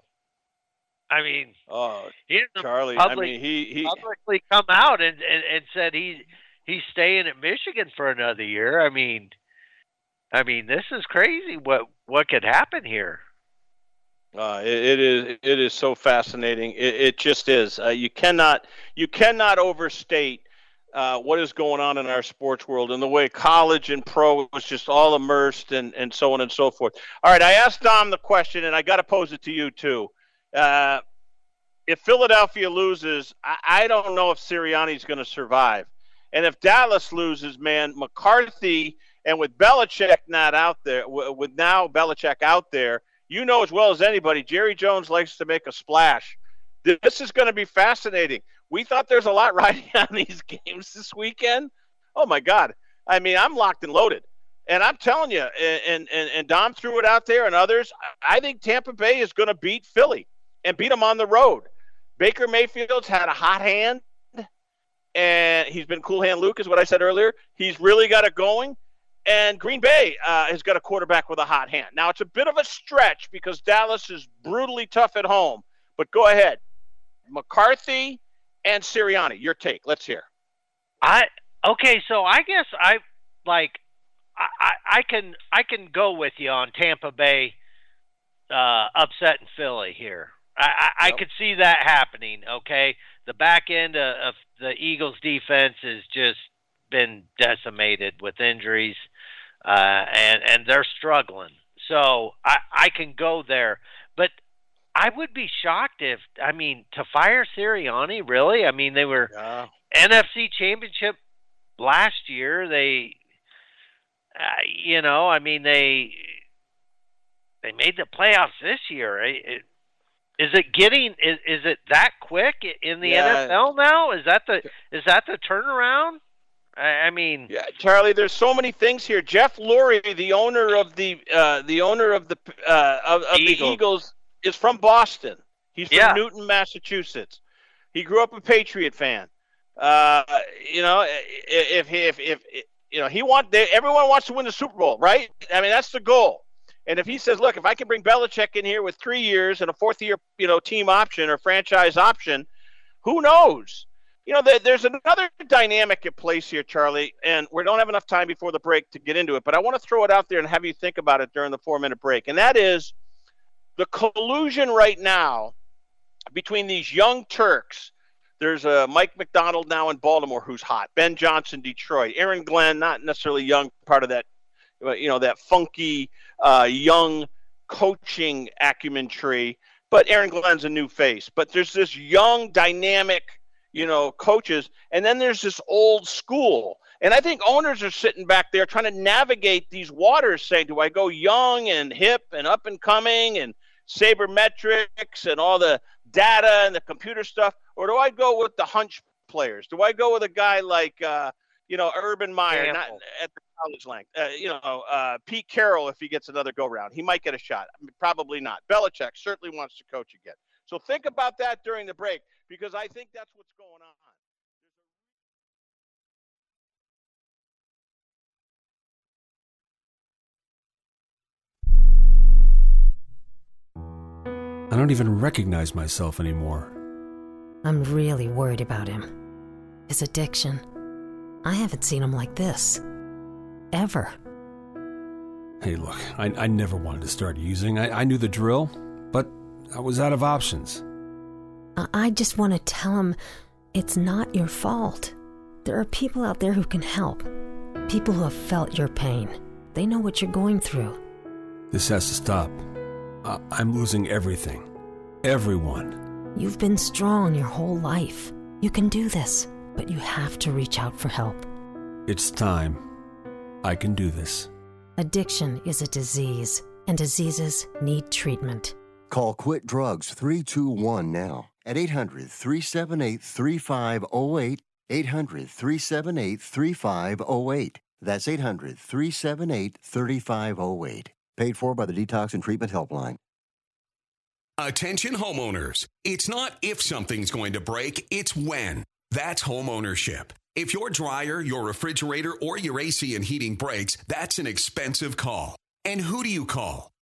I mean, oh, he Charlie. Public, I mean, he he publicly come out and, and and said he he's staying at Michigan for another year. I mean, I mean, this is crazy. What what could happen here? Uh, it, it is it is so fascinating. It, it just is. Uh, you cannot you cannot overstate uh, what is going on in our sports world and the way college and pro was just all immersed and, and so on and so forth. All right, I asked Dom the question, and I got to pose it to you too. Uh, if Philadelphia loses, I, I don't know if Sirianni's going to survive. And if Dallas loses, man, McCarthy and with Belichick not out there, with now Belichick out there, you know as well as anybody, Jerry Jones likes to make a splash. This is going to be fascinating. We thought there's a lot riding on these games this weekend. Oh my God! I mean, I'm locked and loaded, and I'm telling you, and and and Dom threw it out there, and others. I think Tampa Bay is going to beat Philly and beat them on the road. Baker Mayfield's had a hot hand, and he's been cool hand Luke, is what I said earlier. He's really got it going. And Green Bay uh, has got a quarterback with a hot hand. Now, it's a bit of a stretch because Dallas is brutally tough at home. But go ahead. McCarthy and Sirianni, your take. Let's hear. I okay, so I guess I like I, I can I can go with you on Tampa Bay uh, upsetting Philly here. I, I, yep. I could see that happening. Okay, the back end of, of the Eagles' defense is just been decimated with injuries, uh, and and they're struggling. So I I can go there, but I would be shocked if I mean to fire Sirianni. Really? I mean they were yeah. NFC Championship last year. They, uh, you know, I mean they they made the playoffs this year. It, is it getting is, is it that quick in the yeah. NFL now? Is that the is that the turnaround? I, I mean, yeah, Charlie. There's so many things here. Jeff Lurie, the owner of the uh, the owner of the uh, of, of Eagles. the Eagles, is from Boston. He's from yeah. Newton, Massachusetts. He grew up a Patriot fan. Uh, you know, if if, if if you know he want they, everyone wants to win the Super Bowl, right? I mean, that's the goal. And if he says, look, if I can bring Belichick in here with three years and a fourth year, you know, team option or franchise option, who knows? You know, there's another dynamic at place here, Charlie, and we don't have enough time before the break to get into it, but I want to throw it out there and have you think about it during the four minute break. And that is the collusion right now between these young Turks. There's a Mike Macdonald now in Baltimore who's hot. Ben Johnson, Detroit. Aaron Glenn, not necessarily young, part of that, you know, that funky uh, young coaching acumen tree. But Aaron Glenn's a new face. But there's this young, dynamic, you know, coaches, and then there's this old school. And I think owners are sitting back there trying to navigate these waters, saying, "Do I go young and hip and up and coming and sabermetrics and all the data and the computer stuff, or do I go with the hunch players? Do I go with a guy like, uh, you know, Urban Meyer, not at the college length. Uh, you know, uh, Pete Carroll, if he gets another go round, he might get a shot. I mean, probably not. Belichick certainly wants to coach again. So think about that during the break because I think that's what's going on. I don't even recognize myself anymore. I'm really worried about him. His addiction. I haven't seen him like this ever. Hey, look, I, I never wanted to start using. I, I knew the drill, but I was out of options. I just want to tell him it's not your fault. There are people out there who can help. People who have felt your pain. They know what you're going through. This has to stop. I, I'm losing everything. Everyone. You've been strong your whole life. You can do this, but you have to reach out for help. It's time. I can do this. Addiction is a disease, and diseases need treatment. Call Quit Drugs 321 now at 800 378 3508. 800 378 3508. That's 800 378 3508. Paid for by the Detox and Treatment Helpline. Attention homeowners. It's not if something's going to break, it's when. That's homeownership. If your dryer, your refrigerator, or your AC and heating breaks, that's an expensive call. And who do you call?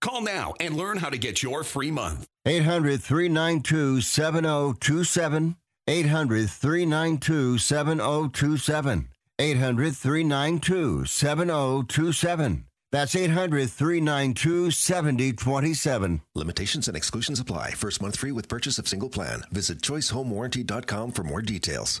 Call now and learn how to get your free month. 800 392 7027. 800 392 7027. 800 392 7027. That's 800 392 7027. Limitations and exclusions apply. First month free with purchase of single plan. Visit choicehomewarranty.com for more details.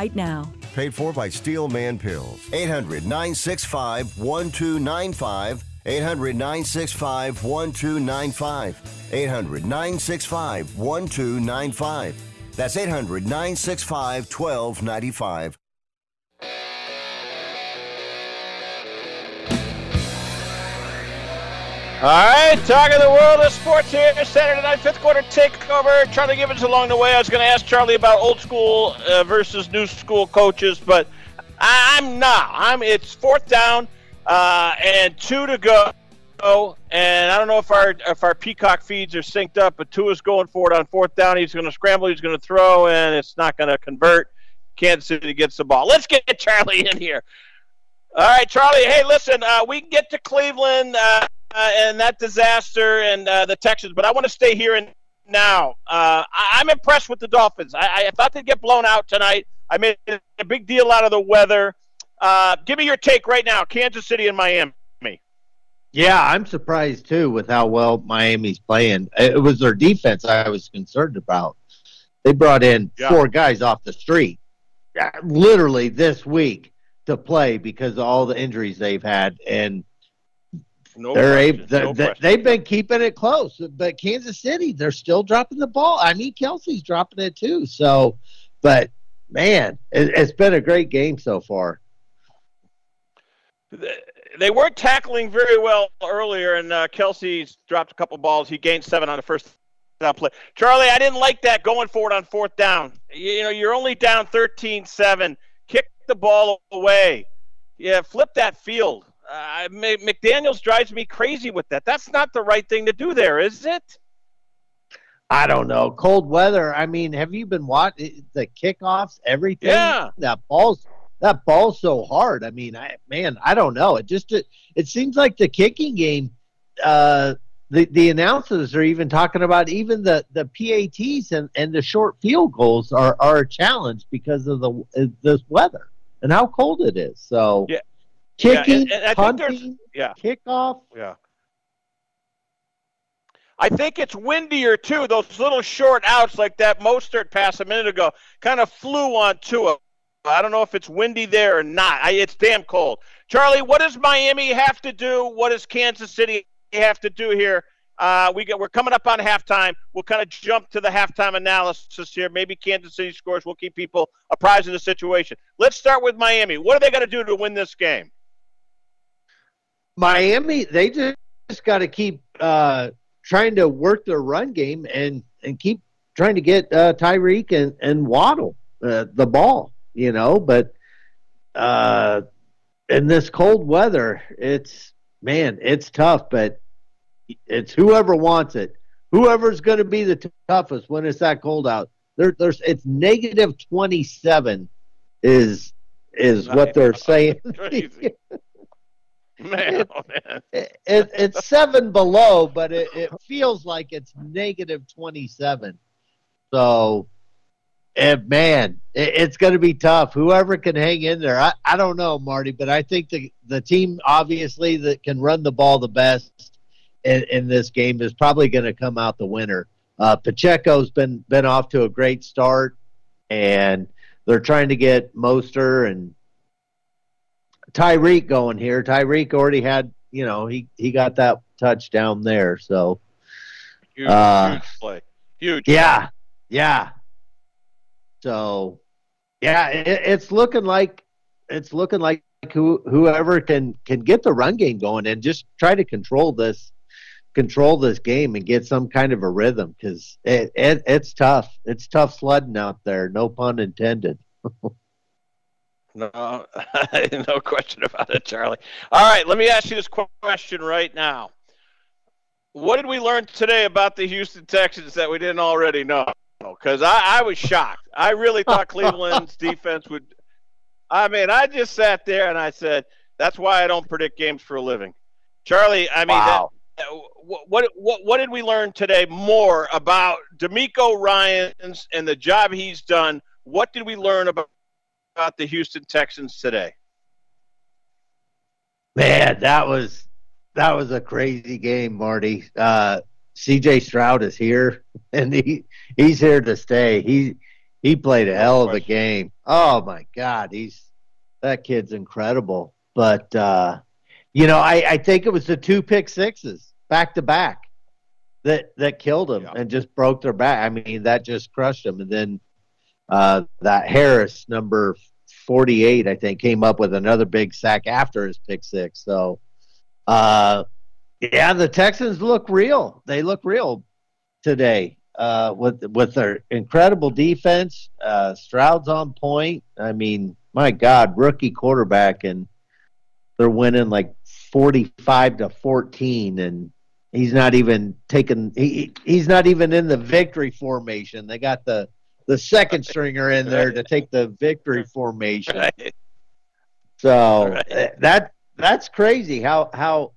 now. Paid for by Steel Man Pills. 800 965 1295. 800 965 1295. 800 965 1295. That's 800 965 1295. All right, talking the world of sports here. Saturday night, fifth quarter takeover. Charlie Gibbons along the way. I was going to ask Charlie about old school uh, versus new school coaches, but I- am not. I'm. It's fourth down uh, and two to go. And I don't know if our if our Peacock feeds are synced up, but two is going for it on fourth down. He's going to scramble. He's going to throw, and it's not going to convert. Kansas City gets the ball. Let's get Charlie in here. All right, Charlie. Hey, listen, uh, we can get to Cleveland. Uh, uh, and that disaster and uh, the Texans, but I want to stay here and now. Uh, I- am I'm impressed with the Dolphins. I-, I thought they'd get blown out tonight. I made a big deal out of the weather. Uh, give me your take right now Kansas City and Miami. Yeah, I'm surprised too with how well Miami's playing. It was their defense I was concerned about. They brought in yeah. four guys off the street, literally this week to play because of all the injuries they've had, and no they're able, no they, they've been keeping it close, but Kansas City, they're still dropping the ball. I mean, Kelce's dropping it too. So, but man, it, has been a great game so far. They weren't tackling very well earlier, and uh, Kelce's dropped a couple balls. He gained seven on the first down play. Charlie, I didn't like that going forward on fourth down. You, you know, you're only down 13 7. Kick the ball away. Yeah, flip that field. Uh, McDaniels drives me crazy with that. That's not the right thing to do there, is it? I don't know. Cold weather. I mean, have you been watching the kickoffs? Everything. Yeah. That ball's that ball's so hard. I mean, I man, I don't know. It just it, it seems like the kicking game. Uh, the the announcers are even talking about even the the PATs and and the short field goals are are a challenge because of the this weather and how cold it is. So yeah. Kicking, yeah, and, and punting, yeah. kickoff. Yeah. I think it's windier too. Those little short outs like that Mostert pass a minute ago kind of flew on Tua. I don't know if it's windy there or not. I, it's damn cold. Charlie, what does Miami have to do? What does Kansas City have to do here? Uh, we get, we're coming up on halftime. We'll kind of jump to the halftime analysis here. Maybe Kansas City scores. We'll keep people apprised of the situation. Let's start with Miami. What are they going to do to win this game? Miami, they just, just got to keep uh, trying to work their run game and and keep trying to get uh, Tyreek and and Waddle uh, the ball. you know, but uh, in this cold weather, it's man, it's tough, but it's whoever wants it. Whoever's going to be the t- toughest when it's that cold out. There, there's it's negative twenty seven is is what they're saying. Man, oh, man. It, it, it's seven below, but it, it feels like it's negative 27. So, and man, it, it's going to be tough. Whoever can hang in there, I, I don't know, Marty, but I think the, the team, obviously, that can run the ball the best in, in this game is probably going to come out the winner. Uh, Pacheco's been, been off to a great start, and they're trying to get Mostert and Tyreek going here. Tyreek already had, you know, he he got that touchdown there. So Huge, Uh, huge play. Huge. yeah, yeah. So yeah, it, it's looking like it's looking like who, whoever can can get the run game going and just try to control this control this game and get some kind of a rhythm because it, it it's tough. It's tough sledding out there. No pun intended. No, no question about it, Charlie. All right, let me ask you this question right now. What did we learn today about the Houston Texans that we didn't already know? Because I, I was shocked. I really thought Cleveland's defense would. I mean, I just sat there and I said, "That's why I don't predict games for a living." Charlie, I mean, Wow. Uh, that, what, what what what did we learn today more about DeMeco Ryans and the job he's done? What did we learn about about the Houston Texans today? Man, that was that was a crazy game, Marty. Uh, C.J. Stroud is here, and he he's here to stay. He he played a hell of a game. Oh my God, he's that kid's incredible. But uh, you know, I, I think it was the two pick sixes back to back that that killed him and just broke their back. I mean, that just crushed him. And then uh, that Harris number forty eight, I think, came up with another big sack after his pick six. So, uh, yeah, the Texans look real. They look real today uh, with with their incredible defense. Uh, Stroud's on point. I mean, my God, rookie quarterback, and they're winning like forty five to fourteen, and he's not even taking. He he's not even in the victory formation. They got the the second stringer in there to take the victory formation. So uh, that that's crazy. How how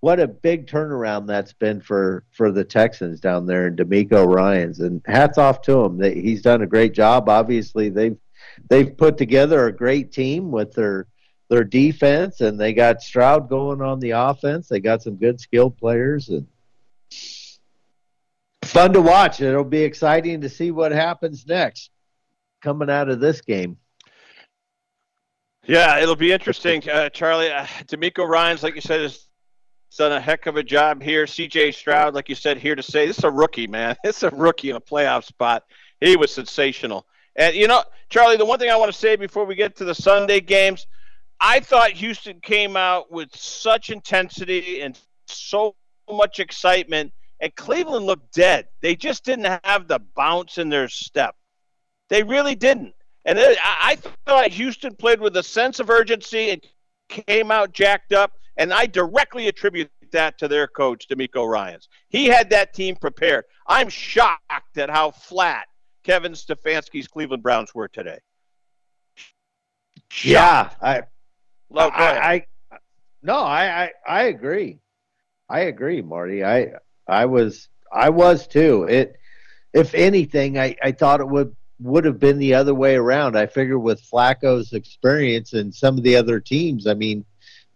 what a big turnaround that's been for for the Texans down there in DeMeco Ryans, and hats off to him. They, he's done a great job. Obviously, they've they've put together a great team with their their defense, and they got Stroud going on the offense. They got some good skilled players, and fun to watch. It'll be exciting to see what happens next coming out of this game. Yeah, it'll be interesting, uh, Charlie. Uh, DeMeco Ryans, like you said, has done a heck of a job here. C.J. Stroud, like you said, here to say this is a rookie, man. It's a rookie in a playoff spot. He was sensational. And you know, Charlie, the one thing I want to say before we get to the Sunday games, I thought Houston came out with such intensity and so much excitement, and Cleveland looked dead. They just didn't have the bounce in their step. They really didn't. And it, I, I thought Houston played with a sense of urgency and came out jacked up. And I directly attribute that to their coach, DeMeco Ryans. He had that team prepared. I'm shocked at how flat Kevin Stefanski's Cleveland Browns were today. Yeah, I, Lo, go. I, I, no, I, I, I agree. I agree, Marty. I, I was, I was too. It, if anything, I, I thought it would would have been the other way around. I figure with Flacco's experience and some of the other teams, I mean,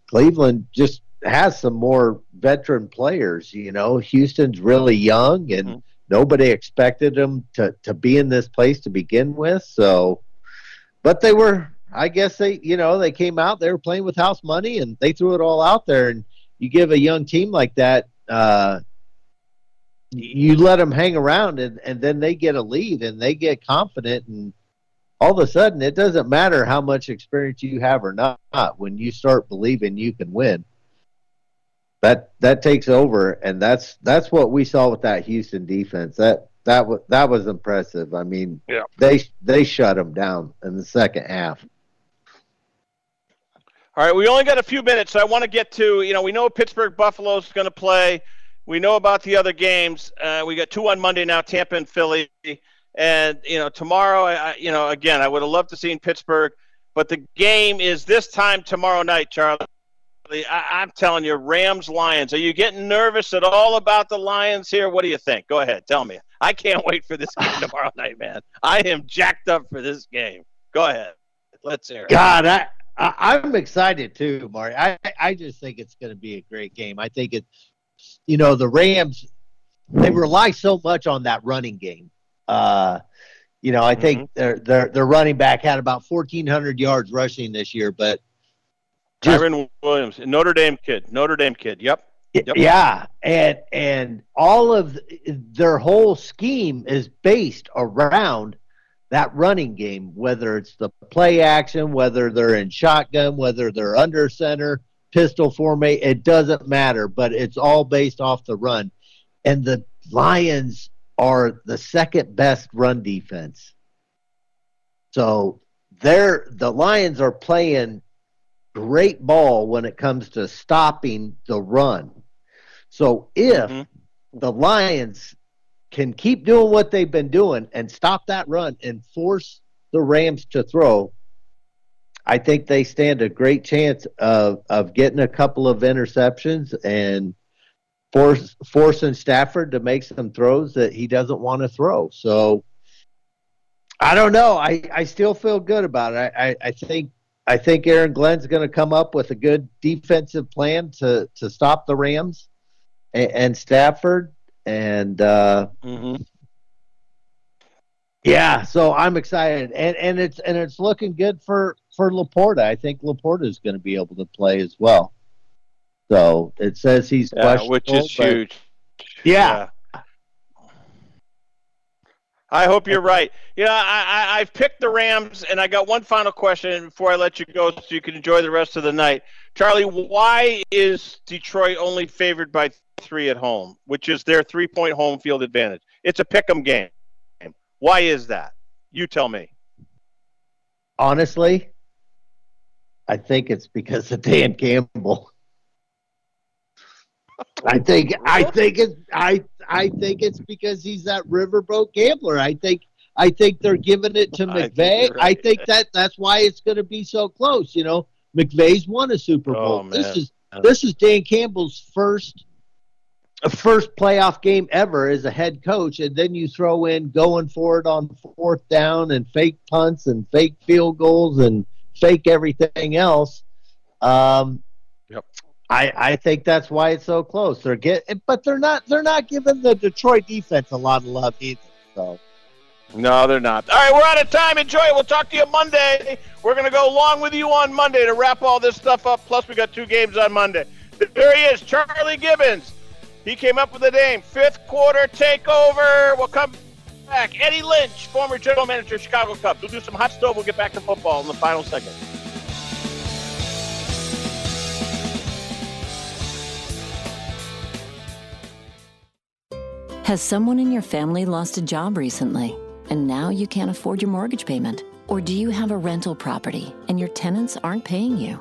Cleveland just has some more veteran players. You know, Houston's really young, and nobody expected them to to be in this place to begin with. So, but they were. I guess they, you know, they came out. They were playing with house money, and they threw it all out there. And you give a young team like that, uh, you let them hang around, and and then they get a lead, and they get confident, and all of a sudden, it doesn't matter how much experience you have or not. When you start believing you can win, that that takes over, and that's that's what we saw with that Houston defense. That that was that was impressive. I mean, Yeah. they they shut them down in the second half. All right, we only got a few minutes, so I want to get to you know we know Pittsburgh Buffalo's going to play. We know about the other games. Uh, we got two on Monday now, Tampa and Philly, and you know tomorrow. I, I- you know again, I would have loved to see in Pittsburgh, but the game is this time tomorrow night, Charlie. I, I'm telling you, Rams Lions. Are you getting nervous at all about the Lions here? What do you think? Go ahead, tell me. I can't wait for this game tomorrow night, man. I am jacked up for this game. Go ahead, let's hear it. God, I, I I'm excited too, Marty. I I just think it's going to be a great game. I think it, you know, the Rams they rely so much on that running game. Uh, you know, I think their their their running back had about 1,400 yards rushing this year, but Kyren Williams, Notre Dame kid. Notre Dame kid. Yep. Yep. Yeah, and and all of their whole scheme is based around that running game. Whether it's the play action, whether they're in shotgun, whether they're under center, pistol formation, it doesn't matter. But it's all based off the run, and the Lions are the second best run defense. So they're the Lions are playing great ball when it comes to stopping the run. So if mm-hmm. the Lions can keep doing what they've been doing and stop that run and force the Rams to throw, I think they stand a great chance of of getting a couple of interceptions and force forcing Stafford to make some throws that he doesn't want to throw. So I don't know. I, I still feel good about it. I, I, I think I think Aaron Glenn's going to come up with a good defensive plan to to stop the Rams and, and Stafford and uh, yeah. So I'm excited and and it's and it's looking good for for LaPorta. I think LaPorta is going to be able to play as well. So it says he's Yeah, which is huge. Yeah. I hope you're right. You know, I, I, I've picked the Rams, and I got one final question before I let you go so you can enjoy the rest of the night. Charlie, why is Detroit only favored by three at home, which is their three point home field advantage? It's a pick 'em game. Why is that? You tell me. honestly, I think it's because of Dan Campbell. I think I think it's I I think it's because he's that riverboat gambler. I think I think they're giving it to I think McVay. I think that that's why it's going to be so close. You know, McVay's won a Super Oh, Bowl. this is this is Dan Campbell's first first playoff game ever as a head coach, and then you throw in going for it on fourth down and fake punts and fake field goals and fake everything else. Um, Yep. I, I think that's why it's so close. They're get, but they're not they're not giving the Detroit defense a lot of love either. So No, they're not. All right, we're out of time. Enjoy it. We'll talk to you Monday. We're going to go along with you on Monday to wrap all this stuff up. Plus, we got two games on Monday. There he is, Charlie Gibbons. He came up with the name Fifth Quarter Takeover. We'll come back. Eddie Lynch, former general manager of Chicago Cubs. We'll do some hot stove. We'll get back to football in the final segment. Has someone in your family lost a job recently and now you can't afford your mortgage payment? Or do you have a rental property and your tenants aren't paying you?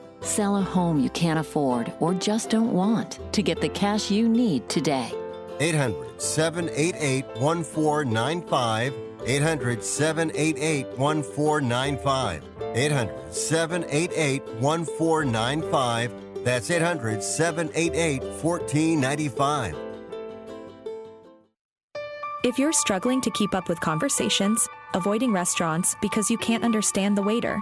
Sell a home you can't afford or just don't want to get the cash you need today. 800 788 1495. 800 788 1495. 800 788 1495. That's 800 788 1495. If you're struggling to keep up with conversations, avoiding restaurants because you can't understand the waiter,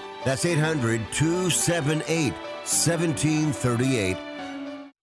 That's 800 278 1738.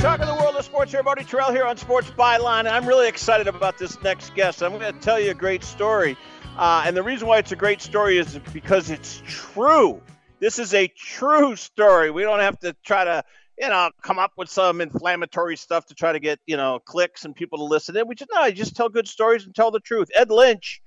Talking the world of sports here, Marty Tirrell here on Sports Byline. I'm really excited about this next guest. I'm going to tell you a great story. Uh, and the reason why it's a great story is because it's true. This is a true story. We don't have to try to, you know, come up with some inflammatory stuff to try to get, you know, clicks and people to listen in. We just, no, just tell good stories and tell the truth. Ed Lynch,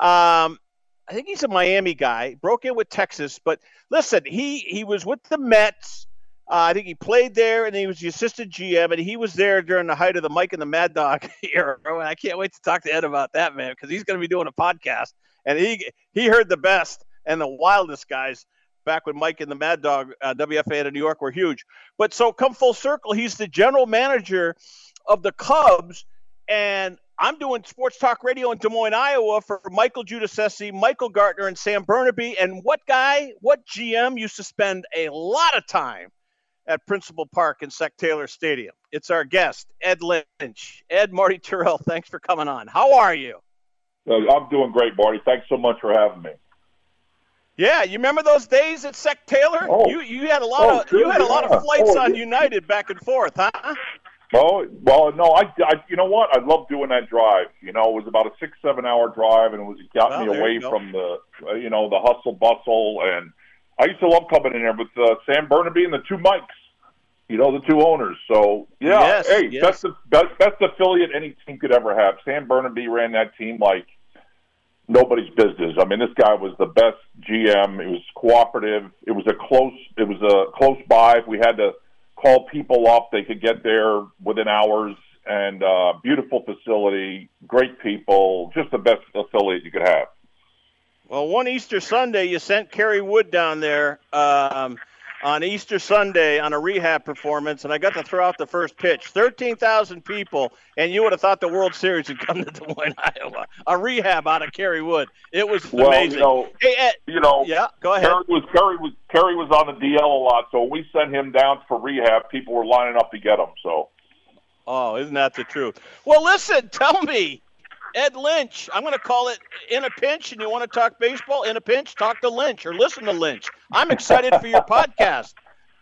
um, I think he's a Miami guy, broke in with Texas. But listen, he, he was with the Mets. Uh, I think he played there, and he was the assistant GM, and he was there during the height of the Mike and the Mad Dog era. And I can't wait to talk to Ed about that, man, because he's going to be doing a podcast, and he he heard the best and the wildest guys back when Mike and the Mad Dog uh, WFAN of New York were huge. But so come full circle, he's the general manager of the Cubs, and I'm doing sports talk radio in Des Moines, Iowa for Michael Giudice, Michael Gartner, and Sam Burnaby. And what guy, what GM used to spend a lot of time at Principal Park in Sec Taylor Stadium? It's our guest, Ed Lynch. Ed, Marty Tirrell, thanks for coming on. How are you? Uh, I'm doing great, Marty. Thanks so much for having me. Yeah, you remember those days at Sec Taylor? Oh. You you had a lot Oh, of you had a lot yeah. of flights Oh, on yeah. United back and forth, huh? Oh well, no, I, I, you know what? I love doing that drive. You know, it was about a six, seven hour drive, and it was it got Well, me away from the, you know, the hustle bustle. And I used to love coming in there with uh, Sam Burnaby and the two Mikes. You know, the two owners. So yeah, Yes, hey, yes. best best best affiliate any team could ever have. Sam Burnaby ran that team like nobody's business. I mean, this guy was the best GM. It was cooperative. It was a close. It was a close by. If we had to call people up, they could get there within hours. And uh, beautiful facility, great people, just the best affiliate you could have. Well, one Easter Sunday, you sent Kerry Wood down there um, on Easter Sunday on a rehab performance, and I got to throw out the first pitch. 13,000 people, and you would have thought the World Series had come to Des Moines, Iowa. A rehab out of Kerry Wood. It was Well, amazing. you know, hey, Ed, you know, yeah, go ahead. Kerry was Kerry was Kerry was on the DL a lot, so we sent him down for rehab, people were lining up to get him. So Oh, isn't that the truth? Well, listen, tell me, Ed Lynch. I'm going to call it in a pinch, and you want to talk baseball in a pinch? Talk to Lynch or listen to Lynch. I'm excited for your podcast,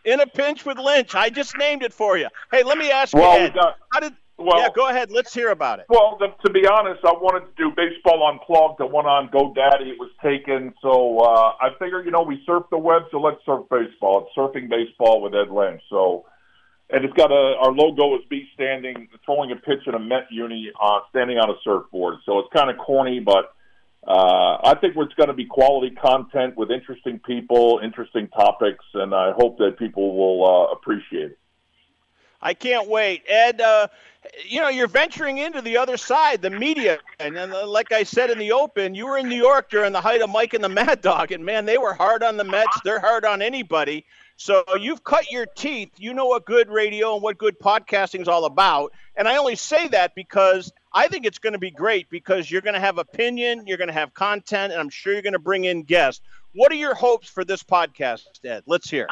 in a pinch with Lynch. I just named it for you. Hey, let me ask Well, you, Ed. got- how did? well- yeah, go ahead. Let's hear about it. Well, to, to be honest, I wanted to do baseball unplugged. The one on GoDaddy it was taken, so uh, I figured, you know, we surf the web, so let's surf baseball. It's surfing baseball with Ed Lynch. So, and it's got a our logo is me standing throwing a pitch in a Met uni, uh, standing on a surfboard. So it's kind of corny, but uh, I think it's going to be quality content with interesting people, interesting topics, and I hope that people will uh, appreciate it. I can't wait. Ed, uh, you know, you're venturing into the other side, the media. And uh, like I said in the open, you were in New York during the height of Mike and the Mad Dog. And man, they were hard on the Mets. They're hard on anybody. So you've cut your teeth. You know what good radio and what good podcasting is all about. And I only say that because I think it's going to be great because you're going to have opinion, you're going to have content, and I'm sure you're going to bring in guests. What are your hopes for this podcast, Ed? Let's hear.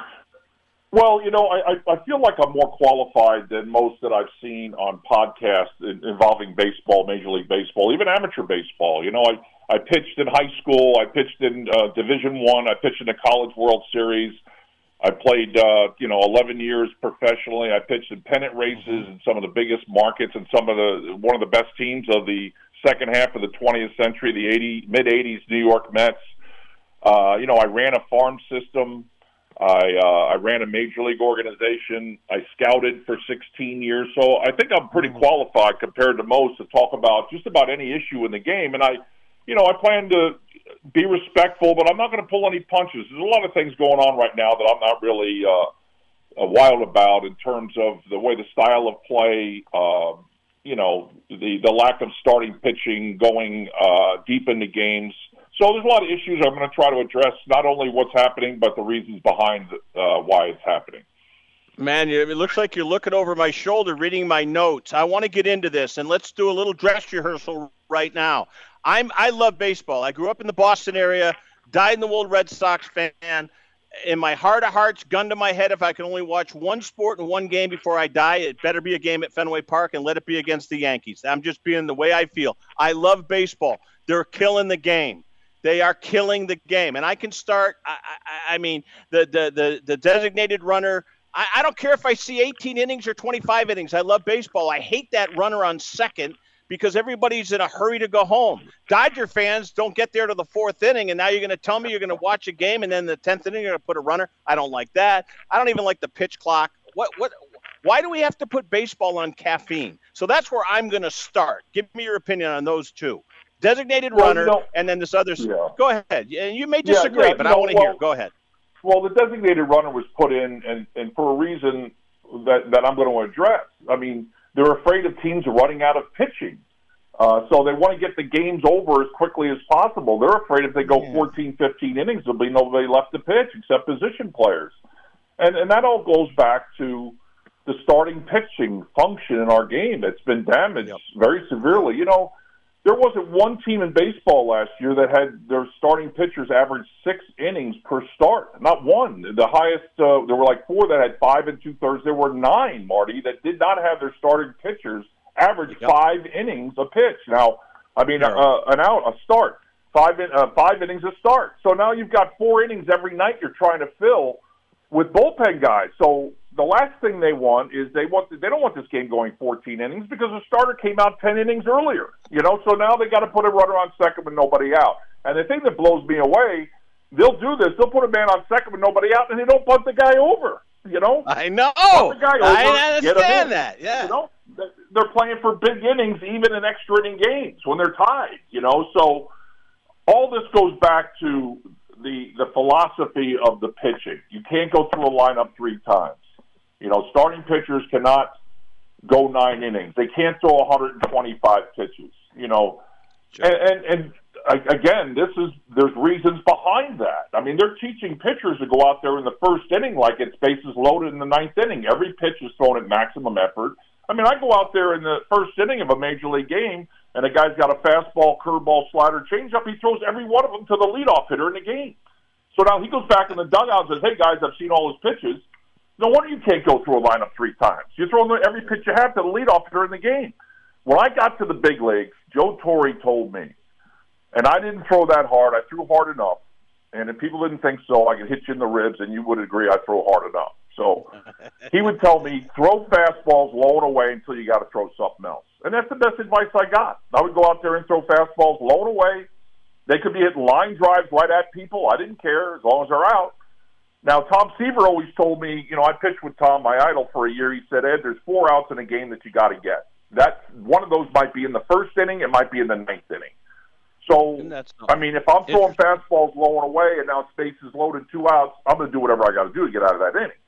Well, you know, I, I feel like I'm more qualified than most that I've seen on podcasts involving baseball, Major League Baseball, even amateur baseball. You know, I I pitched in high school, I pitched in uh, Division One, I, I pitched in the College World Series. I played, uh, you know, 11 years professionally. I pitched in pennant races in some of the biggest markets and some of the one of the best teams of the second half of the 20th century, the 80 mid 80s New York Mets. Uh, you know, I ran a farm system. I uh, I ran a major league organization. I scouted for 16 years, so I think I'm pretty qualified compared to most to talk about just about any issue in the game. And I, you know, I plan to be respectful, but I'm not going to pull any punches. There's a lot of things going on right now that I'm not really uh, uh, wild about in terms of the way the style of play. Uh, you know, the the lack of starting pitching, going uh, deep into games. So there's a lot of issues I'm going to try to address, not only what's happening, but the reasons behind uh, why it's happening. Man, it looks like you're looking over my shoulder reading my notes. I want to get into this, and let's do a little dress rehearsal right now. I'm I love baseball. I grew up in the Boston area, died in the World Red Sox fan. In my heart of hearts, gun to my head, if I can only watch one sport and one game before I die, it better be a game at Fenway Park and let it be against the Yankees. I'm just being the way I feel. I love baseball. They're killing the game. They are killing the game, and I can start. I, I, I mean, the, the the the designated runner. I, I don't care if I see 18 innings or 25 innings. I love baseball. I hate that runner on second because everybody's in a hurry to go home. Dodger fans don't get there to the fourth inning, and now you're going to tell me you're going to watch a game, and then the tenth inning you're going to put a runner. I don't like that. I don't even like the pitch clock. What what? Why do we have to put baseball on caffeine? So that's where I'm going to start. Give me your opinion on those two designated well, runner, you know, and then this other. Yeah. Go ahead. And you may disagree, yeah, yeah, but I want to well, hear. Go ahead. Well, the designated runner was put in, and, and for a reason that that I'm going to address. I mean, they're afraid of teams running out of pitching. Uh, so they want to get the games over as quickly as possible. They're afraid if they go yeah. 14, 15 innings, there'll be nobody left to pitch except position players. And, and that all goes back to the starting pitching function in our game. It's been damaged yep. very severely. You know, there wasn't one team in baseball last year that had their starting pitchers average six innings per start. Not one. The highest, uh, there were like four that had five and two thirds. There were nine, Marty, that did not have their starting pitchers average yep. five innings a pitch. Now, I mean, uh, an out, a start, five in, uh, five innings a start. So now you've got four innings every night you're trying to fill with bullpen guys. So the last thing they want is they want they don't want this game going 14 innings because the starter came out 10 innings earlier. You know, so now they got to put a runner on second with nobody out. And the thing that blows me away, they'll do this. They'll put a man on second with nobody out, and they don't bunt the guy over. You know, I know. Bunt the guy over, I understand that. Yeah, you know, they're playing for big innings, even in extra inning games when they're tied. You know, so all this goes back to the the philosophy of the pitching. You can't go through a lineup three times. You know, starting pitchers cannot go nine innings. They can't throw 125 pitches. You know, and, and and again, this is there's reasons behind that. I mean, they're teaching pitchers to go out there in the first inning like it's bases loaded in the ninth inning. Every pitch is thrown at maximum effort. I mean, I go out there in the first inning of a major league game, and a guy's got a fastball, curveball, slider, changeup. He throws every one of them to the leadoff hitter in the game. So now he goes back in the dugout and says, "Hey guys, I've seen all his pitches." No wonder you can't go through a lineup three times. You throw every pitch you have to the leadoff during the game. When I got to the big leagues, Joe Torre told me, and I didn't throw that hard. I threw hard enough. And if people didn't think so, I could hit you in the ribs, and you would agree I throw hard enough. So he would tell me, throw fastballs low and away until you got to throw something else. And that's the best advice I got. I would go out there and throw fastballs low and away. They could be hitting line drives right at people. I didn't care as long as they're out. Now, Tom Seaver always told me, you know, I pitched with Tom, my idol, for a year. He said, Ed, there's four outs in a game that you got to get. That one of those might be in the first inning, it might be in the ninth inning. So, I mean, if I'm throwing fastballs low and away and now space is loaded, two outs, I'm going to do whatever I got to do to get out of that inning.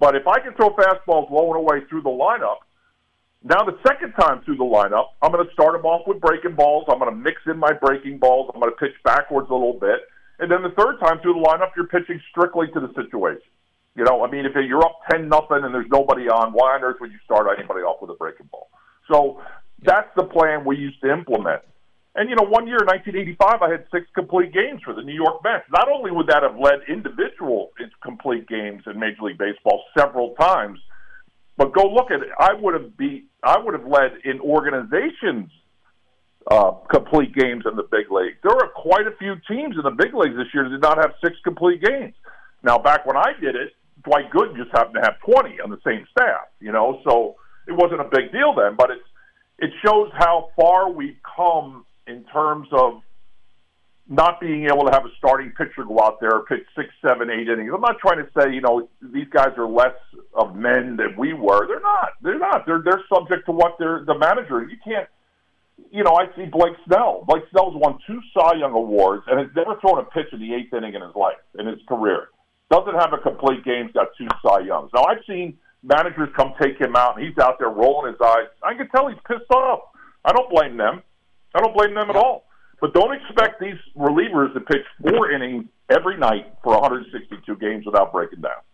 But if I can throw fastballs low and away through the lineup, now the second time through the lineup, I'm going to start them off with breaking balls. I'm going to mix in my breaking balls. I'm going to pitch backwards a little bit, and then the third time through the lineup, you're pitching strictly to the situation. You know, I mean, if you're up ten nothing and there's nobody on, why on earth would you start anybody off with a breaking ball? So that's the plan we used to implement. And you know, one year in 1985, I had six complete games for the New York Mets. Not only would that have led individual complete games in Major League Baseball several times, but go look at it. I would have beat. I would have led in organizations uh, complete games in the big league. There are quite a few teams in the big leagues this year that did not have six complete games. Now, back when I did it, Dwight Gooden just happened to have 20 on the same staff, you know, so it wasn't a big deal then, but it's, it shows how far we've come in terms of not being able to have a starting pitcher go out there pitch six, seven, eight innings. I'm not trying to say you know these guys are less of men than we were. They're not. They're not. They're they're subject to what they're the manager. You can't. You know, I see Blake Snell. Blake Snell's won two Cy Young awards and has never thrown a pitch in the eighth inning in his life in his career. Doesn't have a complete game. Got two Cy Youngs. Now I've seen managers come take him out, and he's out there rolling his eyes. I can tell he's pissed off. I don't blame them. I don't blame them at all. But don't expect these relievers to pitch four innings every night for 162 games without breaking down.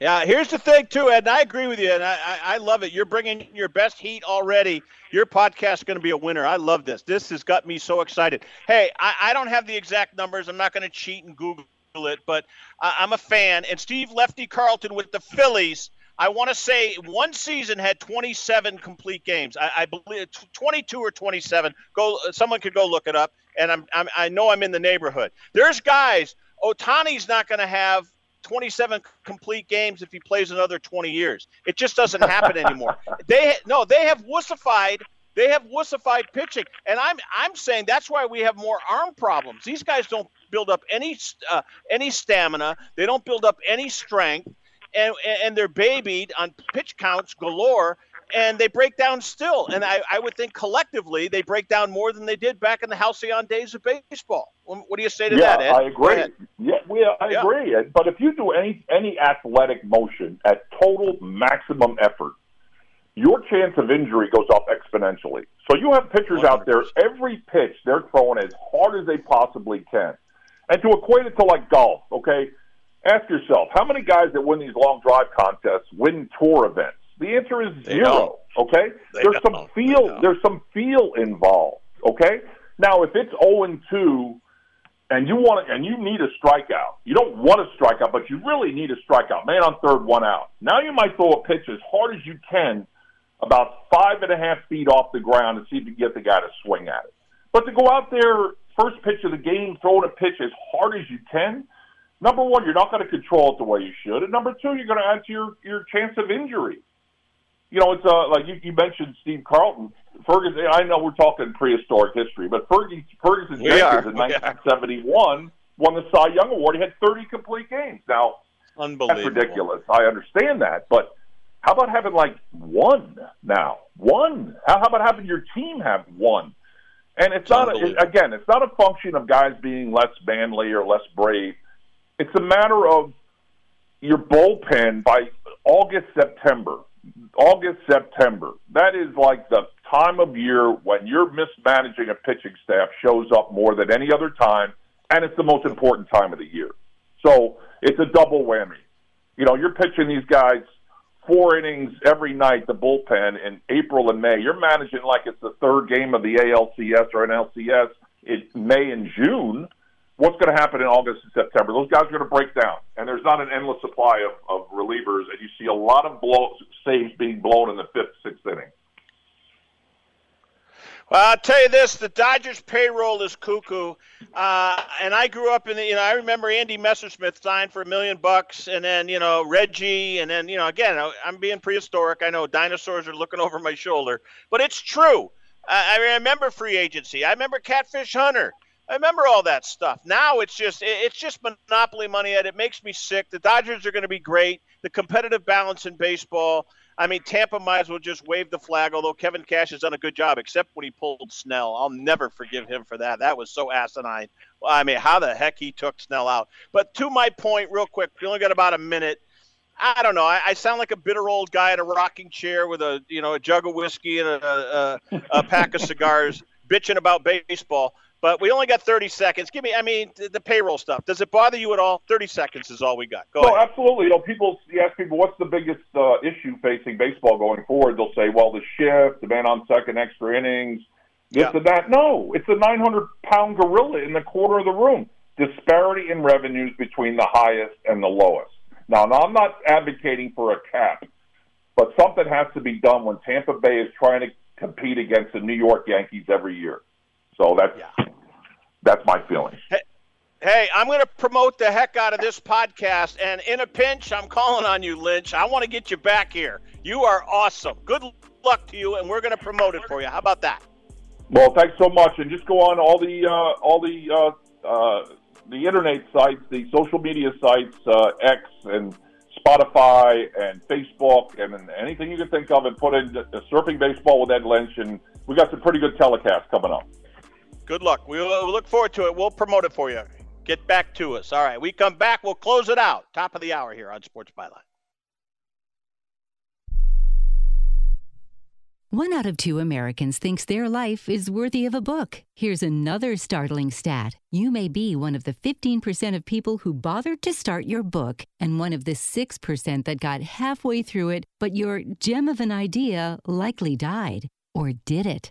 Yeah, here's the thing too, Ed. And I agree with you, and I, I, I love it. You're bringing your best heat already. Your podcast is going to be a winner. I love this. This has got me so excited. Hey, I, I don't have the exact numbers. I'm not going to cheat and Google it, but I, I'm a fan. And Steve Lefty Carlton with the Phillies. I want to say one season had 27 complete games. I, I, believe 22 or 27. Go, someone could go look it up. And I'm, I'm I know I'm in the neighborhood. There's guys. Ohtani's not going to have 27 complete games if he plays another 20 years. It just doesn't happen anymore. they no, they have wussified they have wussified pitching, and I'm I'm saying that's why we have more arm problems. These guys don't build up any uh, any stamina. They don't build up any strength, and and they're babied on pitch counts galore, and they break down still. And I, I would think collectively they break down more than they did back in the halcyon days of baseball. What do you say to yeah, that? Ed? I agree. Yeah, we, I Yeah. agree. But if you do any any athletic motion at total maximum effort, your chance of injury goes up exponentially. So you have pitchers out there, every pitch they're throwing as hard as they possibly can. And to equate it to like golf, okay, ask yourself how many guys that win these long drive contests win tour events? The answer is They zero. Okay, They there's some don't. feel. There's some feel involved. Okay, now if it's zero and two, and you want to, and you need a strikeout, you don't want a strikeout, but you really need a strikeout. Man on third, one out. Now you might throw a pitch as hard as you can, about five and a half feet off the ground, and see if you can get the guy to swing at it. But to go out there first pitch of the game, throwing a pitch as hard as you can. Number one, you're not going to control it the way you should, and number two, you're going to add to your your chance of injury you know, it's uh, like you, you mentioned Steve Carlton. Ferguson, I know we're talking prehistoric history, but Fergie, Ferguson We Jenkins are, in we are. 1971 won the Cy Young Award. He had 30 complete games. Now, that's Unbelievable. ridiculous. I understand that, but how about having like one now? One. How, how about having your team have one? And it's not a, it, again, it's not a function of guys being less manly or less brave. It's a matter of your bullpen by August, September. August, September. That is like the time of year when your mismanaging a pitching staff shows up more than any other time, and it's the most important time of the year. So it's a double whammy. You know, you're pitching these guys four innings every night, the bullpen in April and May. You're managing like it's the third game of the ALCS or an LCS in May and June. What's going to happen in August and September? Those guys are going to break down, and there's not an endless supply of, of relievers, and you see a lot of blow, saves being blown in the fifth, sixth inning. Well, I'll tell you this: the Dodgers payroll is cuckoo. Uh, and I grew up in the, you know, I remember Andy Messersmith signed for a million bucks, and then you know Reggie, and then you know again, I'm being prehistoric. I know dinosaurs are looking over my shoulder, but it's true. I remember free agency. I remember Catfish Hunter. I remember all that stuff. Now it's just it's just monopoly money, and it makes me sick. The Dodgers are going to be great. The competitive balance in baseball. I mean, Tampa might as well just wave the flag. Although Kevin Cash has done a good job, except when he pulled Snell. I'll never forgive him for that. That was so asinine. I mean, how the heck he took Snell out? But to my point, real quick, we only got about a minute. I don't know. I, I, sound like a bitter old guy in a rocking chair with a you know a jug of whiskey and a, a, a pack of cigars, bitching about baseball. But we only got 30 seconds. Give me, I mean, the, the payroll stuff. Does it bother you at all? 30 seconds is all we got. Go no, ahead. absolutely. You know, people you ask people what's the biggest uh, issue facing baseball going forward. They'll say, well, the shift, the man on second, extra innings, this yeah. and that. No, it's a 900 pound gorilla in the corner of the room. Disparity in revenues between the highest and the lowest. Now, now I'm not advocating for a cap, but something has to be done when Tampa Bay is trying to compete against the New York Yankees every year. So that's yeah. that's my feeling. Hey, hey I'm going to promote the heck out of this podcast, and in a pinch, I'm calling on you, Lynch. I want to get you back here. You are awesome. Good luck to you, and we're going to promote it for you. How about that? Well, thanks so much, and just go on all the uh, all the uh, uh, the internet sites, the social media sites, uh, X and Spotify and Facebook and anything you can think of, and put in surfing baseball with Ed Lynch, and we got some pretty good telecasts coming up. Good luck. We'll, look forward to it. We'll promote it for you. Get back to us. All right. We come back. We'll close it out. Top of the hour here on Sports Byline. One out of two Americans thinks their life is worthy of a book. Here's another startling stat. You may be one of the 15% of people who bothered to start your book and one of the 6% that got halfway through it, but your gem of an idea likely died. Or did it?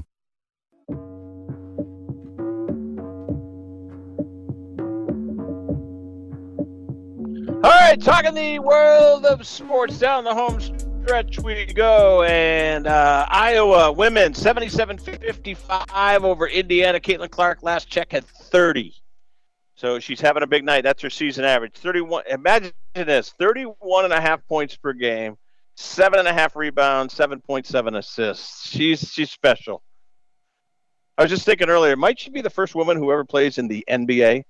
All right, talking the world of sports down the home stretch we go, and uh, Iowa women 77-55 over Indiana. Caitlin Clark last check had 30, so she's having a big night. That's her season average. 31. Imagine this: 31 and a half points per game, seven and a half rebounds, 7.7 assists. She's she's special. I was just thinking earlier, might she be the first woman who ever plays in the NBA?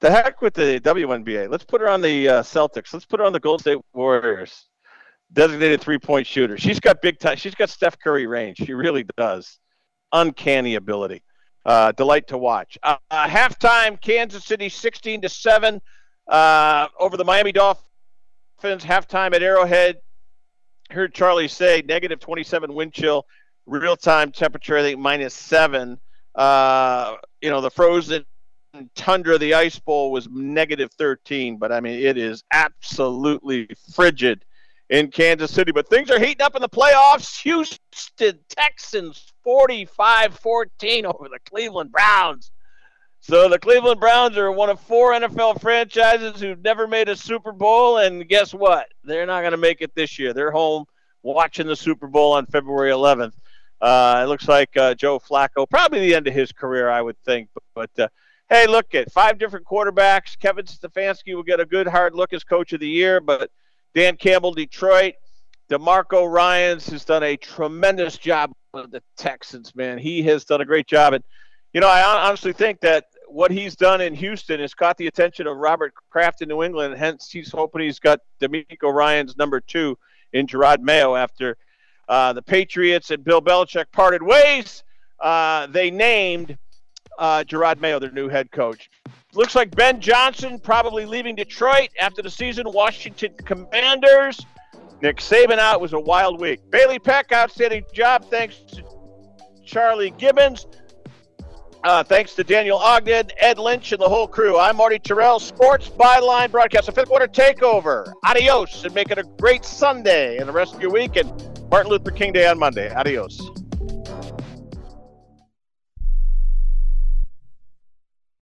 The heck with the WNBA. Let's put her on the uh, Celtics. Let's put her on the Golden State Warriors. Designated three point shooter. She's got big time. She's got Steph Curry range. She really does. Uncanny ability. Uh, delight to watch. Uh, uh, halftime, Kansas City 16 to 7 uh, over the Miami Dolphins. Halftime at Arrowhead. Heard Charlie say negative 27 wind chill, real time temperature, I think minus seven. Uh, you know, the frozen tundra, the ice bowl was negative 13, but I mean, it is absolutely frigid in Kansas City. But things are heating up in the playoffs. Houston Texans 45 14 over the Cleveland Browns. So the Cleveland Browns are one of four NFL franchises who've never made a Super Bowl, and guess what? They're not going to make it this year. They're home watching the Super Bowl on February 11th. Uh, it looks like uh, Joe Flacco, probably the end of his career, I would think. But, but uh, hey, look at five different quarterbacks. Kevin Stefanski will get a good hard look as coach of the year, but Dan Campbell, Detroit. DeMeco Ryans has done a tremendous job with the Texans, man. He has done a great job. And, you know, I honestly think that what he's done in Houston has caught the attention of Robert Kraft in New England. Hence, he's hoping he's got DeMeco Ryans number two in Jerod Mayo after uh, the Patriots and Bill Belichick parted ways. Uh, they named uh, Jerod Mayo their new head coach. Looks like Ben Johnson probably leaving Detroit after the season. Washington Commanders. Nick Saban out was a wild week. Bailey Peck, outstanding job. Thanks to Charlie Gibbons. Uh, thanks to Daniel Ogden, Ed Lynch, and the whole crew. I'm Marty Tirrell, Sports Byline Broadcast, a fifth quarter takeover. Adios, and make it a great Sunday and the rest of your week, and Martin Luther King Day on Monday. Adios.